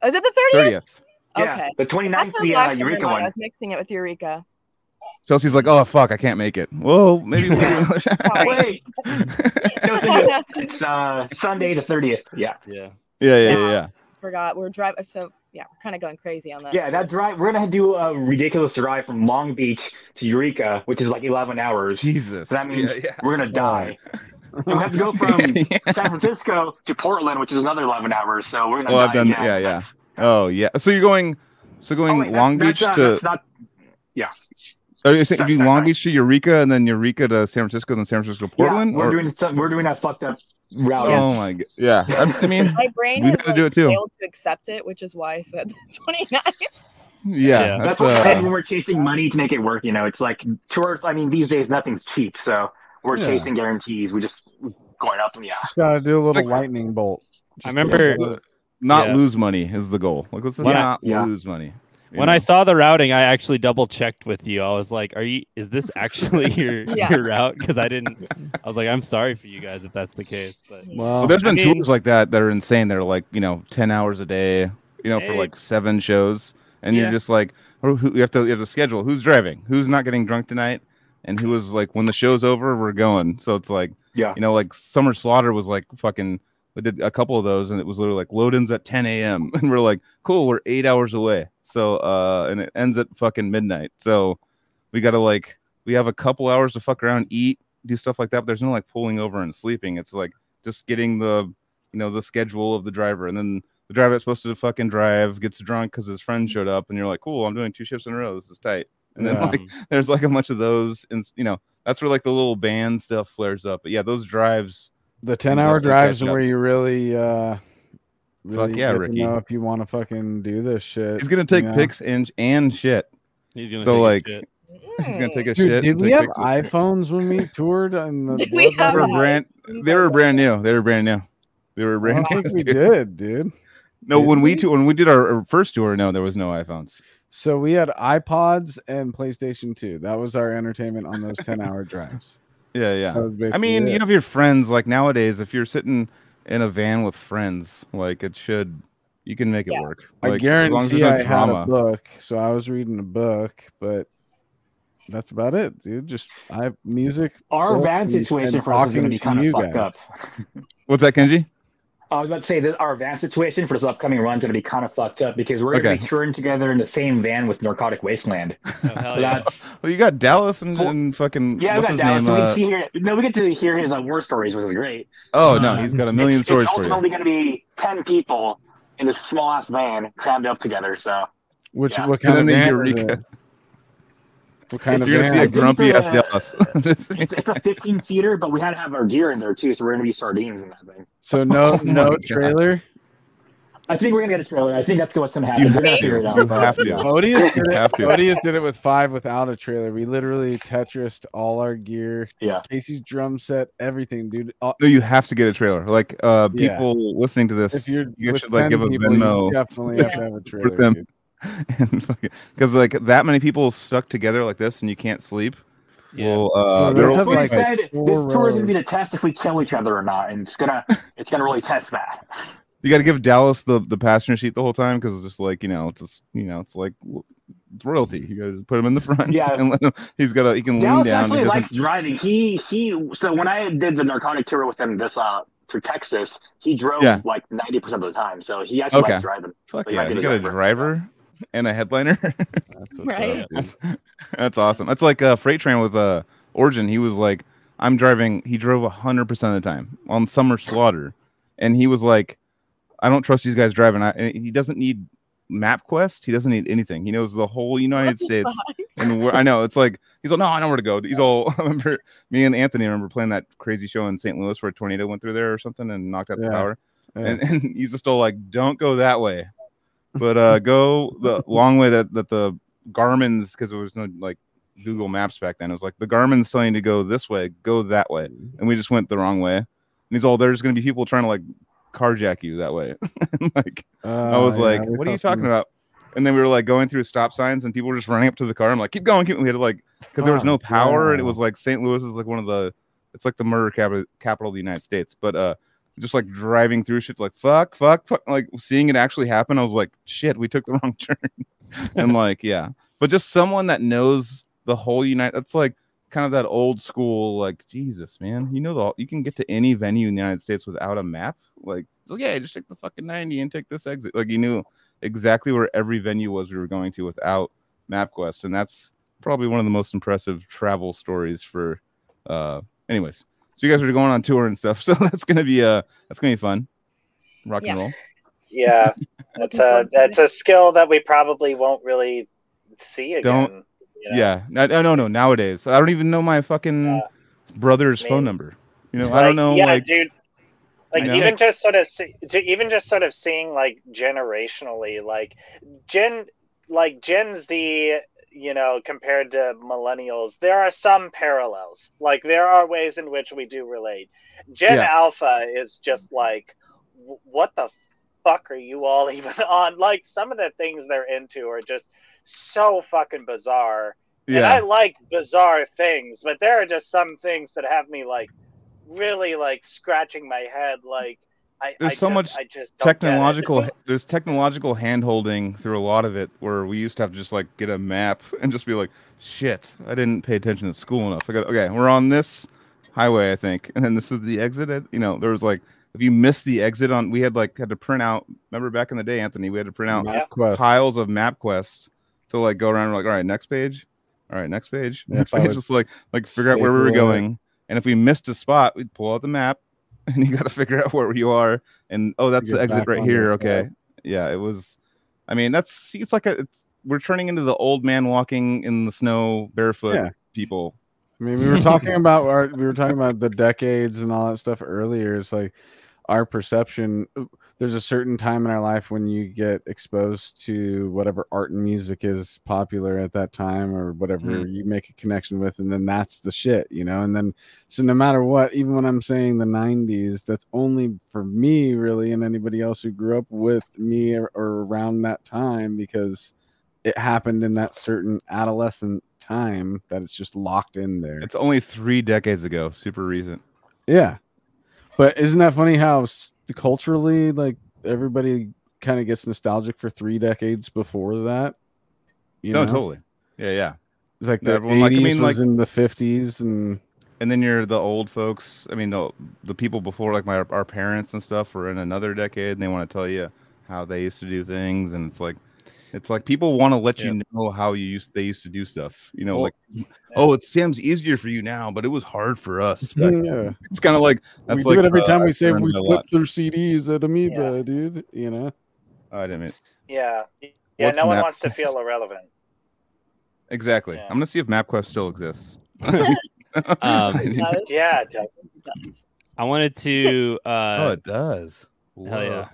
Oh, is it the 30th? Thirtieth. Yeah, Okay. the 29th, That's the uh, last one, Eureka never mind. I was mixing it with Eureka. Chelsea's like, oh fuck, I can't make it. Well, maybe we'll do another shot. Sorry. Wait, it's, it's uh, Sunday the 30th. Yeah, Yeah. Yeah, yeah, yeah, yeah. Forgot. We're driving. So yeah, we're kind of going crazy on that. yeah. That drive, we're gonna do a ridiculous drive from Long Beach to Eureka, which is like 11 hours. Jesus. So that means yeah, yeah. we're gonna die. We have to go from Yeah. San Francisco to Portland, which is another 11 hours. So we're gonna Well, die I've done- again. yeah, yeah. That's- Oh yeah. So you're going so going Oh, wait, Long that's, Beach that's, uh, to that's not. are you saying sorry, sorry, Long sorry. Beach to Eureka and then Eureka to San Francisco, and then San Francisco to Portland? Yeah, we're or- doing some, we're doing that fucked up route. Oh my god. Yeah. That's I mean My brain We has gotta do it too. failed to accept it, which is why I said the 29th. yeah, Yeah. That's that's what happens uh when we're chasing money to make it work. You know, it's like tours. I mean, these days nothing's cheap, so we're Yeah. chasing guarantees. We just going up and yeah. Just gotta do a little Like- lightning bolt. I remember uh, not Yeah. lose money is the goal. Like let's just When not Yeah. lose money. You when know? I saw the routing, I actually double checked with you. I was like, "Are you? Is this actually your Yeah. your route?" Because I didn't. I was like, "I'm sorry for you guys if that's the case." But Well, Well, there's I been mean- tours like that that are insane. They're like, you know, 10 hours a day, you know, for like seven shows. And Yeah. you're just like, oh, who, you have to you have to schedule who's driving, who's not getting drunk tonight, and who was like, when the show's over, we're going. So it's like, Yeah. you know, like Summer Slaughter was like fucking. We did a couple of those, and it was literally like load ins at 10 a.m. and we're like, cool, we're eight hours away. So uh, and it ends at fucking midnight. So we got to like we have a couple hours to fuck around, eat, do stuff like that. But there's no like pulling over and sleeping. It's like just getting the you know the schedule of the driver, and then the driver that's supposed to fucking drive gets drunk because his friend showed up, and you're like, cool, I'm doing two shifts in a row. This is tight. And then Yeah. like there's like a bunch of those, and you know that's where like the little band stuff flares up. But yeah, those drives. The ten hour definitely drives catch where you really uh really yeah, get to Ricky. know if you want to fucking do this shit. He's gonna take you know? pics and and shit. he's gonna So, take a like, shit. He's gonna take a Dude, shit. did and we take have pics of- iPhones when we toured? And the Did we Bloodbath? have They were brand. They were brand new. They were brand new. They were I brand don't new. think we dude. did, dude. No, Did when we we? tou- when we did our, our first tour, no, there was no iPhones. So we had iPods and PlayStation 2. That was our entertainment on those 10 hour drives. Yeah, yeah. I mean, it. you have your friends. Like nowadays, if you're sitting in a van with friends, like it should, you can make it Yeah. work. I Like, as long as guarantee there's I no had a book, so I was reading a book, but that's about it, dude. Just I music. Our van situation for us is going to be kind of fucked up. What's that, Kenji? I was about to say that our van situation for this upcoming run is going to be kind of fucked up because we're going to Okay. be touring together in the same van with Narcotic Wasteland. Oh, hell So yeah. that's Well, you got Dallas and, Well, and fucking yeah, we got his Dallas. name? So we Uh, get to hear, no, we get to hear his uh, war stories, which is great. oh no, Uh, he's got a million it's, stories it's for you. ultimately going to be ten people in this small ass van crammed up together. So Which Yeah. what And kind of then the van? Eureka. Is it? What kind of You're gonna van? see a grumpy ass Uh, Dallas. It's, it's a 15 seater, but we had to have our gear in there too, so we're going to be sardines in that thing. So no Oh my no God. trailer. I think we're going to get a trailer. I think that's what's going to happen. You We're going have to figure it out. You have to. Odious did it. to. Odious did it with five without a trailer. We literally Tetrised all our gear. Yeah. Casey's drum set, everything, dude. All- No, you have to get a trailer. Like uh, Yeah. people listening to this, if you're you should like give a people, Venmo. definitely have to have a trailer. them. dude. because like that many people stuck together like this and you can't sleep. Yeah. Well, uh, there's they're a- all We like said this tour is gonna be the test if we kill each other or not, and it's gonna it's gonna really test that. you got to give Dallas the the passenger seat the whole time because it's just like you know it's just, you know it's like it's royalty. You got to put him in the front. Yeah. and let him, he's got to he can lean Dallas down. actually He likes driving. He he. So when I did the narcotic tour with him this uh for Texas, he drove Yeah. like ninety percent of the time. So he actually Okay. likes driving. Fuck he yeah, you got a driver. driver and a headliner. That's Right. up. That's awesome. That's like a freight train with uh, Origin. He was like, I'm driving. He drove hundred percent of the time on Summer Slaughter, and he was like, I don't trust these guys driving. I, and he doesn't need MapQuest. He doesn't need anything. He knows the whole United States. And where, I know it's like he's all, no, I know where to go. He's all. I remember me and Anthony remember playing that crazy show in St. Louis where a tornado went through there or something and knocked out the power. Yeah. And, and he's just all like, don't go that way, but uh, go the long way that that the Garmin's because there was no like Google Maps back then. It was like the Garmin's telling you to go this way, go that way, and we just went the wrong way. And he's all, there's going to be people trying to like carjack you that way. Like I was Uh, yeah, like, what are you talking about? And then we were like going through stop signs and people were just running up to the car. I'm like, keep going, keep. We had to like because there was no power and it was like St. Louis is like one of the it's like the murder capital capital of the United States. But uh just like driving through shit like fuck, fuck, fuck like seeing it actually happen, I was like, shit, we took the wrong turn. and like, yeah. But just someone that knows the whole United that's like kind of that old school, like Jesus, man. You know the you can get to any venue in the United States without a map. Like, so yeah, just take the fucking 90 and take this exit. Like you knew exactly where every venue was we were going to without MapQuest. And that's probably one of the most impressive travel stories for uh anyways. So you guys are going on tour and stuff. So that's gonna be uh that's gonna be fun. Rock Yeah. and roll. Yeah, that's a that's a skill that we probably won't really see again. Don't- you know? Yeah. No, no, no, no. Nowadays. I don't even know my fucking Yeah. brother's I phone number. You know, I don't know Yeah, like dude. Like even just sort of see, even just sort of seeing like generationally, like Gen, like Gen Z, you know, compared to millennials, there are some parallels. Like there are ways in which we do relate. Gen Yeah. Alpha is just like, what the fuck are you all even on? Like some of the things they're into are just so fucking bizarre. And I like bizarre things, but there are just some things that have me like really like scratching my head. Like I, There's I so just, much I just don't get it. technological there's technological handholding through a lot of it where we used to have to just like get a map and just be like shit i didn't pay attention to school enough. I got okay we're on this highway i think. And then this is the exit at- you know there was like if you missed the exit on we had like had to print out remember back in the day anthony we had to print out MapQuest. piles of MapQuest to like go around and like all right next page. All right next page. Yeah, next if page just like like figure out where we were going. And if we missed a spot we'd pull out the map and you got to figure out where you are and oh that's the exit right here the okay yeah it was i mean that's see, it's like a it's we're turning into the old man walking in the snow barefoot Yeah. people I mean, we were talking about our, we were talking about the decades and all that stuff earlier. It's like our perception. There's a certain time in our life when you get exposed to whatever art and music is popular at that time, or whatever Mhm. you make a connection with, and then that's the shit, you know. And then, so no matter what, even when I'm saying the '90s, that's only for me, really, and anybody else who grew up with me or, or around that time, because it happened in that certain adolescent time that it's just locked in there. it's only three decades ago super recent Yeah. But isn't that funny how culturally, like everybody kind of gets nostalgic for three decades before that? You no know, totally yeah yeah It's like the Everyone, like, I mean, was like- in the 50s, and and then you're the old folks i mean the the people before like my our parents and stuff were in another decade and they want to tell you how they used to do things and it's like it's like people want to let you know how you used they used to do stuff you know Well- like oh it seems easier for you now but it was hard for us back then." yeah, it's kind of like that's we like do it every uh, time we I've say we flip lot. through CDs at Amoeba, dude. You know, Oh, i didn't mean Yeah, yeah. What's no one Map- wants to feel irrelevant. exactly Yeah. i'm gonna see if mapquest still exists Um, Yeah, it does. I wanted to. oh Uh, it does hell yeah!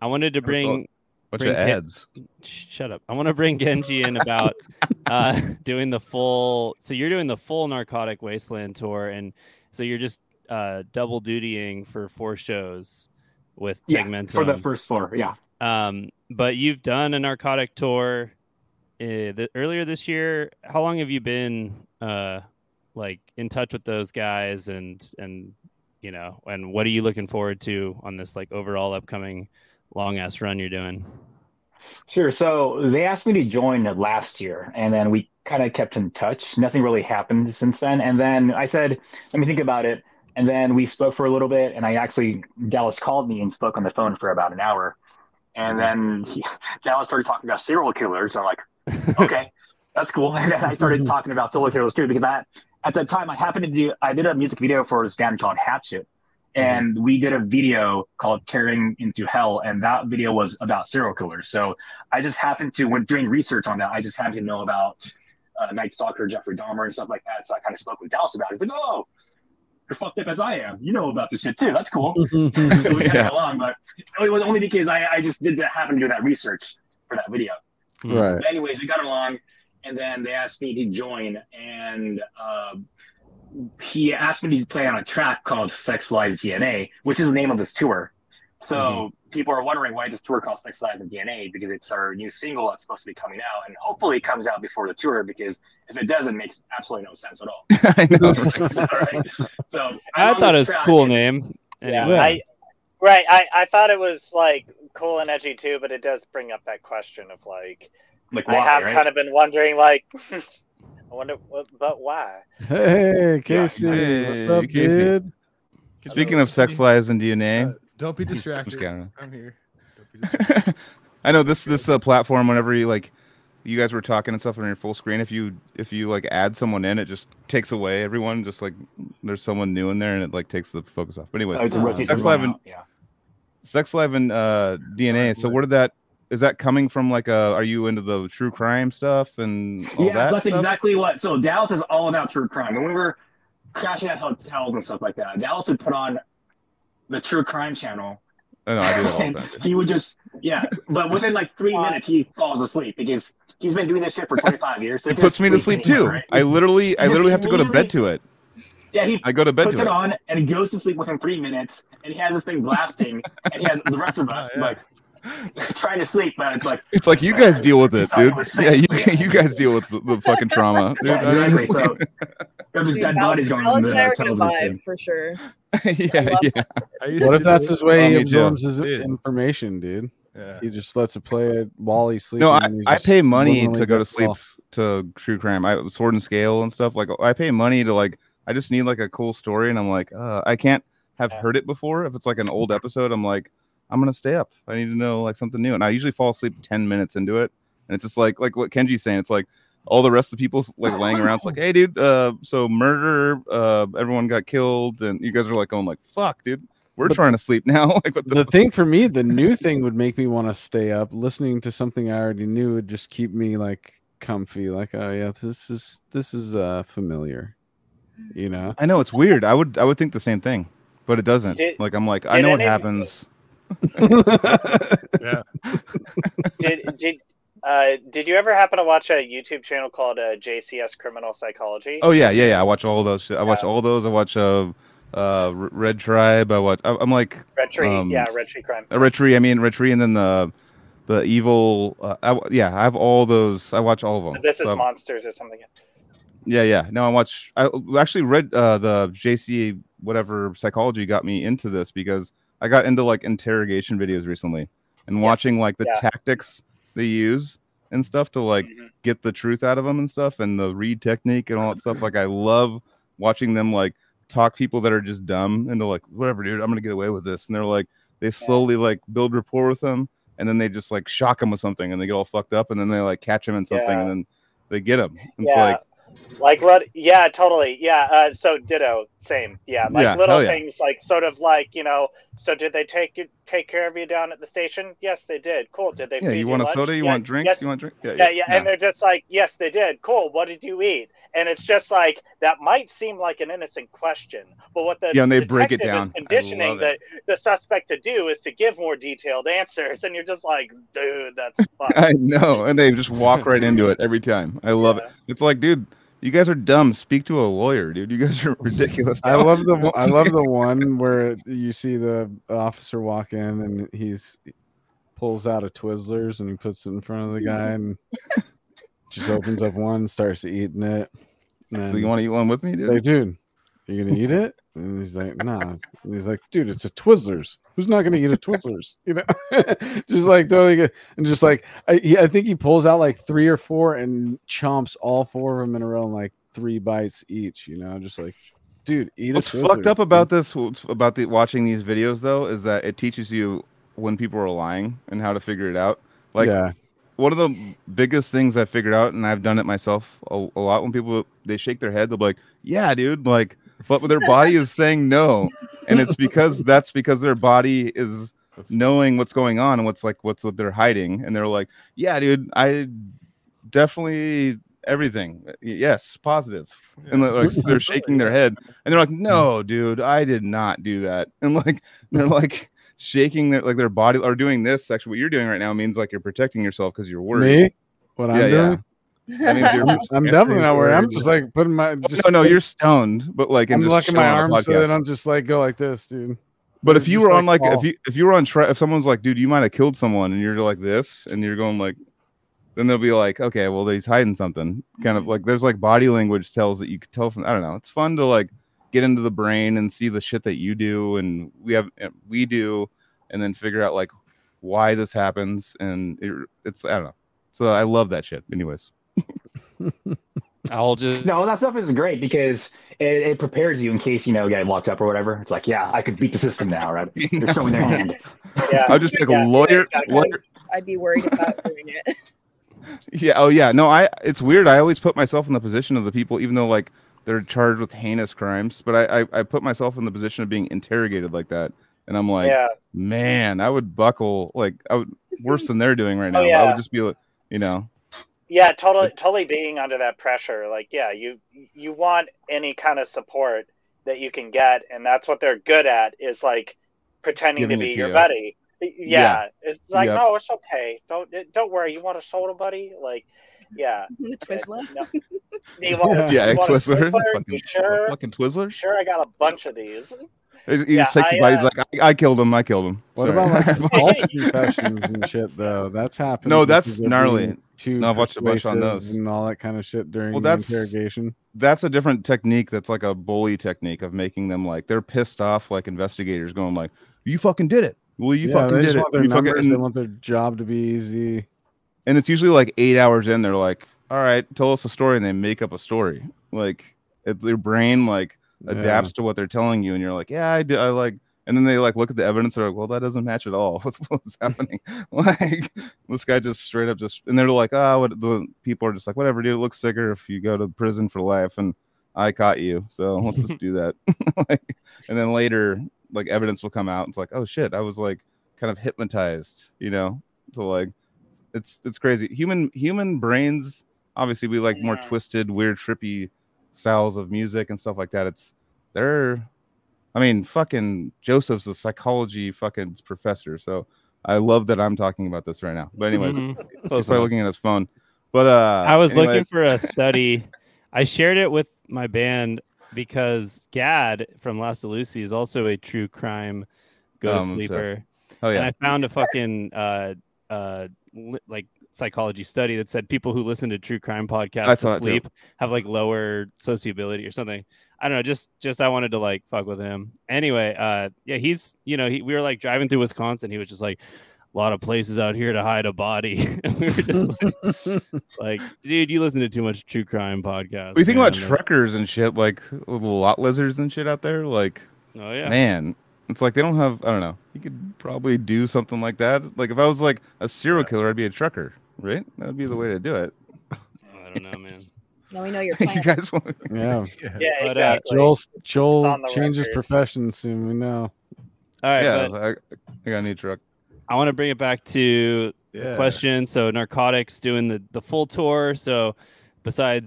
I wanted to bring. Bunch bring of ads Sh- Shut up! I want to bring Kenji in about uh, doing the full. So you're doing the full Narcotic Wasteland tour, and so you're just uh, double dutying for four shows with Yeah, Tegmentum. for the first four. Yeah. Um, but you've done a narcotic tour uh, the, earlier this year. How long have you been uh, like in touch with those guys, and and you know, and what are you looking forward to on this like overall upcoming long ass run you're doing? Sure. So they asked me to join last year, and then we kind of kept in touch. Nothing really happened since then. And then I said, let me think about it. And then we spoke for a little bit, and I actually, Dallas called me and spoke on the phone for about an hour. And then he, Dallas started talking about serial killers. I'm like, okay, that's cool. And then I started mm-hmm. talking about serial killers too, because that, at that time I happened to do, I did a music video for Scantone Hatchet. And we did a video called "Tearing into Hell," and that video was about serial killers. So I just happened to, when doing research on that, I just happened to know about uh, Night Stalker, Jeffrey Dahmer, and stuff like that. So I kind of spoke with Dallas about it. He's like, "Oh, you're fucked up as I am. You know about this shit too. That's cool." so we kind Yeah. got along, but it was only because I, I just did that, happen to do that research for that video. right. But anyways, we got along, and then they asked me to join, and uh, he asked me to play on a track called Sex Lies DNA, which is the name of this tour. So mm-hmm. people are wondering why this tour called Sex Lies and DNA because it's our new single that's supposed to be coming out, and hopefully it comes out before the tour because if it doesn't, it makes absolutely no sense at all. I know. Alright, So I'm I thought it was a cool and- name. Yeah, Anyway. Yeah. I right. I, I thought it was like cool and edgy too, but it does bring up that question of like Like I have right? kind of been wondering like I wonder what, but why? Hey, Casey. Hey, What's up, Casey. dude? Speaking of sex lies and DNA, Uh, don't be just distracted. kidding. I'm here. Don't be distracted. I know this this uh, platform. Whenever you like, you guys were talking and stuff on your full screen. If you if you like add someone in, it just takes away everyone. Just like there's someone new in there, and it like takes the focus off. But anyways, Oh, it's a Sex going Live and- out, yeah. Sex Lies and uh, DNA. So where did that? Is that coming from? Like, uh, are you into the true crime stuff and all yeah, that? that's stuff? exactly what. So Dallas is all about true crime. And when we were crashing at hotels and stuff like that, Dallas would put on the true crime channel. I know I do all the and time. he would just, yeah. But within like three minutes, he falls asleep because he's been doing this shit for 25 years. So It puts me to sleep too. right? I literally, I literally have to go to bed to it. Yeah, he I go to bed puts to it it. on and he goes to sleep within three minutes, and he has this thing blasting, and he has the rest of us Oh, yeah. like trying to sleep, but it's like It's like you guys deal with it, dude. the. Yeah, you you guys deal with the, the fucking trauma, dude. yeah, I'm exactly. So there's Dude, dead Alex- going on in the I are gonna hotels and shit. vibe for sure. yeah, yeah. What if that's his way he absorbs his Dude. information, dude? Yeah. He just lets it play it while he's sleeping. No, I, he I pay money to go to sleep off. to true crime. I sword and scale and stuff. Like I pay money to like. I just need like a cool story, and I'm like, uh, I can't have heard it before. If it's like an old episode, I'm like, I'm gonna stay up. I need to know like something new, and I usually fall asleep ten minutes into it, and it's just like like what Kenji's saying. It's like all the rest of the people like laying around. It's like, hey, dude, uh, so murder, uh, everyone got killed, and you guys are like going like, fuck, dude, we're But- trying to sleep now. like what the, The thing for me, the new thing would make me want to stay up. Listening to something I already knew would just keep me like comfy. Like, oh yeah, this is this is uh familiar. You know? I know it's weird. I would I would think the same thing, but it doesn't. Did- like I'm like I did know what happens. Yeah. Did did uh did you ever happen to watch a YouTube channel called uh, JCS Criminal Psychology? Oh yeah, yeah, yeah. I watch all those. I watch Yeah. all those. I watch uh, uh, Red Tribe. I watch. I- I'm like Red Tree, um, yeah, Red Tree Crime. a Red Tree. I mean Red Tree, and then the the evil. Uh, I, yeah, I have all those. I watch all of them. This is So, Monsters or something. yeah, yeah. No, I watch. I actually read uh, the JC whatever psychology got me into this because I got into like interrogation videos recently and Yes. watching like the Yeah. tactics they use and stuff to like Mhm. get the truth out of them and stuff and the Reid technique and all that stuff. Like I love watching them like talk people that are just dumb into like whatever, dude. I'm gonna get away with this, and they're like they slowly like build rapport with them, and then they just like shock them with something, and they get all fucked up, and then they like catch them in something, Yeah. and then they get them. It's yeah, like like let yeah, totally. Yeah, uh, so ditto, same. Yeah, like Yeah, little yeah. things like sort of like you know. So did they take you take care of you down at the station? Yes, they did. Cool. Did they? yeah, feed you want a lunch? soda? You Yeah, want drinks? yes, You want drink? Yeah, yeah, yeah, and they're just like, yes, they did. Cool. What did you eat? And it's just like that might seem like an innocent question, but what the Yeah, and they break it down. conditioning the the suspect to do is to give more detailed answers, and you're just like, dude, that's. I know, and they just walk right into it every time. I love it. It's like, dude, you guys are dumb. Speak to a lawyer, dude. You guys are ridiculous. I love the one- I love the one where you see the officer walk in and he's pulls out a Twizzlers and he puts it in front of the guy and just opens up one, starts eating it. So you want to eat one with me, dude? like, dude, you gonna eat it? And he's like, nah. And he's like, dude, it's a Twizzlers. Who's not gonna eat a Twizzlers? You know, just like totally good. And just like, I, he, I think he pulls out like three or four and chomps all four of them in a row, in like three bites each. You know, just like, dude, eat What's a fucked Twizzlers, up about this about the watching these videos though is that it teaches you when people are lying and how to figure it out. Like yeah, one of the biggest things I figured out, and I've done it myself a, a lot. When people they shake their head, they'll be like, "Yeah, dude," like, but their body is saying no, and it's because that's because their body is That's- knowing what's going on and what's like what's what they're hiding, and they're like, yeah, dude, I definitely everything, yes, positive, and they're like they're shaking their head, and they're like, no, hmm. dude, I did not do that, and like they're like shaking their like their body or doing this. Actually, what you're doing right now means like you're protecting yourself because you're worried. Me? What I'm Yeah, yeah. doing? That means you're. I'm definitely not worried. I'm just like putting my. Just, no, no, you're stoned, but like I'm just locking my chilling on a arms so podcast. they don't just like go like this, dude. But if you were on like fall. if you if you were on tra- if someone's like, dude, you might have killed someone, and you're like this, and you're going like, then they'll be like, okay, well, he's hiding something. Kind of like there's like body language tells that you could tell from. I don't know. It's fun to like get into the brain and see the shit that you do, and we have uh, we do, and then figure out like why this happens, and it, it's I don't know. So I love that shit. Anyways, I'll just No, that stuff is great because it, it prepares you in case you know get locked up or whatever. It's like, yeah, I could beat the system now, right? They're showing their hand. Yeah. I'll just be Yeah, a lawyer. exactly. lawyer I'd be worried about doing it. Yeah. Oh, yeah. No, I. It's weird. I always put myself in the position of the people, even though like they're charged with heinous crimes. But I, I, I put myself in the position of being interrogated like that, and I'm like, yeah. man, I would buckle like I would worse than they're doing right oh, now. Oh, I would just be like, you know, Yeah, totally, totally being under that pressure. Like, yeah, you you want any kind of support that you can get, and that's what they're good at is like pretending Giving to be to your you. buddy. Yeah, Yeah. it's like, Yep. no, it's okay. Don't don't worry. You want a soda, buddy? Like, yeah. Twizzler. No. You want, a- yeah, you want a Twizzler, You fucking, sure? fucking Twizzler. Sure, I got a bunch of these. He he Yeah, just takes I, the body. He's uh, like, I, I killed him. I killed him. What Sorry. about like false confessions and shit though? That's happened. No, that's gnarly. Too No, I've watched a bunch on those. and all that kind of shit during Well, the that's- interrogation. that's a different technique that's like a bully technique of making them like they're pissed off like investigators going like you fucking did it well you yeah, fucking they did it want their you fucking. They want their job to be easy. and it's usually like eight hours in they're like all right tell us a story and they make up a story like it, their brain like Yeah. adapts to what they're telling you and you're like yeah i did i like and then they like look at the evidence they're like well that doesn't match at all what's, what's happening. Like this guy just straight up just and they're like oh what the people are just like whatever dude it looks sicker if you go to prison for life and i caught you so let's just do that. Like, and then later like evidence will come out it's like oh shit i was like kind of hypnotized you know? To like it's it's crazy. Human human brains obviously we like more twisted weird trippy styles of music and stuff like that it's they're i mean fucking joseph's a psychology fucking professor so i love that i'm talking about this right now but anyways Mhm. he's probably enough. looking at his phone but uh I was looking for a study. I shared it with my band because Gad from Last of Lucy is also a true crime go Um, sleeper. oh yeah, And I found a fucking uh uh li- like psychology study that said people who listen to true crime podcasts to that too. sleep have like lower sociability or something. I don't know, just just I wanted to like fuck with him. Anyway, uh yeah, he's you know, he we were like driving through Wisconsin, he was just like a lot of places out here to hide a body. and we were just like, like, dude, you listen to too much true crime podcast. we think about man." Like, truckers and shit like little lot lizards and shit out there like Oh yeah. man it's like they don't have i don't know you could probably do something like that like if i was like a serial killer i'd be a trucker right that'd be the way to do it I don't know, man. Now we know your you guys want Yeah, Yeah. Yeah, But, uh, exactly. Joel It's Joel changes record. profession soon. We know. All right, yeah but I, I got a new truck I want to bring it back to Yeah. question. So narcotics doing the the full tour. So besides,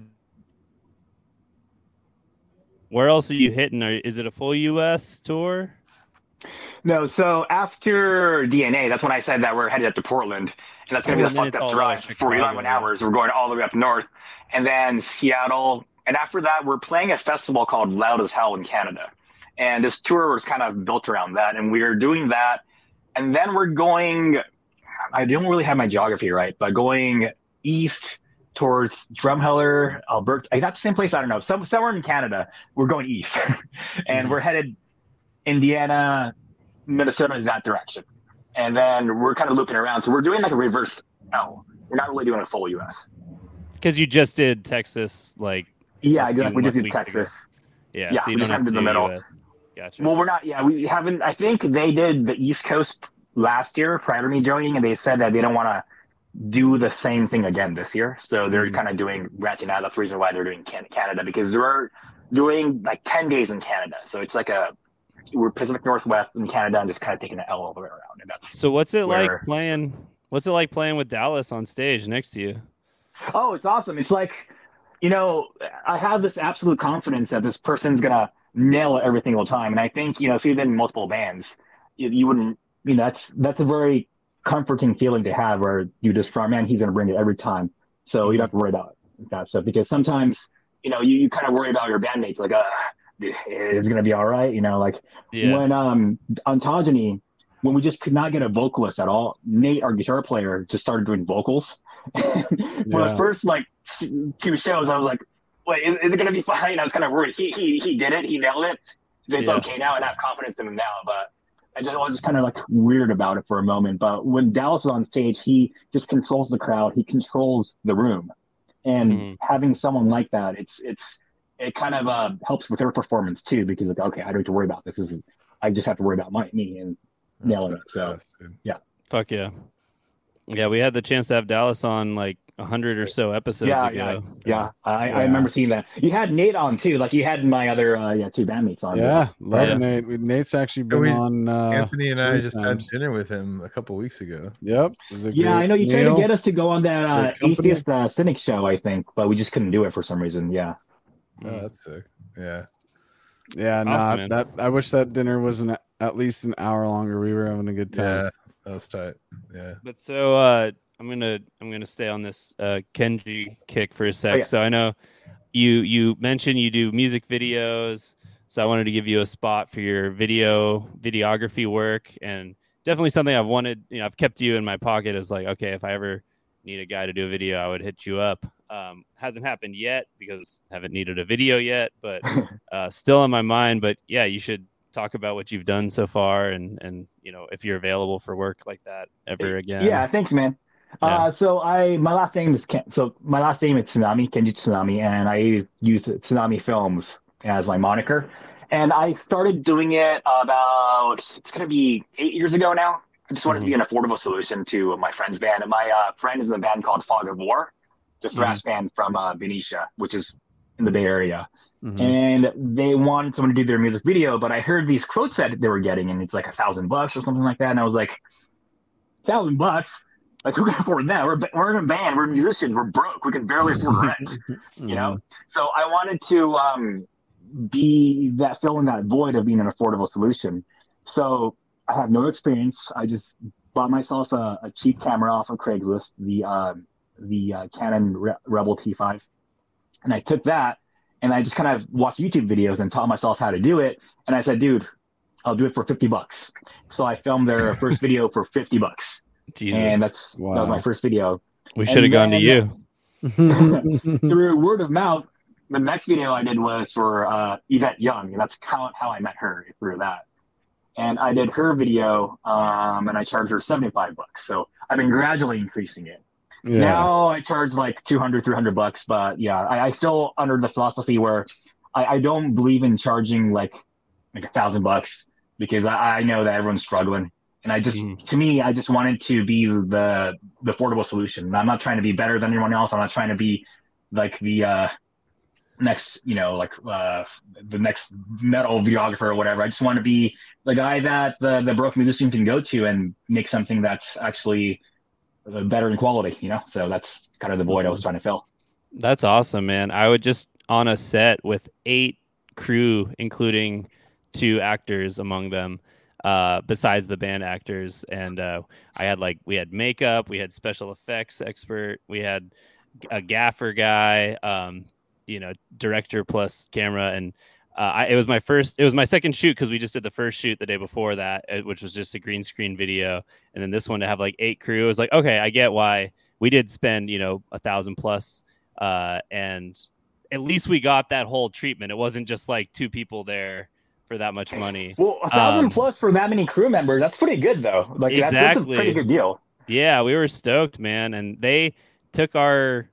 where else are you hitting? Are, is it a full U.S. tour? No, so after DNA, that's when I said that we're headed up to Portland, and that's gonna Oh, be the fucked up all the way drive to for 11 hours. We're going all the way up north, and then Seattle, and after that, we're playing a festival called Loud as Hell in Canada, and this tour was kind of built around that, and we are doing that, and then we're going. I don't really have my geography right, but going east towards Drumheller, Alberta. Is that the same place? I don't know. Some, somewhere in Canada, we're going east, and we're headed Indiana, Minnesota is that direction. And then we're kind of looping around. So we're doing like a reverse L. We're not really doing a full US. Because you just did Texas, like Yeah, did, we just did week ago? Texas. yeah. Yeah, so we just have to haven't do in the middle. Gotcha. Well, we're not, yeah, we haven't, I think they did the East Coast last year prior to me joining, and they said that they don't want to do the same thing again this year. So they're Mhm. kind of doing branching out. That's the reason why they're doing Canada because they're doing like 10 days in Canada. So it's like a we're Pacific Northwest and Canada and just kind of taking the L all the way around. And that's So what's it Where- like playing? What's it like playing with Dallas on stage next to you? Oh, it's awesome. It's like, you know, I have this absolute confidence that this person's gonna nail it every single time. And I think, you know, if you've been in multiple bands, you, you wouldn't, you know, that's that's a very comforting feeling to have where you just front man, he's gonna bring it every time. So you don't have to worry about that stuff because sometimes, you know, you, you kind of worry about your bandmates, like, uh, it's gonna be all right, you know, like Yeah. when um ontogeny when we just could not get a vocalist at all nate our guitar player just started doing vocals for Yeah. the first like two shows i was like wait is, is it gonna be fine i was kind of worried he he, he did it he nailed it it's Yeah. okay now and i have confidence in him now but I just I was just kind of like weird about it for a moment, but when Dallas is on stage, he just controls the crowd. He controls the room, and Mhm. having someone like that, it's it's it kind of uh, helps with her performance too because like okay, I don't have to worry about this. This is I just have to worry about my me and nailing it. So badass, dude. Fuck yeah. Yeah, we had the chance to have Dallas on like a hundred or so episodes yeah, ago. yeah, yeah. I, Yeah. I remember seeing that. You had Nate on too. Like you had my other uh, yeah two bandmates on. Yeah, love Yeah. Nate. We- Nate's actually been we- on. Uh, Anthony and I just times. had dinner with him a couple weeks ago. Yep. it was a Yeah, I know you tried meal. to get us to go on that uh, Great company. atheist uh, cynic show, I think, but we just couldn't do it for some reason. Yeah. Oh, that's sick. Yeah. Yeah, no, Awesome, man. that I wish that dinner was an, at least an hour longer. We were having a good time. Yeah. That was tight. Yeah. But so uh I'm gonna I'm gonna stay on this uh Kenji kick for a sec. Oh, yeah. So I know you you mentioned you do music videos. So I wanted to give you a spot for your video videography work and definitely something I've wanted, you know, I've kept you in my pocket as like, okay, if I ever need a guy to do a video, I would hit you up. Um, hasn't happened yet because I haven't needed a video yet, but uh, still on my mind. But yeah, you should talk about what you've done so far and and you know if you're available for work like that ever again. Yeah, thanks, man. Yeah. Uh, so I my last name is Ken, so my last name is Tsunami Kenji Tsunami, and I use, use Tsunami Films as my moniker. And I started doing it about it's gonna be eight years ago now. I just wanted to be an affordable solution to my friend's band. And my uh, friend is in a band called Fog of War, the thrash band from uh, Benicia, which is in the Bay Area. Mhm. and they wanted someone to do their music video, but I heard these quotes that they were getting, and it's like a thousand bucks or something like that, and I was like, thousand bucks? Like who can afford that? We're we're in a band, we're musicians, we're broke, we can barely afford rent, you know. So I wanted to um, be that fill in that void of being an affordable solution. So I have no experience. I just bought myself a, a cheap camera off of Craigslist, the um the uh, Canon Re- Rebel T5, and I took that and I just kind of watched YouTube videos and taught myself how to do it. And I said, dude, I'll do it for 50 bucks. So I filmed their first video for 50 bucks. Jesus. And that's that was my first video. we should have gone to you. Through word of mouth, the next video I did was for uh, Yvette Young, and that's how, how I met her through that. And I did her video, um, and I charged her 75 bucks. So I've been gradually increasing it. Yeah. Now I charge like 200, 300 bucks, but yeah, I, I still under the philosophy where I, I don't believe in charging like like a thousand bucks because I, I know that everyone's struggling. And I just, Mhm. to me, I just wanted to be the the affordable solution. I'm not trying to be better than anyone else. I'm not trying to be like the uh, next, you know, like uh, the next metal videographer or whatever. I just want to be the guy that the the broke musician can go to and make something that's actually better in quality, you know. So that's kind of the void I was trying to fill. That's awesome, man. I would just on a set with eight crew, including two actors among them, uh, besides the band actors. And uh, I had like we had makeup, we had special effects expert, we had a gaffer guy, um, you know, director plus camera, and uh, I, it was my first, it was my second shoot because we just did the first shoot the day before that, uh, which was just a green screen video, and then this one to have like eight crew. It was like, okay, I get why we did spend, you know, a thousand plus uh, and at least we got that whole treatment. It wasn't just like two people there for that much money. Well, a thousand Um, plus for that many crew members, that's pretty good though. Like that's, that's a Exactly. pretty good deal. Yeah, we were stoked, man, and they took our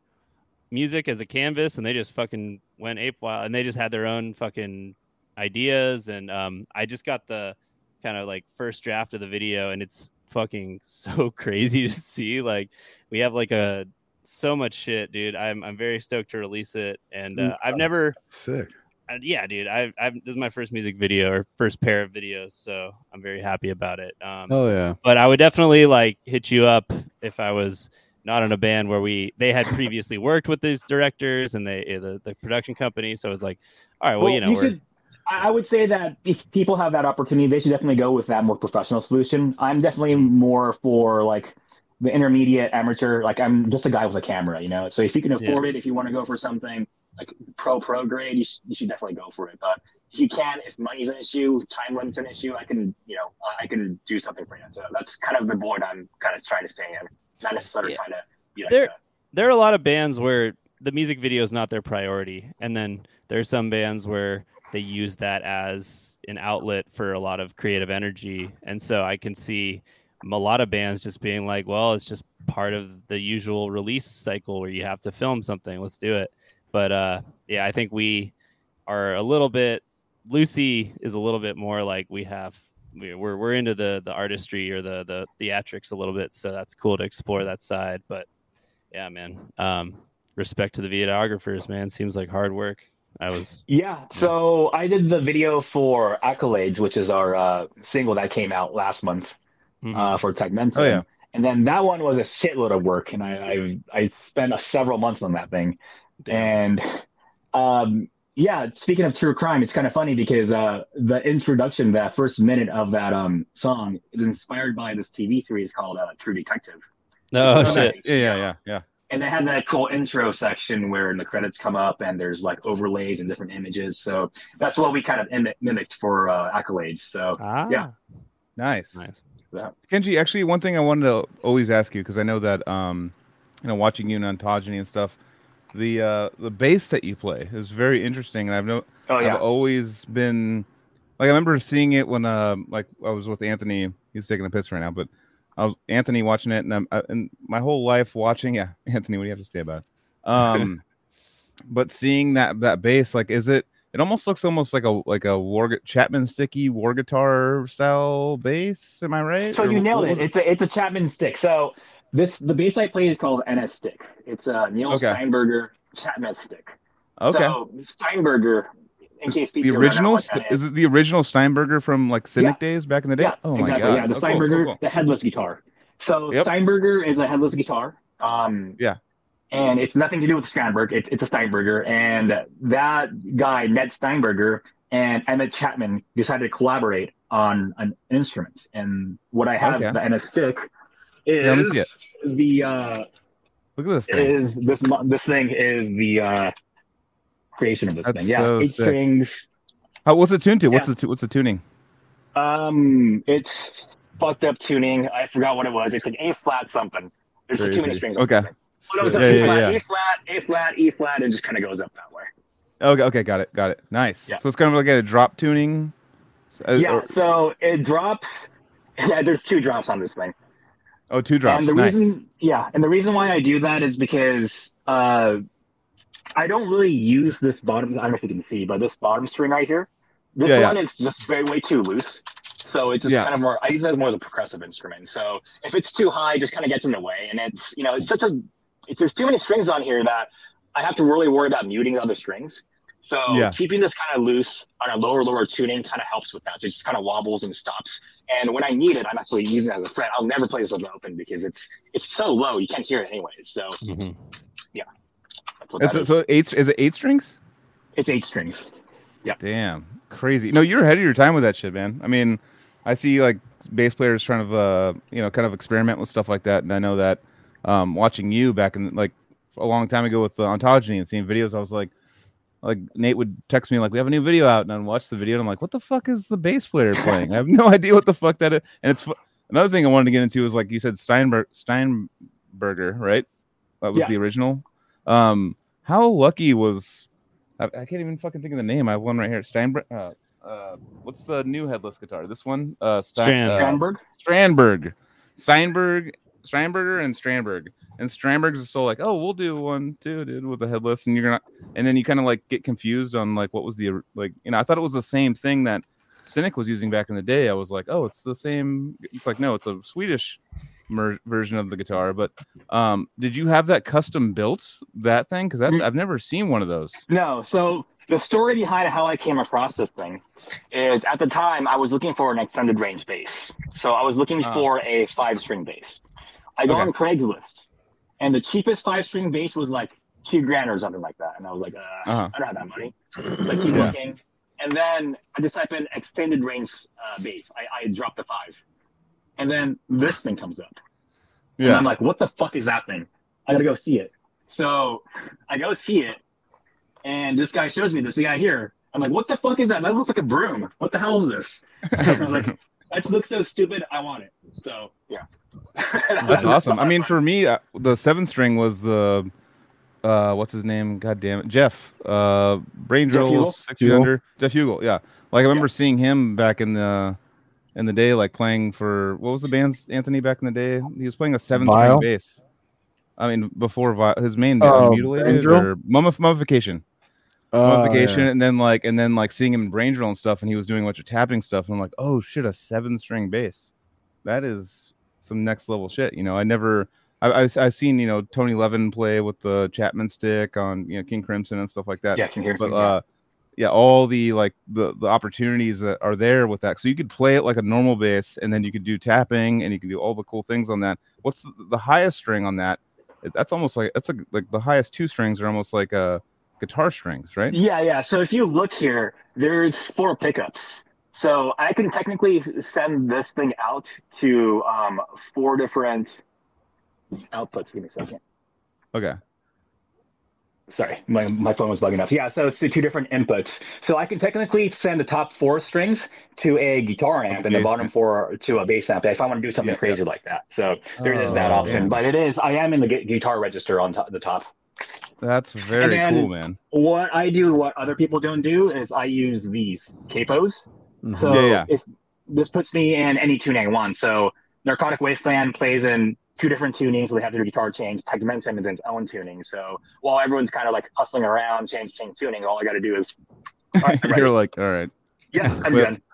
music as a canvas and they just fucking went ape wild and they just had their own fucking ideas and um I just got the kind of like first draft of the video and it's fucking so crazy to see like we have like a so much shit dude i'm i'm very stoked to release it and uh, i've never Sick. uh, yeah, dude, I, I this is my first music video or first pair of videos, so I'm very happy about it. Um, Oh yeah. but I would definitely like hit you up if I was not in a band where we they had previously worked with these directors and they eh, the, the production company. So I was like, all right, well, you know, we're, should, I would say that if people have that opportunity, they should definitely go with that more professional solution. I'm definitely more for like the intermediate amateur. Like I'm just a guy with a camera, you know. So if you can afford it, if you want to go for something like pro pro grade, you, sh- you should definitely go for it. But if you can, if money's an issue, time limit's an issue, I can, you know, I can do something for you. So that's kind of the board I'm kind of trying to stay in, not necessarily Yeah. trying to be like there there are a lot of bands where the music video is not their priority and then there's some bands where they use that as an outlet for a lot of creative energy. And so i can see a lot of bands just being like well it's just part of the usual release cycle where you have to film something. Let's do it. But uh yeah i think we are a little bit lucy is a little bit more like we have we're, we're into the the artistry or the the theatrics a little bit so that's cool to explore that side but yeah, man. Um, respect to the videographers, man. Seems like hard work. I was Yeah, so I did the video for Accolades, which is our uh, single that came out last month Mhm. uh, for Tegmentum. Oh, yeah. And then that one was a shitload of work, and I I've, I spent uh, several months on that thing. And um, yeah, speaking of true crime, it's kind of funny because uh, the introduction, that first minute of that um, song, is inspired by this TV series called uh, True Detective. oh shit. Yeah, yeah, yeah, yeah. And they had that cool intro section where the credits come up and there's like overlays and different images. So that's what we kind of imi- mimicked for uh, accolades. So Ah, Yeah. Nice. nice. Kenji, actually, one thing I wanted to always ask you because I know that um, you know, watching you in ontogeny and stuff, the uh, the bass that you play is very interesting, and I've no, oh yeah, I've always been like I remember seeing it when uh, like I was with Anthony. He's taking a piss right now, but I was Anthony watching it, and I'm uh, and my whole life watching. Yeah, Anthony, what do you have to say about it? Um, but seeing that that bass, like, is it? It almost looks almost like a like a war Chapman sticky Warr guitar style bass. Am I right? so Or you nailed it. It's a it's a Chapman stick. So this the bass I play is called NS stick. It's a Neil Okay. Steinberger Chapman stick. Okay. So Steinberger, in case people the original that is it the original Steinberger from like Cynic Yeah. days back in the day? Yeah, oh my exactly. god. Yeah, the Oh, cool, cool, Steinberger, cool. the headless guitar. So Yep. Steinberger is a headless guitar. Um, Yeah. And it's nothing to do with Steinberg. It's it's a Steinberger, and that guy Ned Steinberger and Emmett Chapman decided to collaborate on an instrument. And what I have Okay. the NS stick is let me see it. the uh, Look at this thing. is this this thing is the uh, creation of this That's thing. Yeah, so eight sick. strings. How, what's it tuned to? What's the what's the tuning? Um, it's fucked up tuning. I forgot what it was. It's an A flat something. There's too many strings. Okay. this thing. No, it's Yeah, a yeah, flat, yeah. E flat, A flat, E flat, and just kind of goes up that way. Okay, okay, got it, got it. Nice. Yeah. So it's kind of like a drop tuning. Uh, yeah, or- so it drops. Yeah, there's two drops on this thing. Oh, two drops. And the nice. reason, yeah, and the reason why I do that is because uh, I don't really use this bottom. I don't know if you can see, but this bottom string right here, this Yeah, yeah. one is just very way too loose. So it's just Yeah. kind of more. I use it as more as a percussive instrument. So if it's too high, it just kind of gets in the way, and it's you know it's such a. If there's too many strings on here that I have to really worry about muting the other strings. So Yeah. keeping this kind of loose on a lower lower tuning kind of helps with that. So it just kind of wobbles and stops. And when I need it, I'm actually using it as a fret. I'll never play this as an open because it's it's so low you can't hear it anyways. So Mhm. that's what It's, that is. so eight is it eight strings? it's eight strings. Yeah. Damn, crazy. No, you're ahead of your time with that shit, man. I mean, I see like bass players trying to, uh, you know, kind of experiment with stuff like that, and I know that um, watching you back in like a long time ago with the ontogeny and seeing videos, I was like, like Nate would text me like, "We have a new video out," and I'd watch the video, and I'm like, "What the fuck is the bass player playing? I have no idea what the fuck that is." And it's another thing I wanted to get into is like you said, Steinberg Steinberger, right? That was Yeah. the original. Um, how lucky was I, I can't even fucking think of the name. I have one right here. Steinberg. Uh, uh, what's the new headless guitar? This one. Uh, Stein, Strand. uh, Strandberg. Strandberg, Steinberg, Steinberger, and Strandberg. And Strandberg's is still like, oh, we'll do one too, dude, with the headless, and you're gonna, and then you kind of like get confused on like what was the like, you know, I thought it was the same thing that Cynic was using back in the day. I was like, oh, it's the same. It's like no, it's a Swedish mer- version of the guitar. But um, did you have that custom built that thing? Because Mm. I've never seen one of those. No, so the story behind how I came across this thing is at the time I was looking for an extended range bass. So I was looking Oh. for a five string bass. I go Okay. on Craigslist, and the cheapest five string bass was like two grand or something like that. And I was like, uh, Uh-huh. I don't have that money. I keep Yeah. looking, and then I just type in extended range uh, bass. I, I drop the five, and then this thing comes up. And I'm like, what the fuck is that thing? I gotta go see it. So I go see it, and this guy shows me this guy here. I'm like, what the fuck is that? That looks like a broom. What the hell is this? I'm like, that looks so stupid. I want it. So yeah. That's awesome. I mean, for me, uh, the seven string was the uh, what's his name? God damn it, Jeff. Uh, Brain Jeff Drill six feet under. Jeff Hughell. Yeah, like I remember seeing him back in the in the day, like playing for what was the band's Anthony back in the day? He was playing a seven string bass. I mean, before Vi- his main band, Oh, mutilated Brain Drill? or mummif- mummification Oh, modification, yeah. and then like and then like seeing him in brain drill and stuff, and he was doing a bunch of tapping stuff, and I'm like, oh shit, a seven string bass, that is some next level shit. You know, I never, I I I seen you know Tony Levin play with the Chapman stick on you know King Crimson and stuff like that. Yeah, can hear but uh, yeah, all the like the the opportunities that are there with that. So you could play it like a normal bass, and then you could do tapping, and you can do all the cool things on that. What's the, the highest string on that? That's almost like that's like like the highest two strings are almost like uh guitar strings, right? Yeah, yeah. So if you look here, there's four pickups. So I can technically send this thing out to um, four different outputs. Give me a second. Okay. Sorry, my, my phone was bugging up. Yeah, so it's the two different inputs. So I can technically send the top four strings to a guitar amp and the bottom amp. four to a bass amp if I want to do something Yeah, crazy like that. So there is that Oh, option. yeah. But it is, I am in the gu- guitar register on top, the top. That's very cool, man. What I do, what other people don't do, is I use these capos. Mhm. So Yeah, yeah. if this puts me in any tuning I want. So Narcotic Wasteland plays in two different tunings. We have their guitar change. Tegmentum is its own tuning. So while everyone's kind of like hustling around, change, change tuning, all I got to do is, all right, You're like, all right. yeah, I'm done.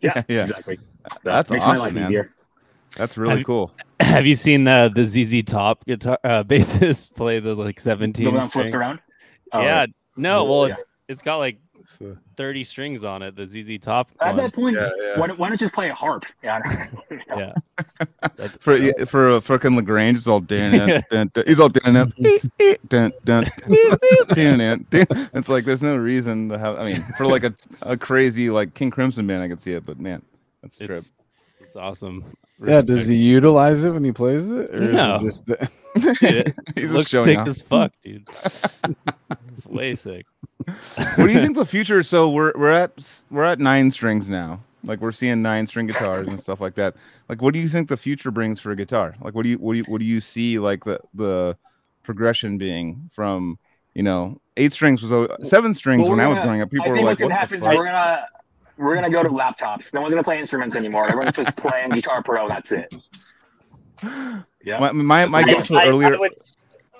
Yeah, yeah. exactly. So That's makes awesome, my life man. easier. That's really Have- cool. Have you seen the the ZZ Top guitar uh, bassist play the like The seventeen? one flips around. Oh, yeah, no, well, Yeah. it's it's got like It's the- thirty strings on it. The ZZ Top. At one. that point, Yeah, yeah. Why, don't- why don't you just play a harp? Yeah. Yeah. For yeah, for uh, frickin' La Grange, it's all dun, dun, dun, he's all dun. It's like there's no reason to have. I mean, for like a, a crazy like King Crimson band, I could see it, but man, that's a trip. It's it's awesome. Yeah, does he utilize it when he plays it, or No. is it just the... Dude, He's just looks sick off. as fuck, dude. it's way sick. What do you think the future? So we're we're at we're at nine strings now. Like we're seeing nine string guitars and stuff like that. Like, what do you think the future brings for a guitar? Like, what do you what do you what do you see like the the progression being from you know eight strings was al- seven strings Well, when we're I was growing up. People I were think like, what's gonna what happen the is fuck? we're gonna we're gonna go to laptops. No one's gonna play instruments anymore. Everyone's just playing Guitar Pro. That's it. Yeah. My my, my guess was I, earlier. I would,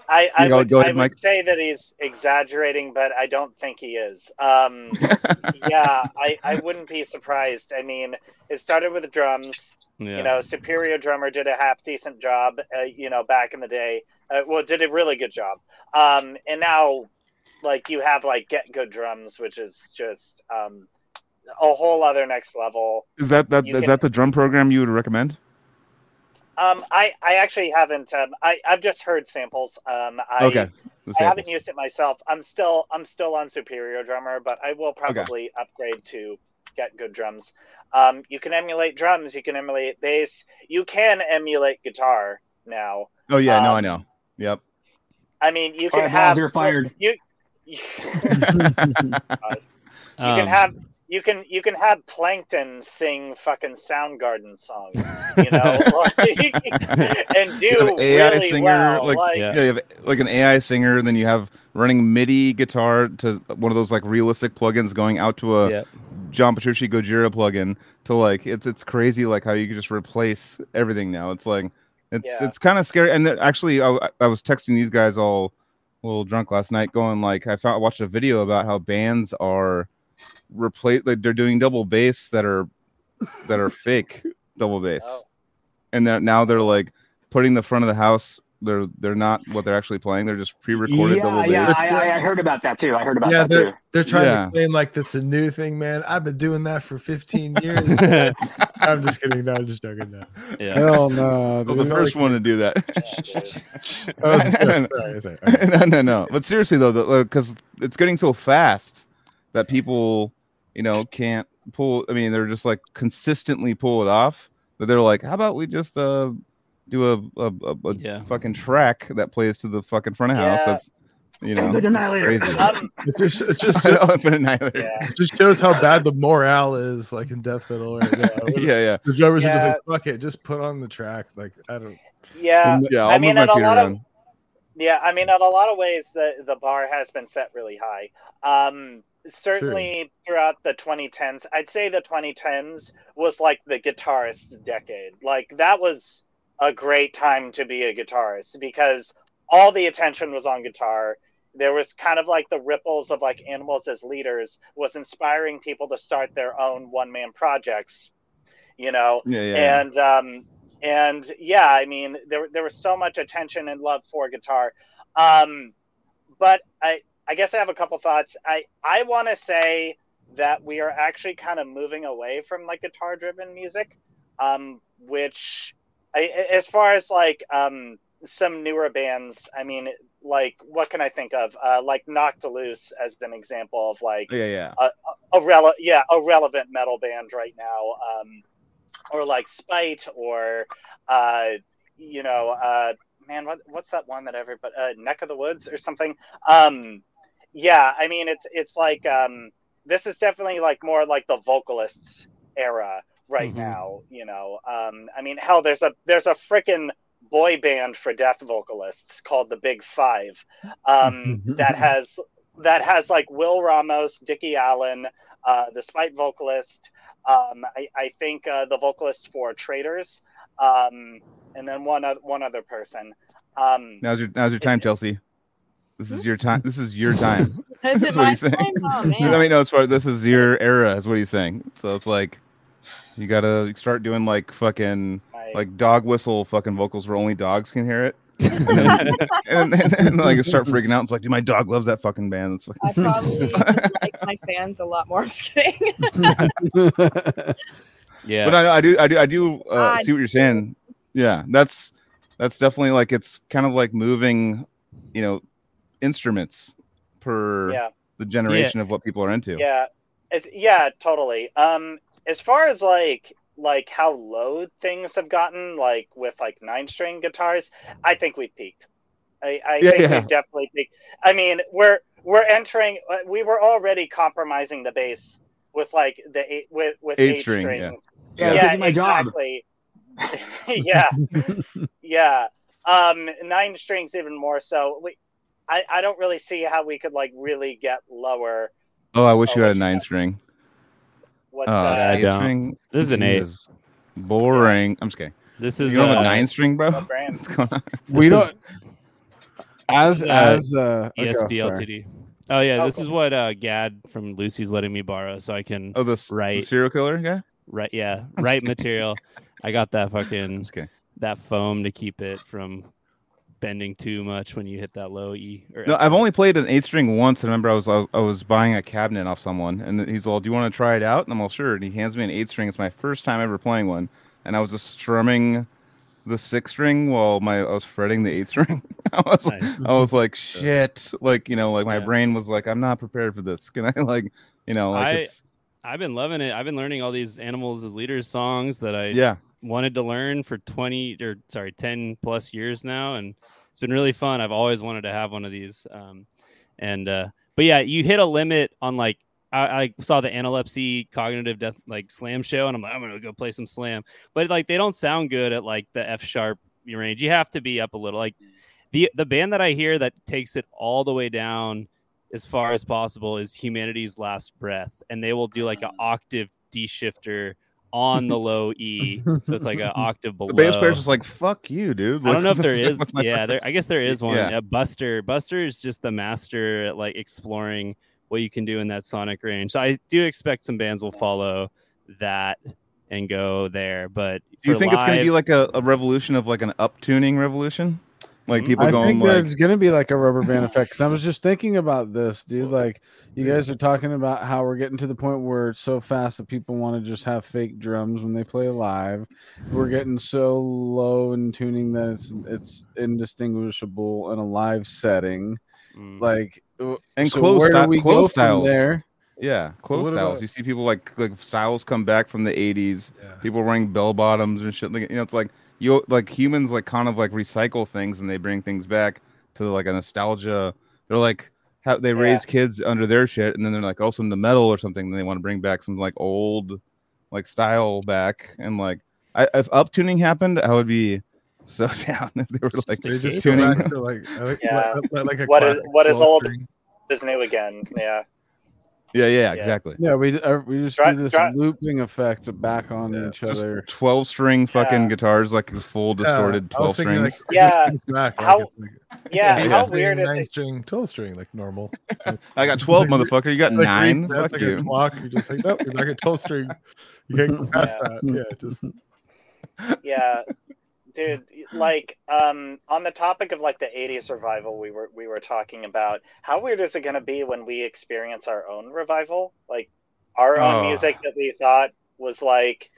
I, I You go- would, go ahead, I would Mike. say that he's exaggerating, but I don't think he is. Um, yeah, I, I wouldn't be surprised. I mean, it started with the drums. Yeah. You know, Superior Drummer did a half decent job. Uh, you know, back in the day, uh, well, did a really good job. Um, and now, like you have like Get Good Drums, which is just um, a whole other next level. Is that that you is can- that the drum program you would recommend? Um, I, I actually haven't. Um, I, I've just heard samples. Um, I, Okay. the I haven't used it myself. I'm still I'm still on Superior Drummer, but I will probably upgrade to get good drums. Um, you can emulate drums. You can emulate bass. You can emulate guitar now. Oh yeah, no, I um, know. Yep. I mean, you can right, have Bowser, fired. You, you, you Um, can have you can you can have Plankton sing fucking Soundgarden songs, you know, like, and do an AI really singer, well. like- like Yeah. Yeah, you have like an AI singer, then you have running MIDI guitar to one of those like realistic plugins going out to a Yeah. John Petrucci Gojira plugin to like it's it's crazy like how you can just replace everything now. It's like it's Yeah. it's kind of scary. And actually, I, I was texting these guys all a little drunk last night, going like I found I watched a video about how bands are replace like they're doing double bass that are that are fake double bass, Oh. and that now they're like putting the front of the house they're they're not what they're actually playing. They're just pre-recorded Yeah, double bass. I, I, I heard about that too. I heard about yeah, that too. they're they're trying Yeah. to claim like that's a new thing, man. I've been doing that for 15 years. I'm just kidding. No, I'm just joking. No. Yeah. Hell no. I was the first one to do that. That was a joke. Sorry, sorry. Okay. no, no, no. But seriously though, because uh, it's getting so fast that people, you know, can't pull. I mean, they're just like consistently pull it off. But they're like, how about we just uh do a a, a, a Yeah. fucking track that plays to the fucking front of house? Yeah. That's you know, it's crazy. Um, It just it just I Infant Annihilator. yeah. it just shows how bad the morale is like in death metal right now. yeah, yeah, The drummers are just like, fuck it, just put on the track. Like I don't Yeah. yeah. I'll I move mean, my in a feet lot of- Yeah, I mean, in a lot of ways, the the bar has been set really high. Um, certainly throughout the 2010s, I'd say the 2010s was like the guitarist decade. Like that was a great time to be a guitarist because all the attention was on guitar. There was kind of like the ripples of like animals as leaders was inspiring people to start their own one man projects. You know, Yeah, yeah. and um and yeah i mean there there was so much attention and love for guitar um but i i guess i have a couple thoughts. I i want to say that we are actually kind of moving away from like guitar driven music um which I, as far as like um some newer bands i mean like what can i think of? Uh like knocked loose as an example of like yeah, yeah. a rele- yeah a relevant metal band right now um or like spite or uh you know uh man what what's that one that everybody uh, neck of the woods or something? Um yeah i mean it's it's like um this is definitely like more like the vocalists era right Mhm. now you know um i mean hell there's a there's a freaking boy band for death vocalists called the big five um that has that has like will ramos dickie allen uh the spite vocalist um i, I think uh, the vocalist for Traitors um and then one other one other person um Now's your now's your time, Chelsea. This is your time. This is your time. Is That's it what he's saying. time? Oh, I man. mean, no, it's far. This is your era, is what he's saying. So it's like you gotta start doing like fucking I- like dog whistle fucking vocals where only dogs can hear it. and, then, and, and, and, like start freaking out. It's like, dude, my dog loves that fucking band. That's I fucking. probably like my fans a lot more. I'm just kidding. Yeah. But I, I do, I do, I do uh, I see what you're saying. Yeah, that's that's definitely like it's kind of like moving, you know, instruments per yeah the generation of what people are into. Yeah, it's yeah, totally. Um, as far as like like how low things have gotten, like with like nine string guitars, I think we've peaked. I, I Yeah, think yeah. we've definitely peaked. I mean, we're we're entering. uh, We were already compromising the bass with like the eight with with Eight eight, string, strings. yeah. Yeah, yeah, taking my job. exactly. yeah, yeah. Um, nine strings even more so. We, I, I don't really see how we could like really get lower. Oh, I wish Oh, you had a nine got? string. What Oh, uh, it's I don't. string. This is an eight. Jesus. Boring. I'm just kidding. This You is don't have uh, a nine string, bro. What's going on? we don't. As Uh, as uh, okay, ESP. LTD. Oh yeah, Oh, this cool. is what uh, Gad from Lucy's letting me borrow, so I can Oh, the, s- the Right. serial killer guy. write. Yeah, I'm write just kidding. material. I got that fucking just that foam to keep it from bending too much when you hit that low E. Or No, F. I've only played an eight string once. I remember I was, I was I was buying a cabinet off someone, and he's all, "Do you want to try it out?" And I'm all, "Sure." And he hands me an eight string. It's my first time ever playing one, and I was just strumming the six string while my I was fretting the eight string. I was Nice. I was like, "Shit!" Like you know, like my Yeah. brain was like, "I'm not prepared for this." Can I like, you know, like I- it's I've been loving it. I've been learning all these animals as leaders songs that I yeah. wanted to learn for 20 or sorry 10 plus years now and it's been really fun. I've always wanted to have one of these um and uh but yeah you hit a limit on like I, I saw the analepsy cognitive death like slam show and i'm like i'm gonna go play some slam. But like they don't sound good at like the f sharp range. You have to be up a little. Like the the band that i hear that takes it all the way down as far as possible is humanity's last breath and they will do like an octave d shifter on the low E, so it's like an octave below. The bass player's just like, "Fuck you, dude." I don't know if there is. Yeah, there. I guess there is one. Yeah. Yeah. Buster. Buster is just the master at like exploring what you can do in that sonic range. So I do expect some bands will follow that and go there. But Do you think it's going to be like a, a revolution of like an up tuning revolution? Like people I going think like, there's gonna be like a rubber band effect. Cause I was just thinking about this, dude. Like, you guys are talking about how we're getting to the point where it's so fast that people want to just have fake drums when they play live. We're getting so low in tuning that it's it's indistinguishable in a live setting. Mm. Like, uh, and so clothes, where do we clothes go from styles. there? Yeah, clothes What styles. about- You see people like like styles come back from the '80s. Yeah. People wearing bell bottoms and shit. Like you know, it's like you like humans like kind of like recycle things and they bring things back to like a nostalgia. They're like how they Yeah. raise kids under their shit, and then they're like also into metal or something. And they want to bring back some like old like style back and like I, if uptuning happened, I would be so down if they were like they're just tuning. to like, like, Yeah. like, like a what is what is old? string. Is new again. Yeah. Yeah, yeah, Yeah. exactly. Yeah, we uh, we just Dri- do this dri- looping effect back on Yeah, each Just other. twelve string fucking Yeah. guitars, like the full distorted Yeah, twelve thinking, strings. Like, Yeah, just back, how- it's like Yeah. Yeah, How eight weird string, is nine string, twelve string, like normal. I got twelve, motherfucker. You got like nine. Reese, that's Fuck like a you. clock. You're just like, nope, you're back at twelve string. You can't go past Yeah. that. Yeah, just yeah dude like um on the topic of like the 80s revival we were we were talking about how weird is it going to be when we experience our own revival like our own Oh. music that we thought was like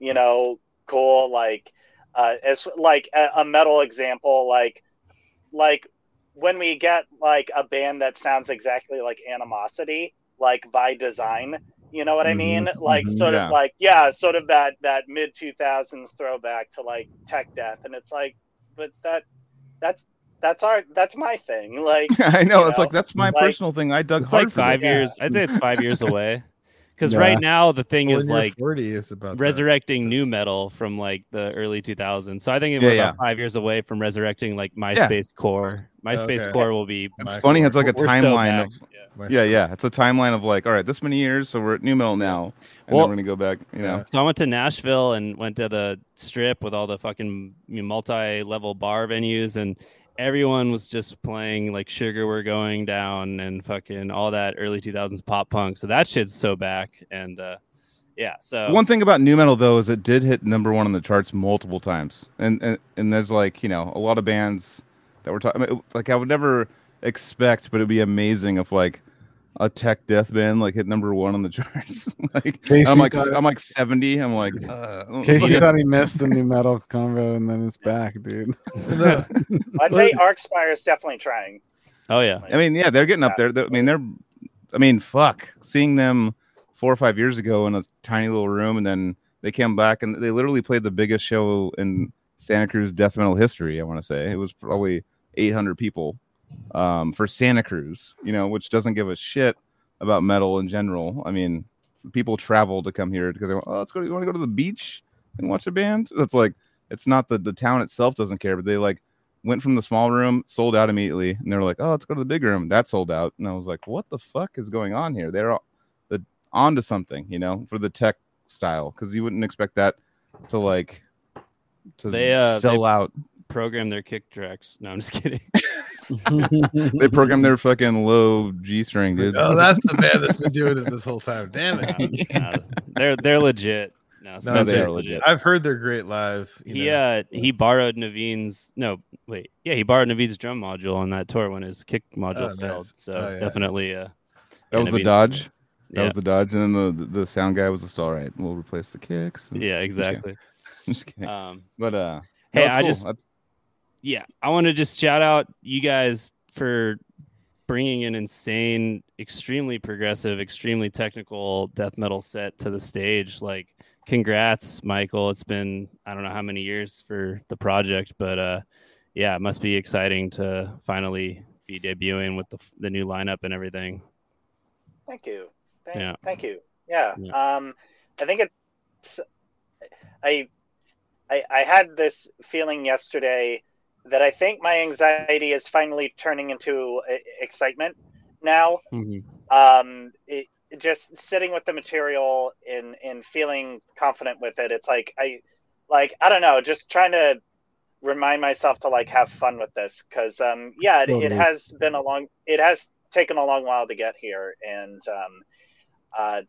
you know cool like uh as like a, a metal example like like when we get like a band that sounds exactly like animosity like by design you know what i mean like mhm, sort yeah. of like yeah sort of that that mid 2000s throwback to like tech death and it's like but that that's that's our that's my thing like I know. you It's like that's my like- personal thing. I dug It's hard like for five this. Yeah. years. I'd say it's five years away. Because Yeah. right now the thing when is you're like 40 is about that. resurrecting nu metal from like the early 2000s. So I think Yeah, we're yeah. about five years away from resurrecting like MySpace core. MySpace Okay. core will be. It's My funny. It's like a we're timeline back. of Yeah. Yeah, yeah. It's a timeline of like, all right, this many years, so we're at nu metal now, and Well- then we're gonna go back. You know, Yeah. So I went to Nashville and went to the strip with all the fucking you know, multi-level bar venues, and everyone was just playing like "Sugar We're Going Down" and fucking all that early 2000s pop punk. So that shit's so back, and uh, yeah. So One thing about nu metal though is it did hit number one on the charts multiple times, and and, and there's like you know a lot of bands that were talking like I would never expect, but it'd be amazing if like a tech death band like hit number one on the charts. like Casey I'm like I'm like 70. I'm like uh, Casey yeah. thought he missed the nu metal combo, and then it's back, dude. I'd say Archspire is definitely trying oh yeah, I mean, yeah, they're getting up there. They're- I mean, they're, I mean, fuck, seeing them four or five years ago in a tiny little room, and then they came back and they literally played the biggest show in Santa Cruz death metal history. I want to say it was probably 800 people um, for Santa Cruz, you know, which doesn't give a shit about metal in general. I mean, people travel to come here because they want, oh, let's go. You want to go to the beach and watch a band? That's like, it's not the the town itself doesn't care, but they like went from the small room, sold out immediately, and they're like, "Oh, let's go to the big room." That sold out, and I was like, "What the fuck is going on here?" They're all, the onto something, you know, for the tech style, because you wouldn't expect that to like to They, uh, sell they- out. Program their kick tracks. No, I'm just kidding. They program their fucking low G string, dude. oh, that's the band that's been doing it this whole time. Damn it. Uh, they're they're legit. No, No, they are legit. legit. I've heard they're great live. You He know. uh he borrowed Naveen's no wait yeah he borrowed Naveen's drum module on that tour when his kick module Oh, failed nice. so Oh, yeah. definitely uh that yeah, was the Naveen's- Dodge. That yeah was the Dodge, and then the, the the sound guy was just all right. We'll replace the kicks. and- yeah exactly I'm just kidding. um but uh, hey, no, I cool. just- That's- yeah I want to just shout out you guys for bringing an insane extremely progressive extremely technical death metal set to the stage like congrats Michael it's been I don't know how many years for the project but uh yeah it must be exciting to finally be debuting with the the new lineup and everything Thank you. Thank, Yeah. thank you. Yeah. Yeah. Um, I think it's. I, I, I had this feeling yesterday that I think my anxiety is finally turning into uh, excitement now. Um, it, just sitting with the material and and feeling confident with it. It's like I, like I don't know, just trying to remind myself to like have fun with this because um yeah it, it has been a long it has taken a long while to get here and um uh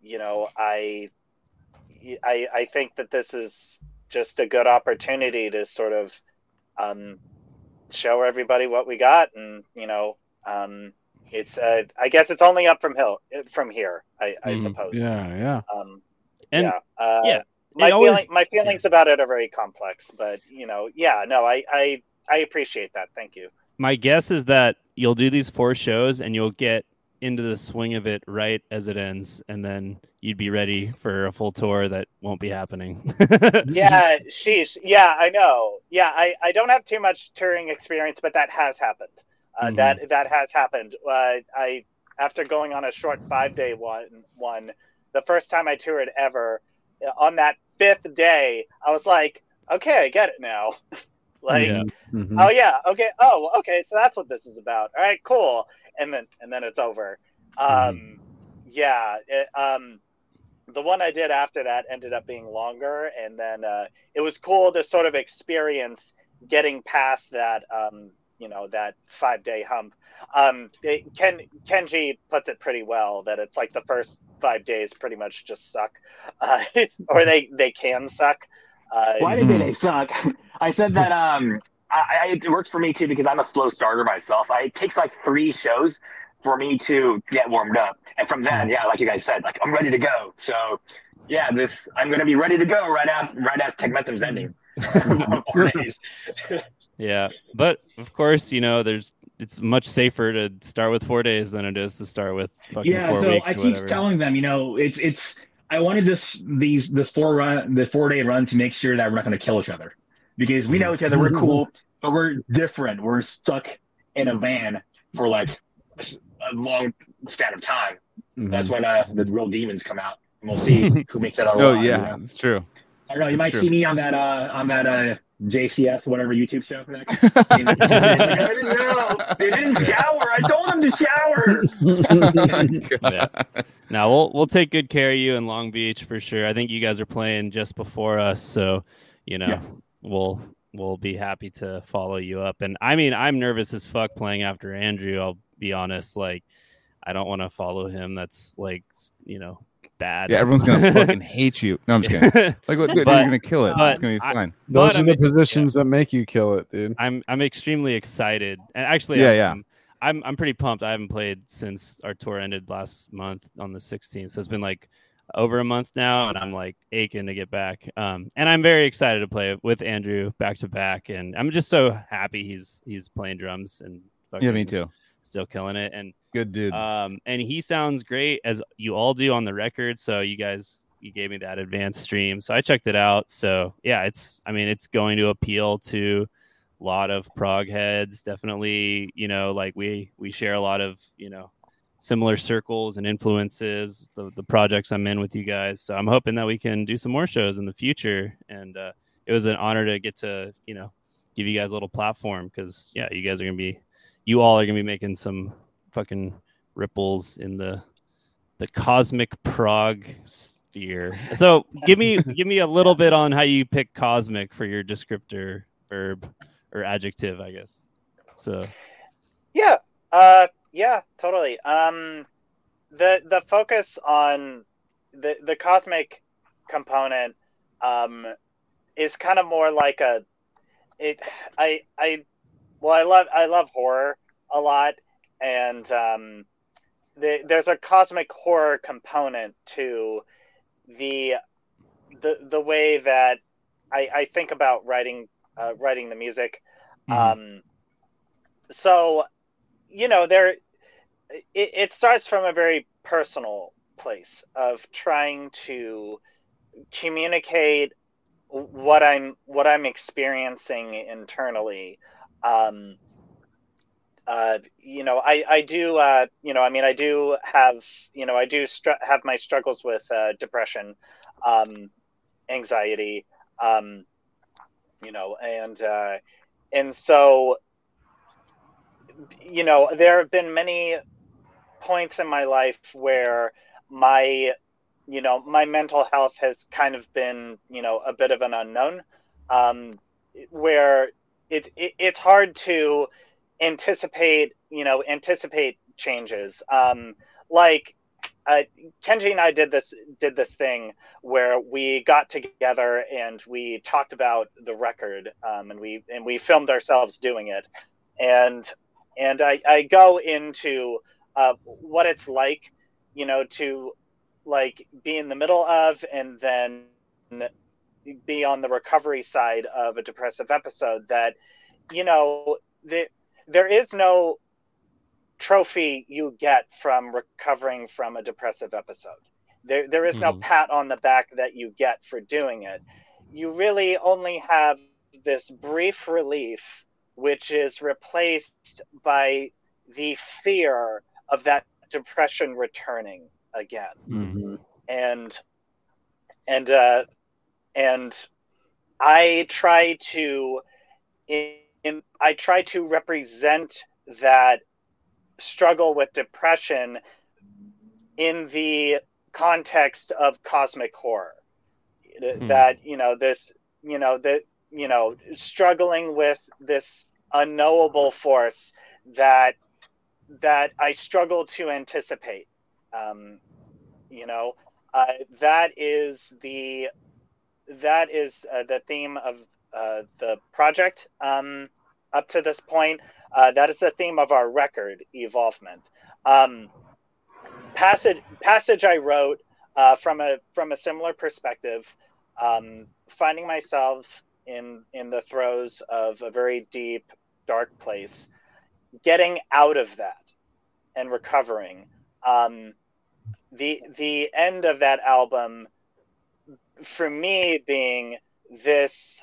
you know i i i think that this is just a good opportunity to sort of um show everybody what we got, and you know, um, it's uh, I guess it's only up from hill from here. I, I Mhm. suppose. Yeah, yeah. Um, And yeah. Uh, yeah, my always- feeling, my feelings about it are very complex, but you know, yeah, no, I, I, I appreciate that. Thank you. my guess is that you'll do these four shows and you'll get into the swing of it right as it ends, and then you'd be ready for a full tour that won't be happening. Yeah, sheesh. Yeah, I know. Yeah, I, I don't have too much touring experience, but that has happened. Uh, Mhm. That that has happened. Uh, I after going on a short five day one one, the first time I toured ever, uh, on that fifth day, I was like, okay, I get it now. like, Yeah. Mhm. oh yeah, okay, oh okay, so that's what this is about. All right, cool. And then and then it's over. Um, yeah. It, um, the one I did after that ended up being longer, and then uh, it was cool to sort of experience getting past that. Um, you know that five day hump. Um, it, Ken Kenji puts it pretty well that it's like the first five days pretty much just suck, uh, or they they can suck. Uh, Why did they suck? I said that um, I, I, it works for me too because I'm a slow starter myself. I, it takes like three shows for me to get warmed up, and from then, mm. yeah, like you guys said, like I'm ready to go. So, yeah, this I'm gonna be ready to go right after right as Tegmentum's ending. Mm. Yeah, but of course, you know, there's it's much safer to start with four days than it is to start with fucking yeah four so weeks i keep whatever. telling them you know it's it's i wanted this these this four run the four day run to make sure that we're not going to kill each other. Because we know each other we're mm. cool but we're different. We're stuck in a van for like a long span of time Mhm. that's when uh, the real demons come out and we'll see who makes it out Oh alive, you yeah, know? it's true. i don't know you It's might true. see me on that uh on that uh jcs whatever youtube show next I didn't know. They didn't shower. I told them to shower. yeah. Now we'll we'll take good care of you in Long Beach for sure. I think you guys are playing just before us, so you know Yeah. we'll we'll be happy to follow you up. And I mean, I'm nervous as fuck playing after Andrew. I'll be honest. Like, I don't want to follow him. That's like you know bad. Yeah, everyone's gonna fucking hate you. No, I'm just kidding. Like, what, dude, But- you're gonna kill it. but It's gonna be I- fine. Those are I'm- the positions that make you kill it, dude. I'm I'm extremely excited, and actually, Yeah, I'm, yeah. I'm, I'm I'm pretty pumped. I haven't played since our tour ended last month on the 16th, so it's been like over a month now, and I'm like aching to get back. Um, and I'm very excited to play with Andrew back to back, and I'm just so happy he's he's playing drums and Yeah, me too. Still killing it. And Good dude. um, and he sounds great as you all do on the record. So you guys, you gave me that advanced stream, so I checked it out. So yeah, it's, I mean, it's going to appeal to a lot of prog heads. Definitely, you know, like we we share a lot of you know similar circles and influences. The the projects I'm in with you guys. So I'm hoping that we can do some more shows in the future. And uh, it was an honor to get to you know give you guys a little platform because yeah, you guys are gonna be, you all are gonna be making some fucking ripples in the the cosmic prog sphere. So give me give me a little bit on how you pick cosmic for your descriptor verb or adjective, I guess. So Yeah. Uh yeah, totally. Um the the focus on the the cosmic component um is kind of more like a it I I well I love I love horror a lot and um the, there's a cosmic horror component to the the the way that I, I think about writing uh, writing the music. Um, so, you know, there it, it starts from a very personal place of trying to communicate what I'm what I'm experiencing internally. Um, uh, you know, I, I do, uh, you know, I mean, I do have, you know, I do str- have my struggles with uh, depression, um, anxiety, um, you know, and uh, and so, you know, there have been many points in my life where my, you know, my mental health has kind of been, you know, a bit of an unknown, um, where it, it it's hard to anticipate, you know, anticipate changes. Um, like uh, Kenji and I did this did this thing where we got together and we talked about the record, um, and we and we filmed ourselves doing it, and and I, I go into uh, what it's like, you know, to like be in the middle of and then be on the recovery side of a depressive episode. That you know, the, there is no trophy you get from recovering from a depressive episode. There, there is no Mhm. pat on the back that you get for doing it. You really only have this brief relief, which is replaced by the fear of that depression returning again Mm-hmm. and and uh, and I try to in, I try to represent that struggle with depression in the context of cosmic horror. Hmm. That you know this you know that you know struggling with this unknowable force that that I struggle to anticipate. Um, you know, uh, that is the that is uh, the theme of uh, the project um, up to this point. Uh, that is the theme of our record, Evolvement. Um, passage passage I wrote uh, from a from a similar perspective, um, finding myself in in the throes of a very deep, dark place, getting out of that and recovering. Um, the the end of that album for me being this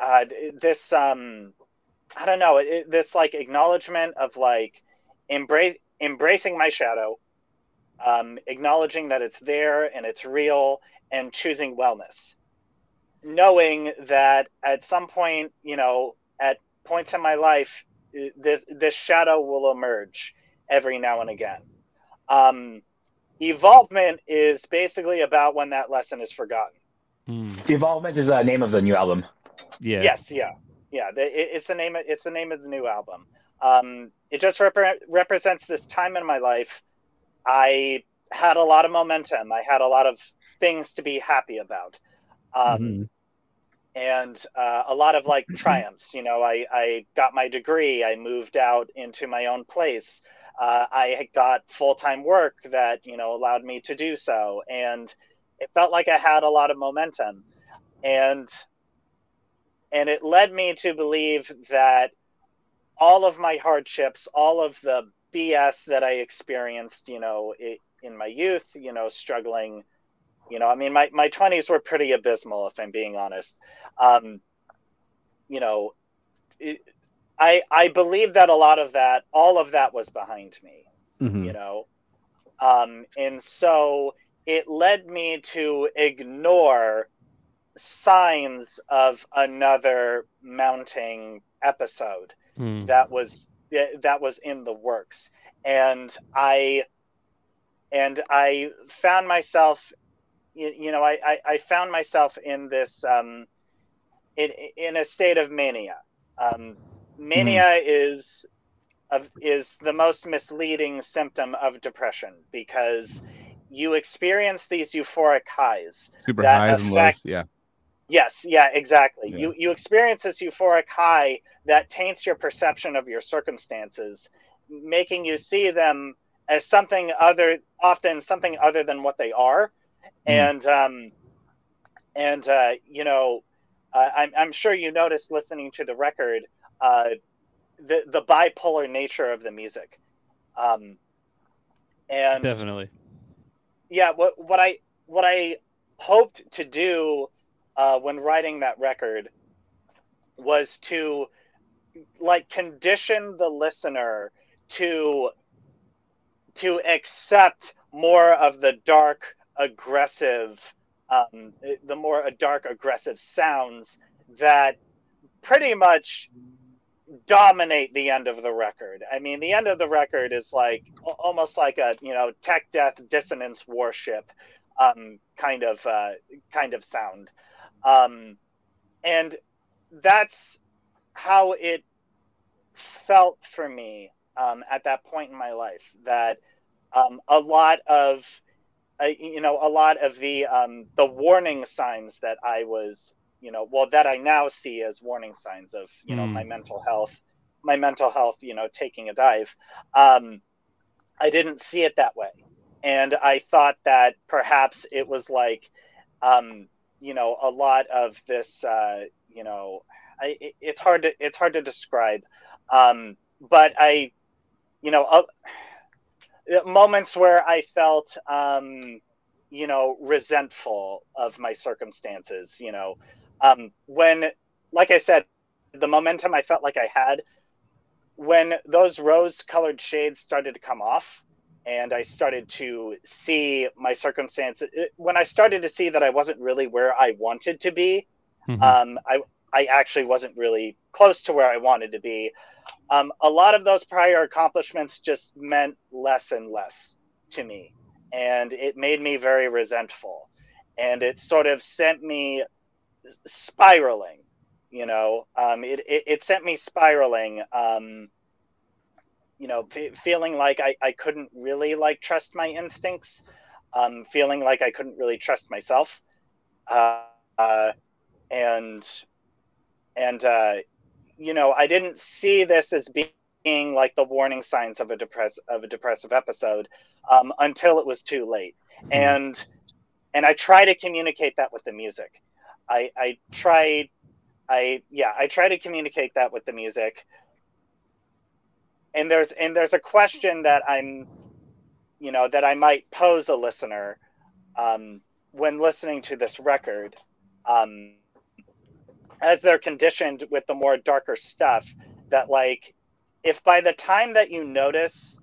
uh, this um I don't know it, this like acknowledgement of like embrace embracing my shadow, um, acknowledging that it's there and it's real, and choosing wellness, knowing that at some point you know at points in my life this this shadow will emerge every now and again. Um, evolvement is basically about when that lesson is forgotten. Hmm. Evolvement is the name of the new album. Yeah. Yes, yeah, yeah. The, it, it's the name. Of, it's the name of the new album. Um, it just repre- represents this time in my life. I had a lot of momentum. I had a lot of things to be happy about, um, Mhm. and uh, a lot of like triumphs. You know, I I got my degree. I moved out into my own place. Uh, I had got full time work that you know allowed me to do so, and it felt like I had a lot of momentum, and and it led me to believe that all of my hardships, all of the BS that I experienced, you know, i in my youth, you know, struggling, you know, I mean, my my twenties were pretty abysmal, if I'm being honest. Um, you know, it, I I believe that a lot of that, all of that was behind me Mhm. you know um, and so it led me to ignore signs of another mounting episode Hmm. that was that was in the works and i and i found myself you, you know I, I i found myself in this um in in a state of mania um mania is of is the most misleading symptom of depression because you experience these euphoric highs Super highs and lows. Yeah. Yes, yeah, exactly. Yeah. You you experience this euphoric high that taints your perception of your circumstances, making you see them as something other, often something other than what they are, and um, and uh, you know, uh, I'm I'm sure you noticed listening to the record, uh, the the bipolar nature of the music, um, and Definitely. yeah what what i what i hoped to do uh, when writing that record was to like condition the listener to to accept more of the dark aggressive um, the more uh, dark aggressive sounds that pretty much dominate the end of the record. I mean, the end of the record is like almost like a you know tech death dissonance warship um, kind of uh, kind of sound, um, and that's how it felt for me um, at that point in my life. That um, a lot of uh, you know a lot of the um, the warning signs that I was you know well that I now see as warning signs of you know Mm. my mental health my mental health you know taking a dive um, I didn't see it that way and I thought that perhaps it was like um, you know a lot of this uh, you know I, it- it's hard to it's hard to describe um, but I you know uh, moments where I felt, um, you know, resentful of my circumstances. You know, um, when, like I said, the momentum I felt like I had when those rose-colored shades started to come off, and I started to see my circumstances. it- When I started to see that I wasn't really where I wanted to be, Mhm. um, I I actually wasn't really close to where I wanted to be. Um, a lot of those prior accomplishments just meant less and less to me, and it made me very resentful, and it sort of sent me spiraling. You know, um, it, it it sent me spiraling. Um, you know, fe feeling like I, I couldn't really like trust my instincts, um, feeling like I couldn't really trust myself, uh, uh, and and uh, you know I didn't see this as being like the warning signs of a depress of a depressive episode um, until it was too late, and and I try to communicate that with the music. I I tried I yeah I try to communicate that with the music. And there's and there's a question that I'm, you know, that I might pose a listener, um, when listening to this record, um, as they're conditioned with the more darker stuff that like if by the time that you notice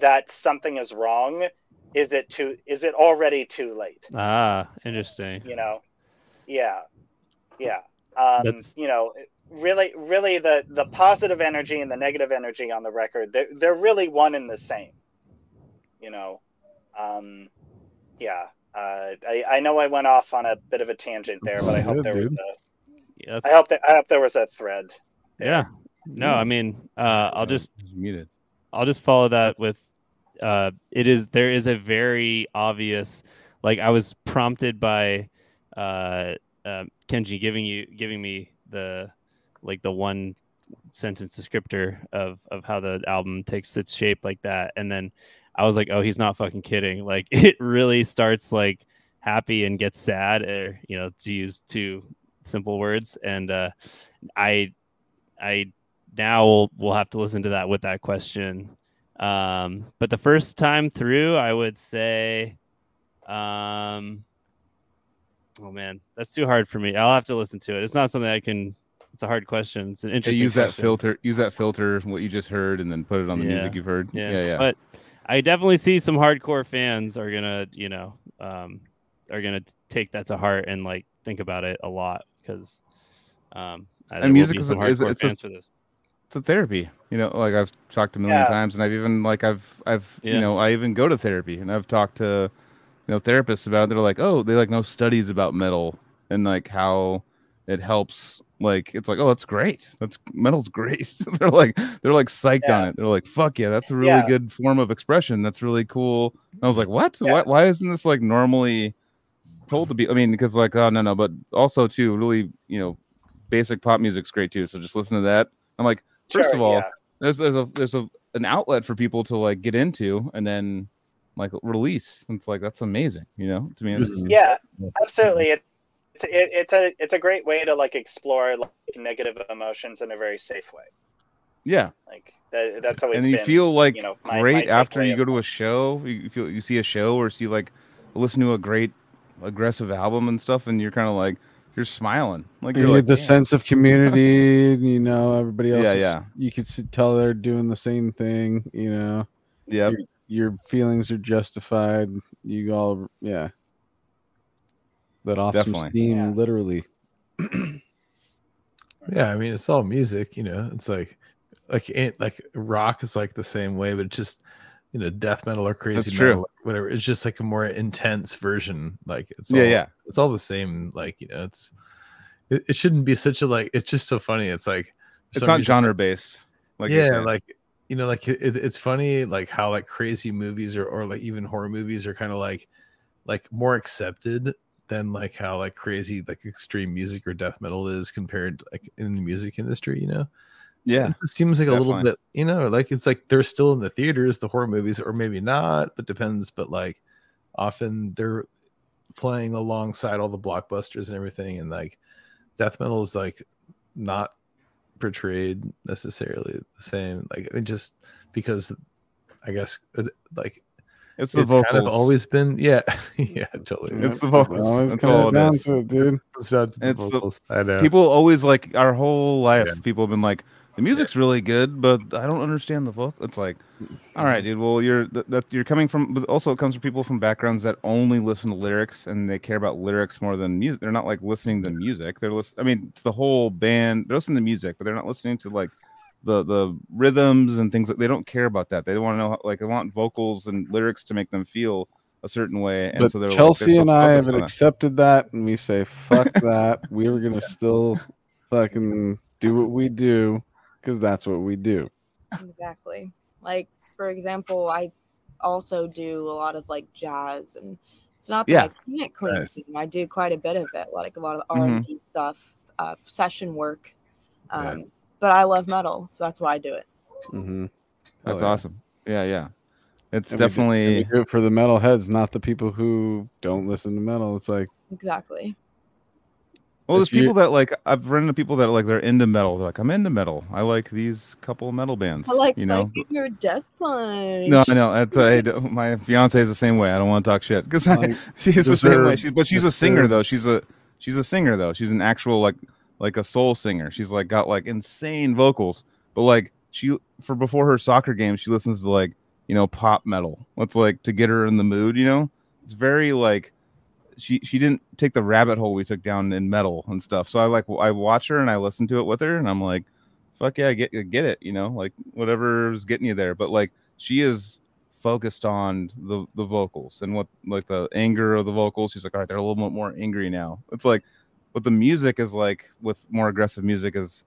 that something is wrong is it too is it already too late Ah, interesting. you know yeah yeah um That's- you know really really the the positive energy and the negative energy on the record they're, they're really one and the same you know um yeah uh, I, I know I went off on a bit of a tangent there, but I hope Good, there was a Yeah, I hope that I hope there was a thread. yeah. No, I mean, uh, I'll just muted. I'll just follow that with uh it is there is a very obvious like I was prompted by uh, uh Kenji giving you giving me the like the one sentence descriptor of of how the album takes its shape like that. And then I was like oh he's not fucking kidding. Like it really starts like happy and gets sad or you know to use two simple words. And uh I I now will will have to listen to that with that question. Um, but the first time through, I would say, um, oh man, that's too hard for me. I'll have to listen to it. It's not something I can. It's a hard question. It's an Yeah, interesting. use that filter. Use that filter from what you just heard, and then put it on the Yeah. music you've heard. Yeah, Yeah, yeah. But I definitely see some hardcore fans are gonna, you know, um, are gonna take that to heart and like think about it a lot because, um, there will music be is some a- is- hardcore it's a- for this. it's a therapy. You know, like I've talked a million Yeah. times, and I've even like I've I've Yeah. you know I even go to therapy, and I've talked to you know therapists about it. They're like, oh, they like know studies about metal and like how it helps. Like it's like, oh, that's great. That's metal's great. they're like they're like psyched on it. They're like, fuck yeah, that's a really Yeah. good form of expression. That's really cool. And I was like, what? Yeah. Why, why isn't this like normally told to be? I mean, because like, oh no no, but also too, really, you know, basic pop music's great too. So just listen to that. I'm like, first Sure, of all, yeah. there's there's a there's a an outlet for people to like get into and then like release. It's like that's amazing, you know. To me, mm-hmm. yeah absolutely it, it, it's a it's a great way to like explore like negative emotions in a very safe way yeah. like that, that's always And you been, feel like you know my, great my after you go to a show. You you feel you see a show or see like listen to a great aggressive album and stuff, and you're kind of like you're smiling, like you you're get like the "Damn." sense of community. You know, everybody else. Yeah, is- yeah. You could s- tell they're doing the same thing. You know, Yep. Your, your feelings are justified. You all, yeah. Let off some steam, Yeah. literally. Yeah, I mean it's all music, you know. It's like like ain't like rock is like the same way, but it's just you know, death metal or crazy That's metal, true. whatever. It's just like a more intense version. Like it's Yeah, all, yeah. It's all the same. Like you know, it's it, it shouldn't be such a like. It's just so funny. It's like It's not genre based. Like yeah, like you know, like it, it- it's funny, like how like crazy movies or or like even horror movies are kind of like like more accepted than like how like crazy like extreme music or death metal is compared like in the music industry. You know, Yeah. it seems like a little bit, you know, like it's like they're still in the theaters, the horror movies, or maybe not, but depends. But like often they're playing alongside all the blockbusters and everything, and like death metal is like not portrayed necessarily the same. Like I mean, just because I guess uh, like It's the it's vocals. kind of always been, yeah, yeah, totally. It's the It vocals. always That's comes all it down is. to it, dude. It's, down to the It's the- vocals. I know. People always like our whole life. Yeah. People have been like, the music's really good, but I don't understand the vocal. It's like, all right, dude. Well, you're that, that you're coming from, but also it comes from people from backgrounds that only listen to lyrics and they care about lyrics more than music. They're not like listening to music. They're listening. I mean, it's the whole band. They're listening to music, but they're not listening to like the the rhythms and things that they don't care about that. They want to know how, like they want vocals and lyrics to make them feel a certain way. And But so they're like, Chelsea they're so and I have accepted that, and we say fuck that. We were gonna still fucking do what we do because that's what we do. Exactly. Like for example, I also do a lot of like jazz and it's not that Yeah. I can't clean Nice. sing. I do quite a bit of it, like a lot of R Mhm. and B stuff, uh, session work. Yeah. Um, but I love metal, so that's why I do it. Mm-hmm. That's awesome. Yeah, yeah. It's And we do- definitely we do it for the metal heads, not the people who don't listen to metal. It's like Exactly. Well, there's If you- people that like I've run into people that like they're into metal. They're like, I'm into metal. I like these couple metal bands. I like you know. like your death punch. No, I know. That's, uh, I don't- my fiance is the same way. I don't want to talk shit because Like, she's the same way. deserved- She, but she's a singer though. She's a she's a singer though. She's an actual like like a soul singer. She's like got like insane vocals. But like she for before her soccer game, she listens to like you know pop metal. That's like to get her in the mood. You know, it's very like she she didn't take the rabbit hole we took down in metal and stuff. So I like I watch her and I listen to it with her, and I'm like, fuck yeah, I get get it. You know, like whatever's getting you there. But like she is focused on the the vocals and what like the anger of the vocals. She's like, all right, they're a little bit more angry now. It's like, but the music is like with more aggressive music is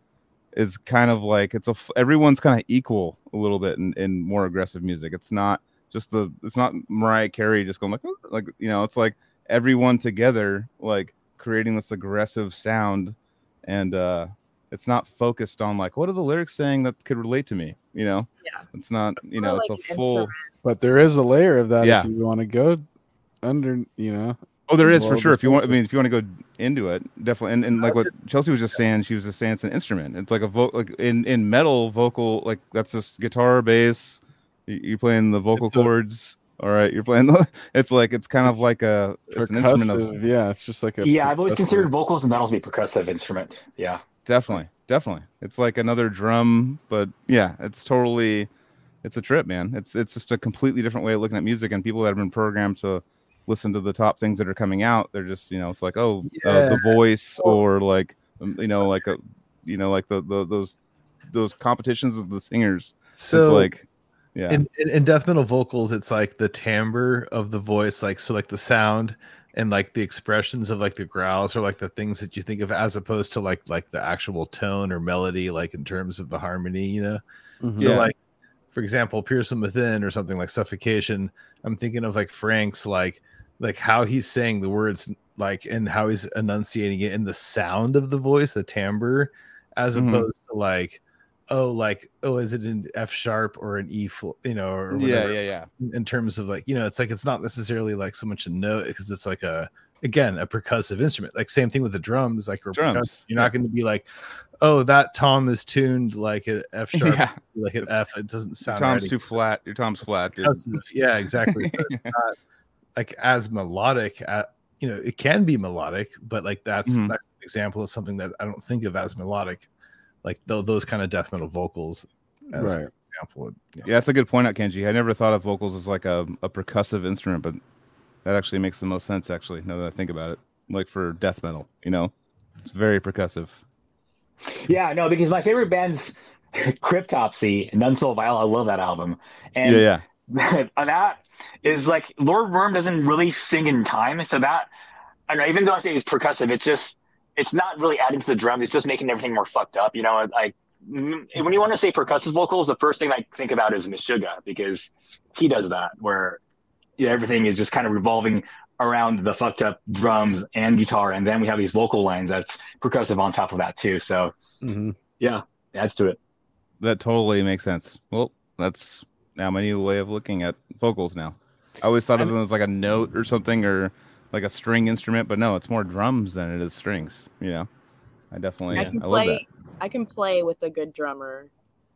is kind of like it's a everyone's kind of equal a little bit in, in more aggressive music. It's not just the it's not Mariah Carey just going like like you know it's like everyone together like creating this aggressive sound and uh it's not focused on like what are the lyrics saying that could relate to me you know Yeah. it's not you More know it's a full instrument. but there is a layer of that Yeah. if you want to go under, you know. Oh, there is Well, for sure. If you want, I mean, if you want to go into it, definitely. And, and like what Chelsea was just saying, she was just saying it's an instrument. It's like a vocal, like in in metal vocal, like that's just guitar, bass. You- You're playing the vocal It's a- chords. All right, you're playing. The, it's like it's kind of like a it's an instrument Percussive, of yeah. It's just like a Yeah, I've always considered vocals and metal to be percussive instrument. Yeah. definitely, definitely. It's like another drum, but yeah, it's totally. It's a trip, man. It's it's just a completely different way of looking at music, and people that have been programmed to listen to the top things that are coming out, they're just you know, it's like oh, uh, the voice or like um, you know, like a you know, like the, the those those competitions of the singers. So it's like yeah, in, in, in death metal vocals it's like the timbre of the voice like so like the sound and like the expressions of like the growls or like the things that you think of as opposed to like like the actual tone or melody like in terms of the harmony you know Mhm. so Yeah. like for example Pierced From Within or something like suffocation i'm thinking of like frank's like like how he's saying the words like and how he's enunciating it in the sound of the voice the timbre as Mhm. opposed to like oh like oh is it an f sharp or an e fl- you know or yeah, whatever yeah, yeah. in terms of like you know it's like it's not necessarily like so much a note because it's like a again a percussive instrument like same thing with the drums like or Drums, you're not going to be like oh that tom is tuned like an f sharp Yeah, like an f it doesn't your sound tom's right too flat. Your tom's flat, dude. Yeah exactly so it's not like as melodic at you know it can be melodic but like that's Mhm. that's an example of something that i don't think of as melodic like tho- those kind of death metal vocals as Right. an example yeah. Yeah, that's a good point out, Kenji. I never thought of vocals as like a, a percussive instrument, but that actually makes the most sense. Actually, now that I think about it, like for death metal, you know, it's very percussive. Yeah, no, because my favorite band's Cryptopsy, None So Vile. I love that album. And yeah, yeah. that is like Lord Worm doesn't really sing in time, so that I don't know. Even though I say it's percussive, it's just it's not really adding to the drums. It's just making everything more fucked up. You know, like mm, when you want to say percussive vocals, the first thing I think about is Meshuggah because he does that where yeah, everything is just kind of revolving around the fucked up drums and guitar, and then we have these vocal lines that's percussive on top of that too. So Mhm. yeah, adds to it. That totally makes sense. Well, that's now my new way of looking at vocals now. I always thought of them as like a note or something or like a string instrument, but no, it's more drums than it is strings. You know, I definitely I I, can love that. play. I can play with a good drummer.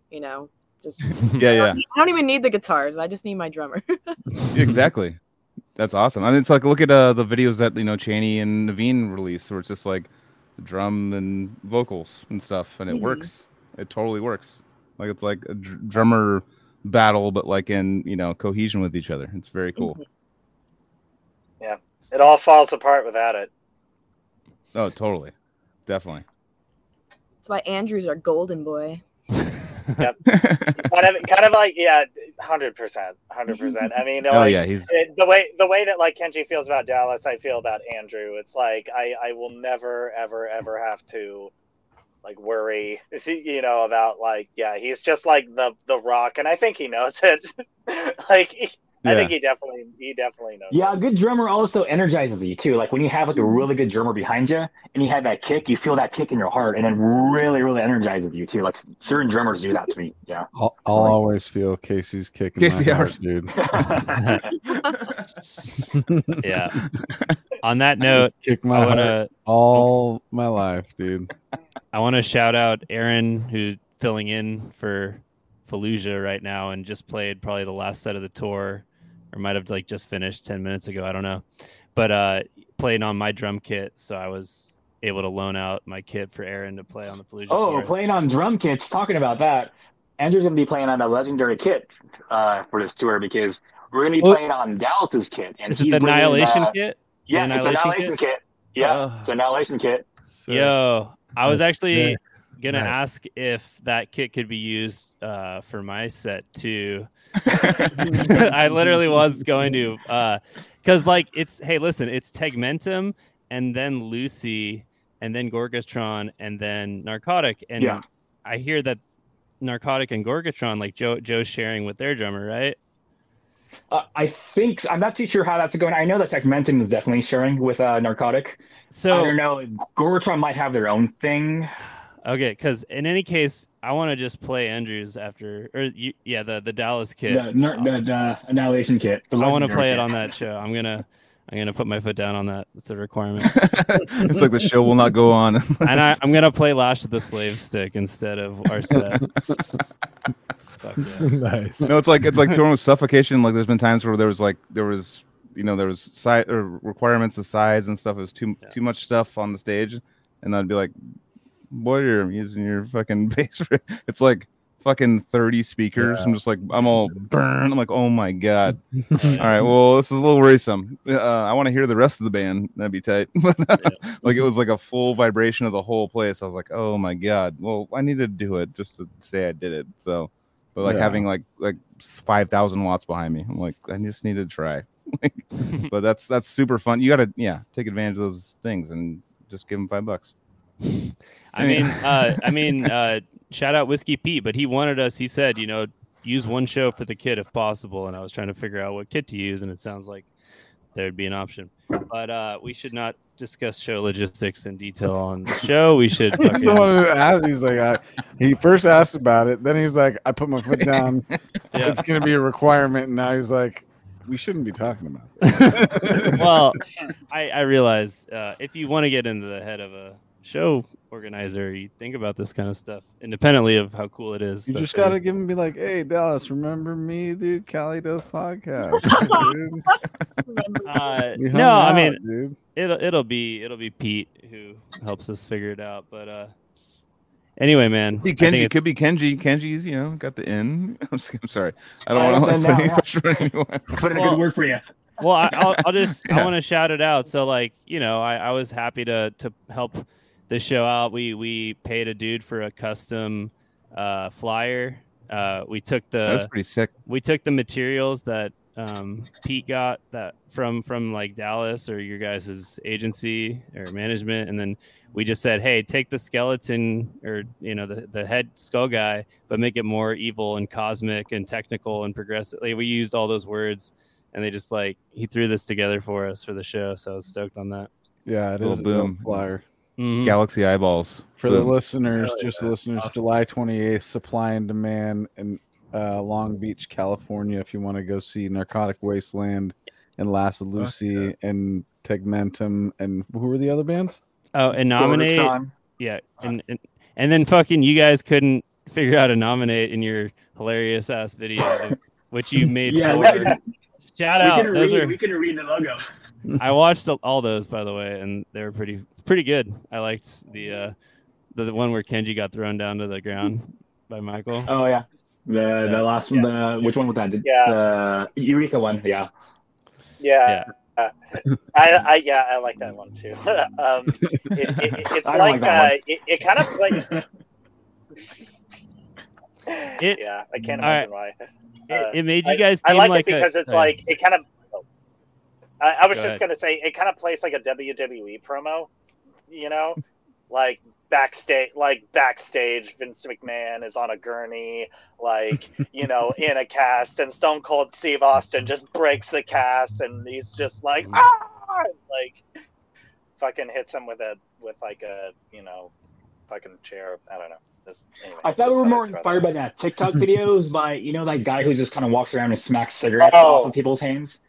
You know, just Yeah, I yeah, need- I don't even need the guitars. I just need my drummer. exactly. That's awesome. I mean, it's like look at uh, the videos that you know Cheney and Naveen release, where it's just like drum and vocals and stuff, and it Mhm. works. It totally works. Like it's like a dr- drummer battle, but like in you know cohesion with each other. It's very cool. It all falls apart without it. Oh, totally, definitely. That's why Andrew's our golden boy. Kind of, kind of like yeah, hundred percent, hundred percent. I mean, oh like, yeah, he's it, the way the way that like Kenji feels about Dallas, I feel about Andrew. It's like I I will never ever ever have to like worry, you know, about like yeah, he's just like the the rock, and I think he knows it. like he, I Yeah. think he definitely he definitely knows. Yeah, a good drummer also energizes you too. Like when you have like a really good drummer behind you and you have that kick, you feel that kick in your heart and it really, really energizes you too. Like certain drummers do that to me. Yeah. I'll, I'll always feel Casey's kick in Casey my Howard. heart, dude. yeah. On that note, kick my I wanna all my life, dude. I want to shout out Aaron who's filling in for Fallujah right now and just played probably the last set of the tour, or might have like just finished ten minutes ago. I don't know, but uh, played on my drum kit, so I was able to loan out my kit for Aaron to play on the Fallujah Oh, tour. playing on drum kits. Talking about that, Andrew's gonna be playing on a legendary kit uh, for this tour because we're gonna be Oh. playing on Dallas's kit. And Is it he's the bringing, Annihilation uh, kit? Yeah, The it's Annihilation Annihilation kit? kit. Yeah, Uh, it's Annihilation kit. So, Yo, I was actually very gonna nice. ask if that kit could be used uh, for my set too. I literally was going to, because like it's hey, listen, it's Tegmentum and then Lucy and then Gorgatron and then Narcotic, and Yeah. I hear that Narcotic and Gorgatron, like Joe Joe's sharing with their drummer, right? Uh, I think I'm not too sure how that's going. I know that Tegmentum is definitely sharing with uh, Narcotic. I So don't know. Gorgatron might have their own thing. okay, because in any case, I want to just play Andrews after, or you, yeah, the the Dallas kit. The, nar- the, um, the Annihilation kit. The I want to legendary play it on that show. I'm gonna I'm gonna put my foot down on that. It's a requirement. it's like the show will not go on. and I, I'm gonna play Lash of the Slave Stick instead of our set. Yeah. nice. no, it's like it's like touring with suffocation. Like there's been times where there was like there was you know there was size or requirements of size and stuff. It was too Yeah. too much stuff on the stage, and I'd be like, "Boy, you're using your fucking bass." for-" It's like fucking thirty speakers. I'm just like I'm all burn. I'm like, oh my god. All right, well this is a little worrisome. Uh, I want to hear the rest of the band. That'd be tight. But like it was like a full vibration of the whole place. I was like, oh my god. Well, I need to do it just to say I did it. So, but like Yeah. having like like five thousand watts behind me, I'm like, I just need to try. But that's that's super fun. You got to yeah take advantage of those things and just give them five bucks. I mean, uh, I mean, uh, shout out Whiskey Pete, but he wanted us. He said, you know, use one show for the kit if possible, and I was trying to figure out what kit to use, and it sounds like there'd be an option. But uh, we should not discuss show logistics in detail on the show. We should. He's the one who asked. He's like, I, he first asked about it. Then he's like, I put my foot down. Yeah. It's going to be a requirement. And now he's like, we shouldn't be talking about this. well, I, I realize uh, if you want to get into the head of a show organizer, you think about this kind of stuff independently of how cool it is. You just got to give him be like, hey, Dallas, remember me, dude? Cali does podcast. dude. Uh, We hung no, I mean dude. it'll it'll be it'll be Pete who helps us figure it out. But uh, anyway, man, Be Kenji it's- could be Kenji. Kenji's you know got the in. I'm, just, I'm sorry. I don't want to put any pressure on anyone. Put in a good word for you. well I, I'll, I'll just i want to shout it out so like you know I, I was happy to to help the show out we we paid a dude for a custom uh flyer uh we took the That's the pretty sick. we took the materials that um, Pete got that from from like Dallas or your guys' agency or management, and then we just said, hey, take the skeleton or you know the the head skull guy, but make it more evil and cosmic and technical and progressive. Like, we used all those words, and they just like he threw this together for us for the show, so I was stoked on that. Yeah, it Little a boom. flyer. Mhm. Galaxy eyeballs. For the listeners, Hell just yeah. the listeners, Awesome. July 28th, supply and demand in uh, Long Beach, California. If you want to go see Narcotic Wasteland and Last of Lucy and Tegmentum and who were the other bands? Oh, and nominate. Gorgatron. Yeah, and, and and then fucking you guys couldn't figure out to nominate in your hilarious ass video, which you made. Yeah, we for. can, Shout we out! can Those read. are We can read the logo. I watched all those by the way, and they were pretty pretty good. I liked the uh the, the one where Kenji got thrown down to the ground by Michael. Oh yeah, the Yeah. the last one. The which one was that? The, Yeah. the Eureka one. Yeah. Yeah. Uh, I, I yeah I like that one too. um, it, it, it's I like like, uh, it, it kind of like It- yeah I can't all right. imagine why. It, Uh, it made you guys I seem like, like it because a, it's like it kind of. I, I was Go just ahead. gonna say it kind of plays like a WWE promo, you know, like backstage, like backstage. Vince McMahon is on a gurney, like you know, in a cast, and Stone Cold Steve Austin just breaks the cast, and he's just like Mm. ah, like fucking hits him with a with like a you know, fucking chair. I don't know. This, anyway, I thought we were more inspired that by that TikTok videos by you know that guy who just kind of walks around and smacks cigarettes Oh. off of people's hands.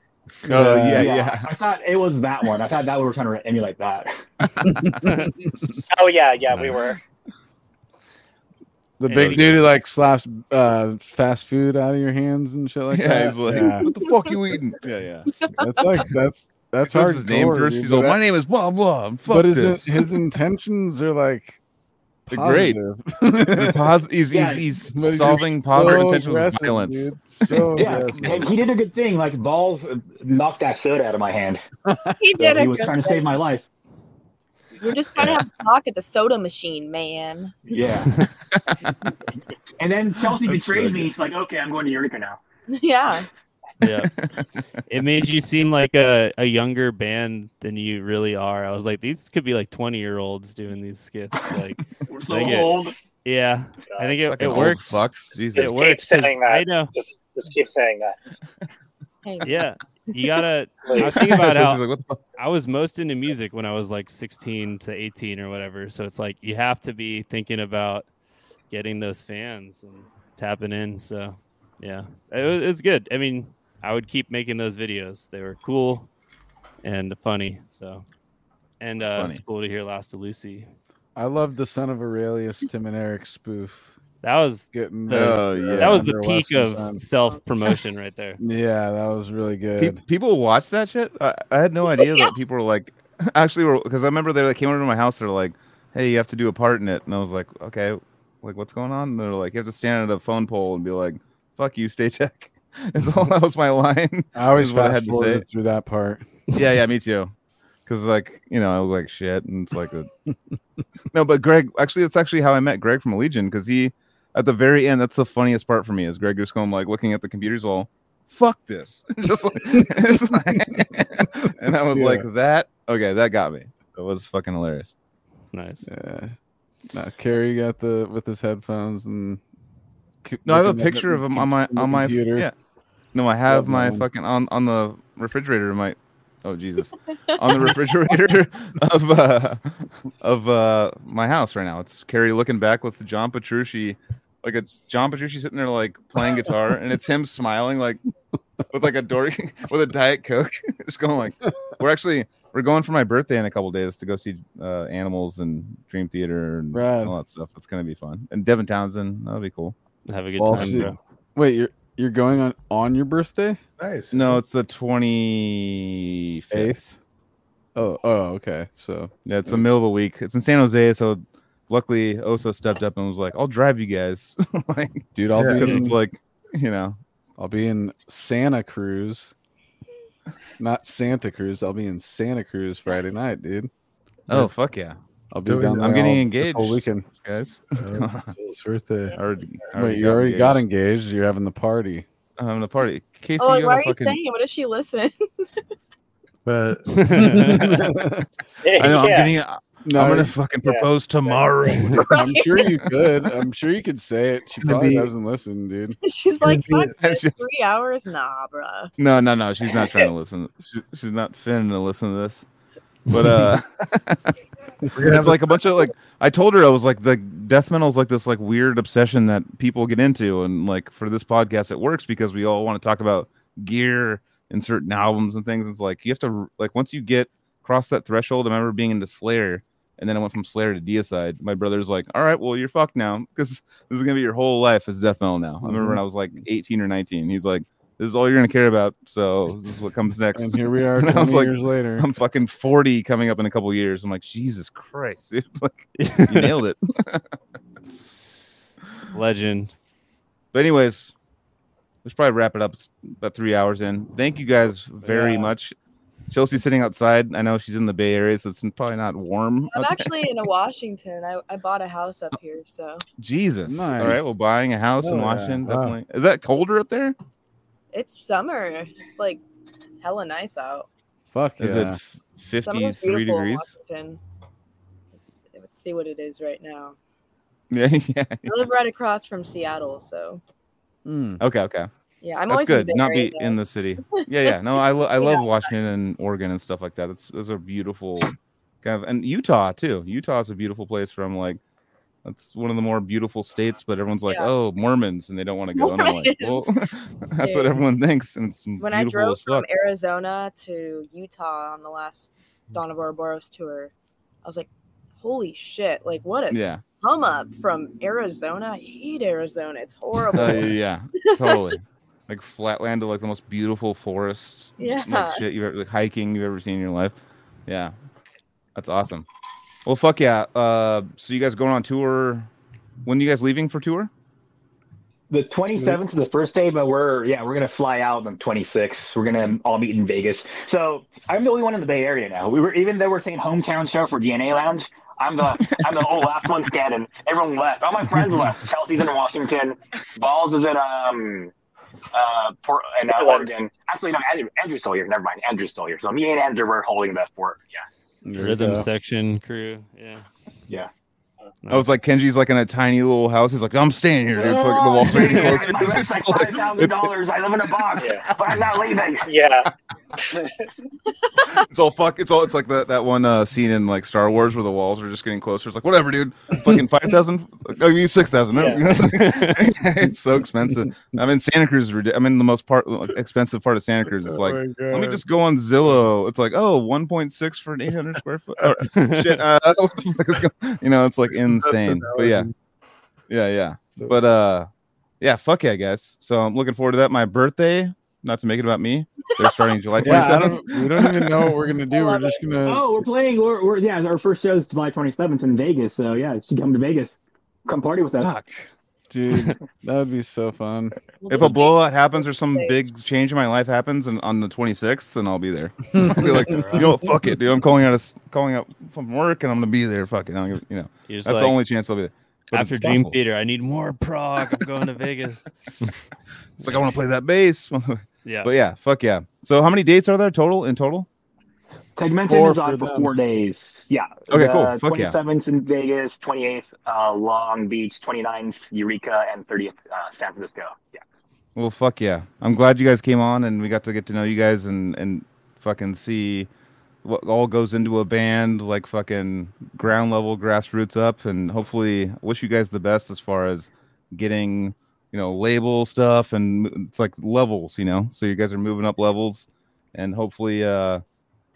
Oh Yeah. yeah, yeah. I thought it was that one. I thought that we were trying to emulate that. Oh yeah, yeah, we were. The big dude who like slaps uh, fast food out of your hands and shit like yeah, that. he's like, yeah. what the fuck you eating? Yeah, yeah. that's like that's that's That's hard. his name first. He's like, my name is blah blah. and Fuck but his this. his intentions are like They're great. He's, pos- he's, Yeah, he's, he's he's solving positive So intentions with violence. dude. So yeah, aggressive. and he did a good thing. Like balls uh, knocked that soda out of my hand. He So did he was good trying to save my life. We're just trying to have a talk at the soda machine, man. Yeah. and then Chelsea That's betrays so me. good. He's like, okay, I'm going to Eureka now. yeah. Yeah. It made you seem like a, a younger band than you really are. I was like, these could be like 20 year olds doing these skits. Like, We're so Thank you. old. yeah, I think it, Fucking it works. Fucks. Jesus. It works. keep 'cause saying that. I know. Just just keep saying that. Hey, Yeah. You gotta. I was about how like, what the fuck? I was most into music when I was like 16 to 18 or whatever. So it's like you have to be thinking about getting those fans and tapping in. So yeah, it was, it was good. I mean, I would keep making those videos. They were cool and funny. So, and uh, Funny. it's cool to hear Last of Lucy. I love the son of Aurelius, Tim and Eric spoof. That was Getting The- Oh, yeah. that was the peak of self promotion right there. Yeah, that was really Pe- good. people watch that shit. I, I had no idea that people were like, actually, because I remember they like came over to my house. They're like, "Hey, you have to do a part in it," and I was like, "Okay, like what's going on?" And they're like, "You have to stand at a phone pole and be like, fuck you, stay tech." That's all. That was my line. I always is what I fast had to say. forwarded through that part. yeah, yeah, me too. Because like you know, I look like shit, and it's like a no. But Greg, actually, that's actually how I met Greg from Allegiant. Because he, at the very end, that's the funniest part for me. Is Greg just going like looking at the computers all, fuck this, just like, it's like- and I was Yeah. like that. Okay, that got me. It was fucking hilarious. Nice. Yeah. Now Kerry got the with his headphones and. No, I have a picture the of him on my on my computer. yeah. No, I have Love my one. fucking on on the refrigerator. My oh Jesus, on the refrigerator of uh of uh my house right now. It's Carrie looking back with John Petrucci, like it's John Petrucci sitting there like playing guitar, and it's him smiling like with like a door with a diet coke, just going like we're actually we're going for my birthday in a couple days to go see uh animals and Dream Theater and Rad. all that stuff. It's gonna be fun. And Devin Townsend, that'll be cool. Have a good Well, time, see- bro. Wait, you're you're going on on your birthday? Nice. No, it's the twenty fifth. Oh, oh, okay. So Yeah, it's the middle of the week. It's in San Jose, so luckily Oso stepped up and was like, "I'll drive you guys." like, dude, I'll Yeah. be because in, it's like, you know, I'll be in Santa Cruz. Not Santa Cruz. I'll be in Santa Cruz Friday night, dude. oh Yeah. fuck yeah, I'll be Doing- down there. I'm getting all- this engaged. whole weekend. guys. Uh, Joel's birthday. I already, I Wait, you already got engaged. You're having the party. I'm having the party. Casey, oh, you why are a you fucking. saying it? What does she listen? But I know. I'm getting. No, I'm gonna fucking Yeah. propose tomorrow. I'm sure you could. I'm sure you could say it. She probably be- doesn't listen, dude. She's like, "Fuck this, just- three hours? Nah, bruh. no, no, no. She's not trying to listen. She, she's not finna to listen to this. But uh, we're gonna have it's like a bunch of like. I told her I was like the death metal is like this like weird obsession that people get into, and like for this podcast it works because we all want to talk about gear and certain albums and things. It's like you have to like once you get across that threshold. I remember being into Slayer, and then I went from Slayer to Deicide. My brother's like, "All right, well you're fucked now because this is gonna be your whole life as death metal now." I remember when I was like 18 or 19. He's like, "This is all you're gonna care about." So this is what comes next. And here we are, And I was like, years later. I'm fucking 40 coming up in a couple years. I'm like, Jesus Christ, dude. Like, you nailed it. Legend. But anyways, let's probably wrap it up. It's about three hours in. Thank you guys very Yeah. much. Chelsea's sitting outside. I know she's in the Bay Area, so it's probably not warm. I'm out actually in a Washington. I, I bought a house up oh. here, so Jesus. All Nice. right. Well, buying a house in Hell yeah. Washington, Wow. definitely. Is that colder up there? It's summer. It's like hella nice out. Fuck Is yeah. it 53 degrees? Let's, let's see what it is right now. Yeah. Yeah. I live right across from Seattle, so Mm. Okay. Okay. yeah, I'm That's always in good. the Not be though. in the city. Yeah, yeah. No, I, lo- I Yeah. love Washington and Oregon and stuff like that. It's those are beautiful kind of and Utah too. Utah is a beautiful place from like that's one of the more beautiful states, but everyone's like, Yeah. oh, Mormons, and they don't want to go. And I'm like, well, that's what everyone thinks, and it's when I drove from fuck. Arizona to Utah on the last Dawn of Ouroboros tour, I was like, "Holy shit! Like, what a Yeah, come up from Arizona. I hate Arizona. It's horrible. uh, yeah, totally. Like flatland to like the most beautiful forest, yeah. like shit you've ever like hiking you've ever seen in your life. Yeah, that's awesome. Well, fuck yeah. Uh, so you guys going on tour? When are you guys leaving for tour? The 27th is the first day, but we're yeah we're gonna fly out on the 26th. We're gonna all meet in Vegas. So I'm the only one in the Bay Area now. We were even though we're saying hometown show for DNA Lounge. I'm the I'm the oh last one standing. Everyone left. All my friends left. Chelsea's in Washington. Balls is in um uh Port in uh, Portland. Oregon. Actually no Andrew, Andrew's still here. Never mind. Andrew's still here. So me and Andrew were holding the fort. Yeah. There you Rhythm section crew. Yeah. Yeah. I was like, Kenji's like in a tiny little house. He's like, I'm staying here, dude. Fucking the walls are getting closer. My It's rent's like like- five thousand dollars. I live in a box, Yeah. but I'm not leaving. Yeah. It's all fuck. It's all. It's like that that one uh, scene in like Star Wars where the walls are just getting closer. It's like whatever, dude. Fucking five thousand. I'll give you six thousand. No, it's so expensive. I'm in Santa Cruz. rid- I'm in the most part expensive part of Santa Cruz. It's like let me just go on Zillow. It's like oh, 1.6 for an 800 square foot. Or, shit. Uh, what the fuck is going- you know, it's like It's the best insane. But yeah, yeah, yeah. So- But uh, yeah, fuck yeah, guys. So I'm looking forward to that. My birthday. Not to make it about me. They're starting July 27th. Yeah, I don't, we don't even know what we're gonna do. We're just gonna. Oh, we're playing. We're, we're yeah. Our first show is July 27th in Vegas. So yeah, you should come to Vegas. Come party with us. Fuck. Dude, that would be so fun. If a blowout happens or some big change in my life happens and on the 26th, then I'll be there. I'll be like, you know, fuck it, dude. I'm calling out, a s calling out from work, and I'm gonna be there. Fuck it, I'll you know, that's like, the only chance I'll be there. But after Dream possible. Theater, I need more prog. I'm going to Vegas. it's like I want to play that bass. Yeah. but yeah, fuck yeah. So how many dates are there total in total? Four is on for for four days. Yeah. Okay, cool. Fuck yeah. 27th in Vegas, 28th uh, Long Beach, 29th Eureka, and 30th uh, San Francisco. Yeah. Well, fuck yeah. I'm glad you guys came on and we got to get to know you guys and and fucking see what all goes into a band, like fucking ground level grassroots up, and hopefully wish you guys the best as far as getting you know label stuff and it's like levels, you know. So you guys are moving up levels, and hopefully uh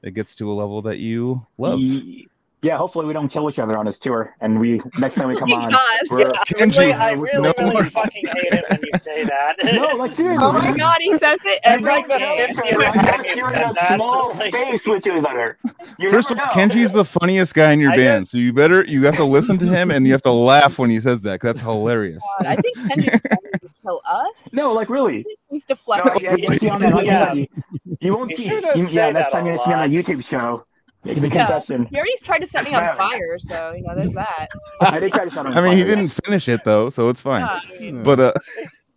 it gets to a level that you love. Ye- Yeah, hopefully we don't kill each other on this tour, and we next time we come Oh on, God. we're, Yeah, Kenji, really, I really, no really more. fucking hate it when you say that. no, like seriously, Oh my god, he says it It's every like day. 50th We're time just you've hearing said a small space with each other. You First of all, know. Kenji's the funniest guy in your I band, so you better you have to listen to him and you have to laugh when he says that. 'cause that's hilarious. God, I think Kendrick's trying to kill us. No, like really. he's No, deflecting. yeah, you, see on that, Yeah. you, you won't see. shouldn't You, yeah, say next that time a you see on lot. that YouTube show, the Yeah. confession. He already tried to set me on fire, so you know, there's that. I did try to set sound I mean, he didn't finish it though, so it's fine. Yeah, I mean, But uh,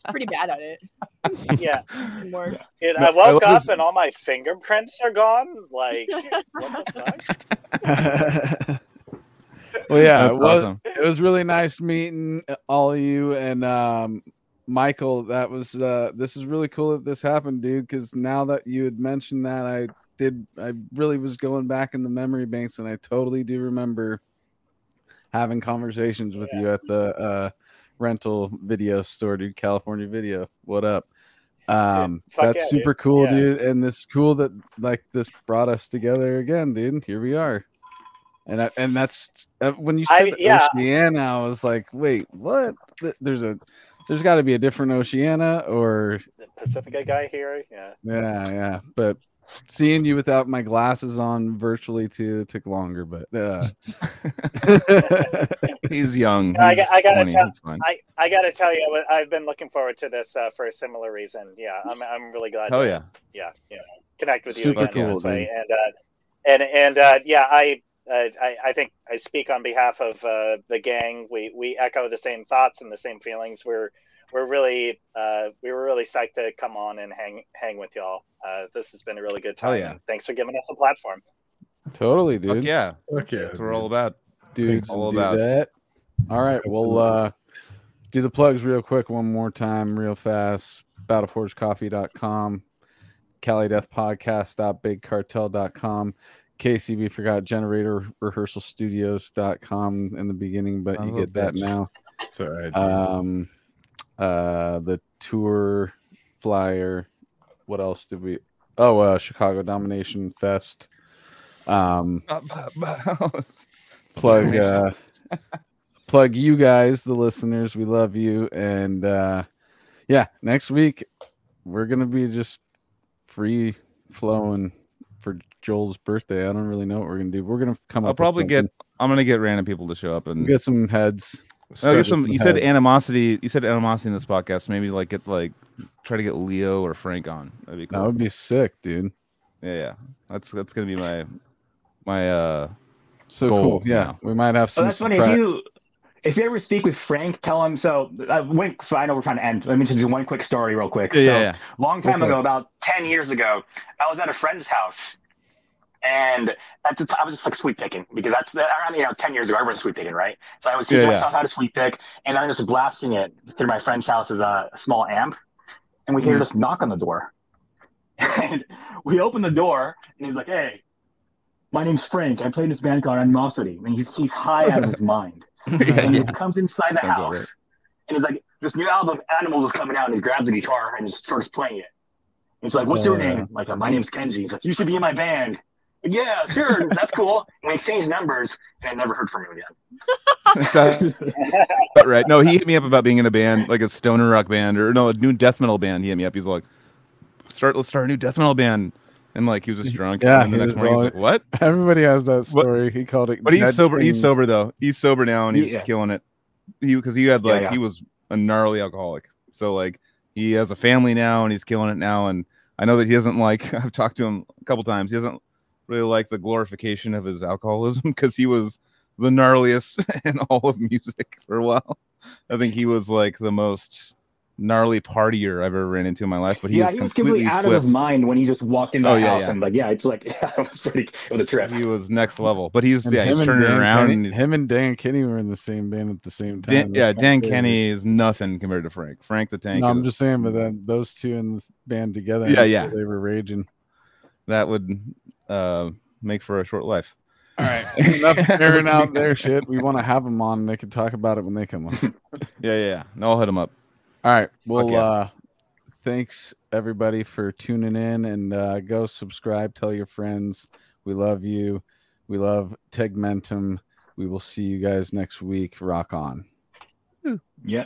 pretty bad at it. Yeah, More. dude, I I woke love up this- and all my fingerprints are gone. Like, what the fuck? well, yeah, That's it was, awesome. it was really nice meeting all of you and um, Michael. That was uh, this is really cool that this happened, dude. Because now that you had mentioned that, I did. I really was going back in the memory banks, and I totally do remember having conversations with you at the uh, rental video store, dude. California Video. What up? Um, fuck that's yeah, super dude. cool, Yeah. dude. And this is cool that like this brought us together again, dude. Here we are. And I, and that's uh, when you I- said yeah. Oceana, I was like, wait, what? There's a there's got to be a different Oceana, or The Pacifica guy here. Yeah. yeah, yeah. But seeing you without my glasses on virtually too took longer, but uh, He's young. I, got- I gotta 20. tell, That's. I, I gotta tell you, I- I've been looking forward to this uh, for a similar reason. Yeah, I'm, I'm really glad. Hell to, yeah. yeah, yeah, connect with you Super again cool, this way. dude. And uh, and and uh, yeah, I, I I think I speak on behalf of uh, the gang. We we echo the same thoughts and the same feelings. We're we're really uh, we were really psyched to come on and hang hang with y'all. Uh, this has been a really good time. yeah. Thanks for giving us a platform. totally, Fuck dude. yeah. Okay. That's what we're all about. dudes all about. that. All right, we'll uh, do the plugs real quick one more time, real fast. Battleforgecoffee.com, CaliDeathPodcast.BigCartel.com, KCB forgot generator rehearsal studios.com in the beginning, but Son you of a get that bitch. now. It's all right. Um, uh, the tour flyer. What else did we? Oh, uh, Chicago Domination Fest. Um, plug uh plug you guys the listeners we love you and uh yeah next week we're gonna be just free flowing for joel's birthday i don't really know what we're gonna do we're gonna come up. I'll up with probably get. I'm gonna get random people to show up and. get some heads Scott, get some, some you said animosity. You said animosity in this podcast. Maybe like get like try to get Leo or Frank on. That'd be cool. that would be sick dude Yeah, yeah. That's that's gonna be my my uh so Goal cool yeah now. we might have So some that's funny. If you if you ever speak with Frank, tell him. So, uh, when, so I know we're trying to end. Let me just do one quick story, real quick. yeah, so, yeah, yeah. long time Okay. ago, about 10 years ago, I was at a friend's house. And at the time, I was just like sweep picking because that's, I mean, you know, 10 years ago, everyone's sweep picking, right? So I was teaching Yeah, yeah. myself how to sweep pick, and I'm just blasting it through my friend's house as a small amp. And we hear Mhm. this knock on the door. And we open the door, and he's like, hey, my name's Frank. I play in this band called Animosity. And he's, he's high out of his mind. And he comes inside the Sounds house, right. and it's like, this new album of Animals is coming out, and he grabs a guitar and just starts playing it. He's like, "What's your Oh, name?" yeah. I'm like, "My name's Kenji." He's like, "You should be in my band." Like, yeah, sure, that's cool. And we exchanged numbers, and I never heard from him again. Uh, about right. No, he hit me up about being in a band, like a stoner rock band, or no, a new death metal band. He hit me up. He's like, "Start, let's start a new death metal band." And like he was just drunk. Yeah, And then the he next was morning he's like, "What?" everybody has that story he called it But he's Dead sober. He's sober though. He's sober now, and he's Yeah. killing it. He because he had Yeah, like yeah. he was a gnarly alcoholic. So like he has a family now, and he's killing it now. And I know that he doesn't like. I've talked to him a couple times. He doesn't really like the glorification of his alcoholism because he was the gnarliest in all of music for a while. I think he was like the most gnarly partier I've ever ran into in my life. But he yeah, is he was completely completely out flipped. of his mind when he just walked in the Oh, yeah, house, yeah. and like, yeah, it's like it was pretty. It was a trip. He was next level. But he's And yeah, he's him and turning Dan around. Kenny- and he's, him and Dan Kenny were in the same band at the same time. Dan, yeah, Dan. Kenny is nothing compared to Frank. Frank the Tank. No, I'm just saying, but then those two in this band together, Yeah, yeah. they were raging. that would uh, make for a short life. All right, enough airing out their shit. We want to have them on. They can talk about it when they come on. Yeah, yeah, yeah. No, I'll hit him up. All right. Well, yeah. uh, thanks everybody for tuning in and uh, go subscribe. Tell your friends. We love you. We love Tegmentum. We will see you guys next week. Rock on. Yeah.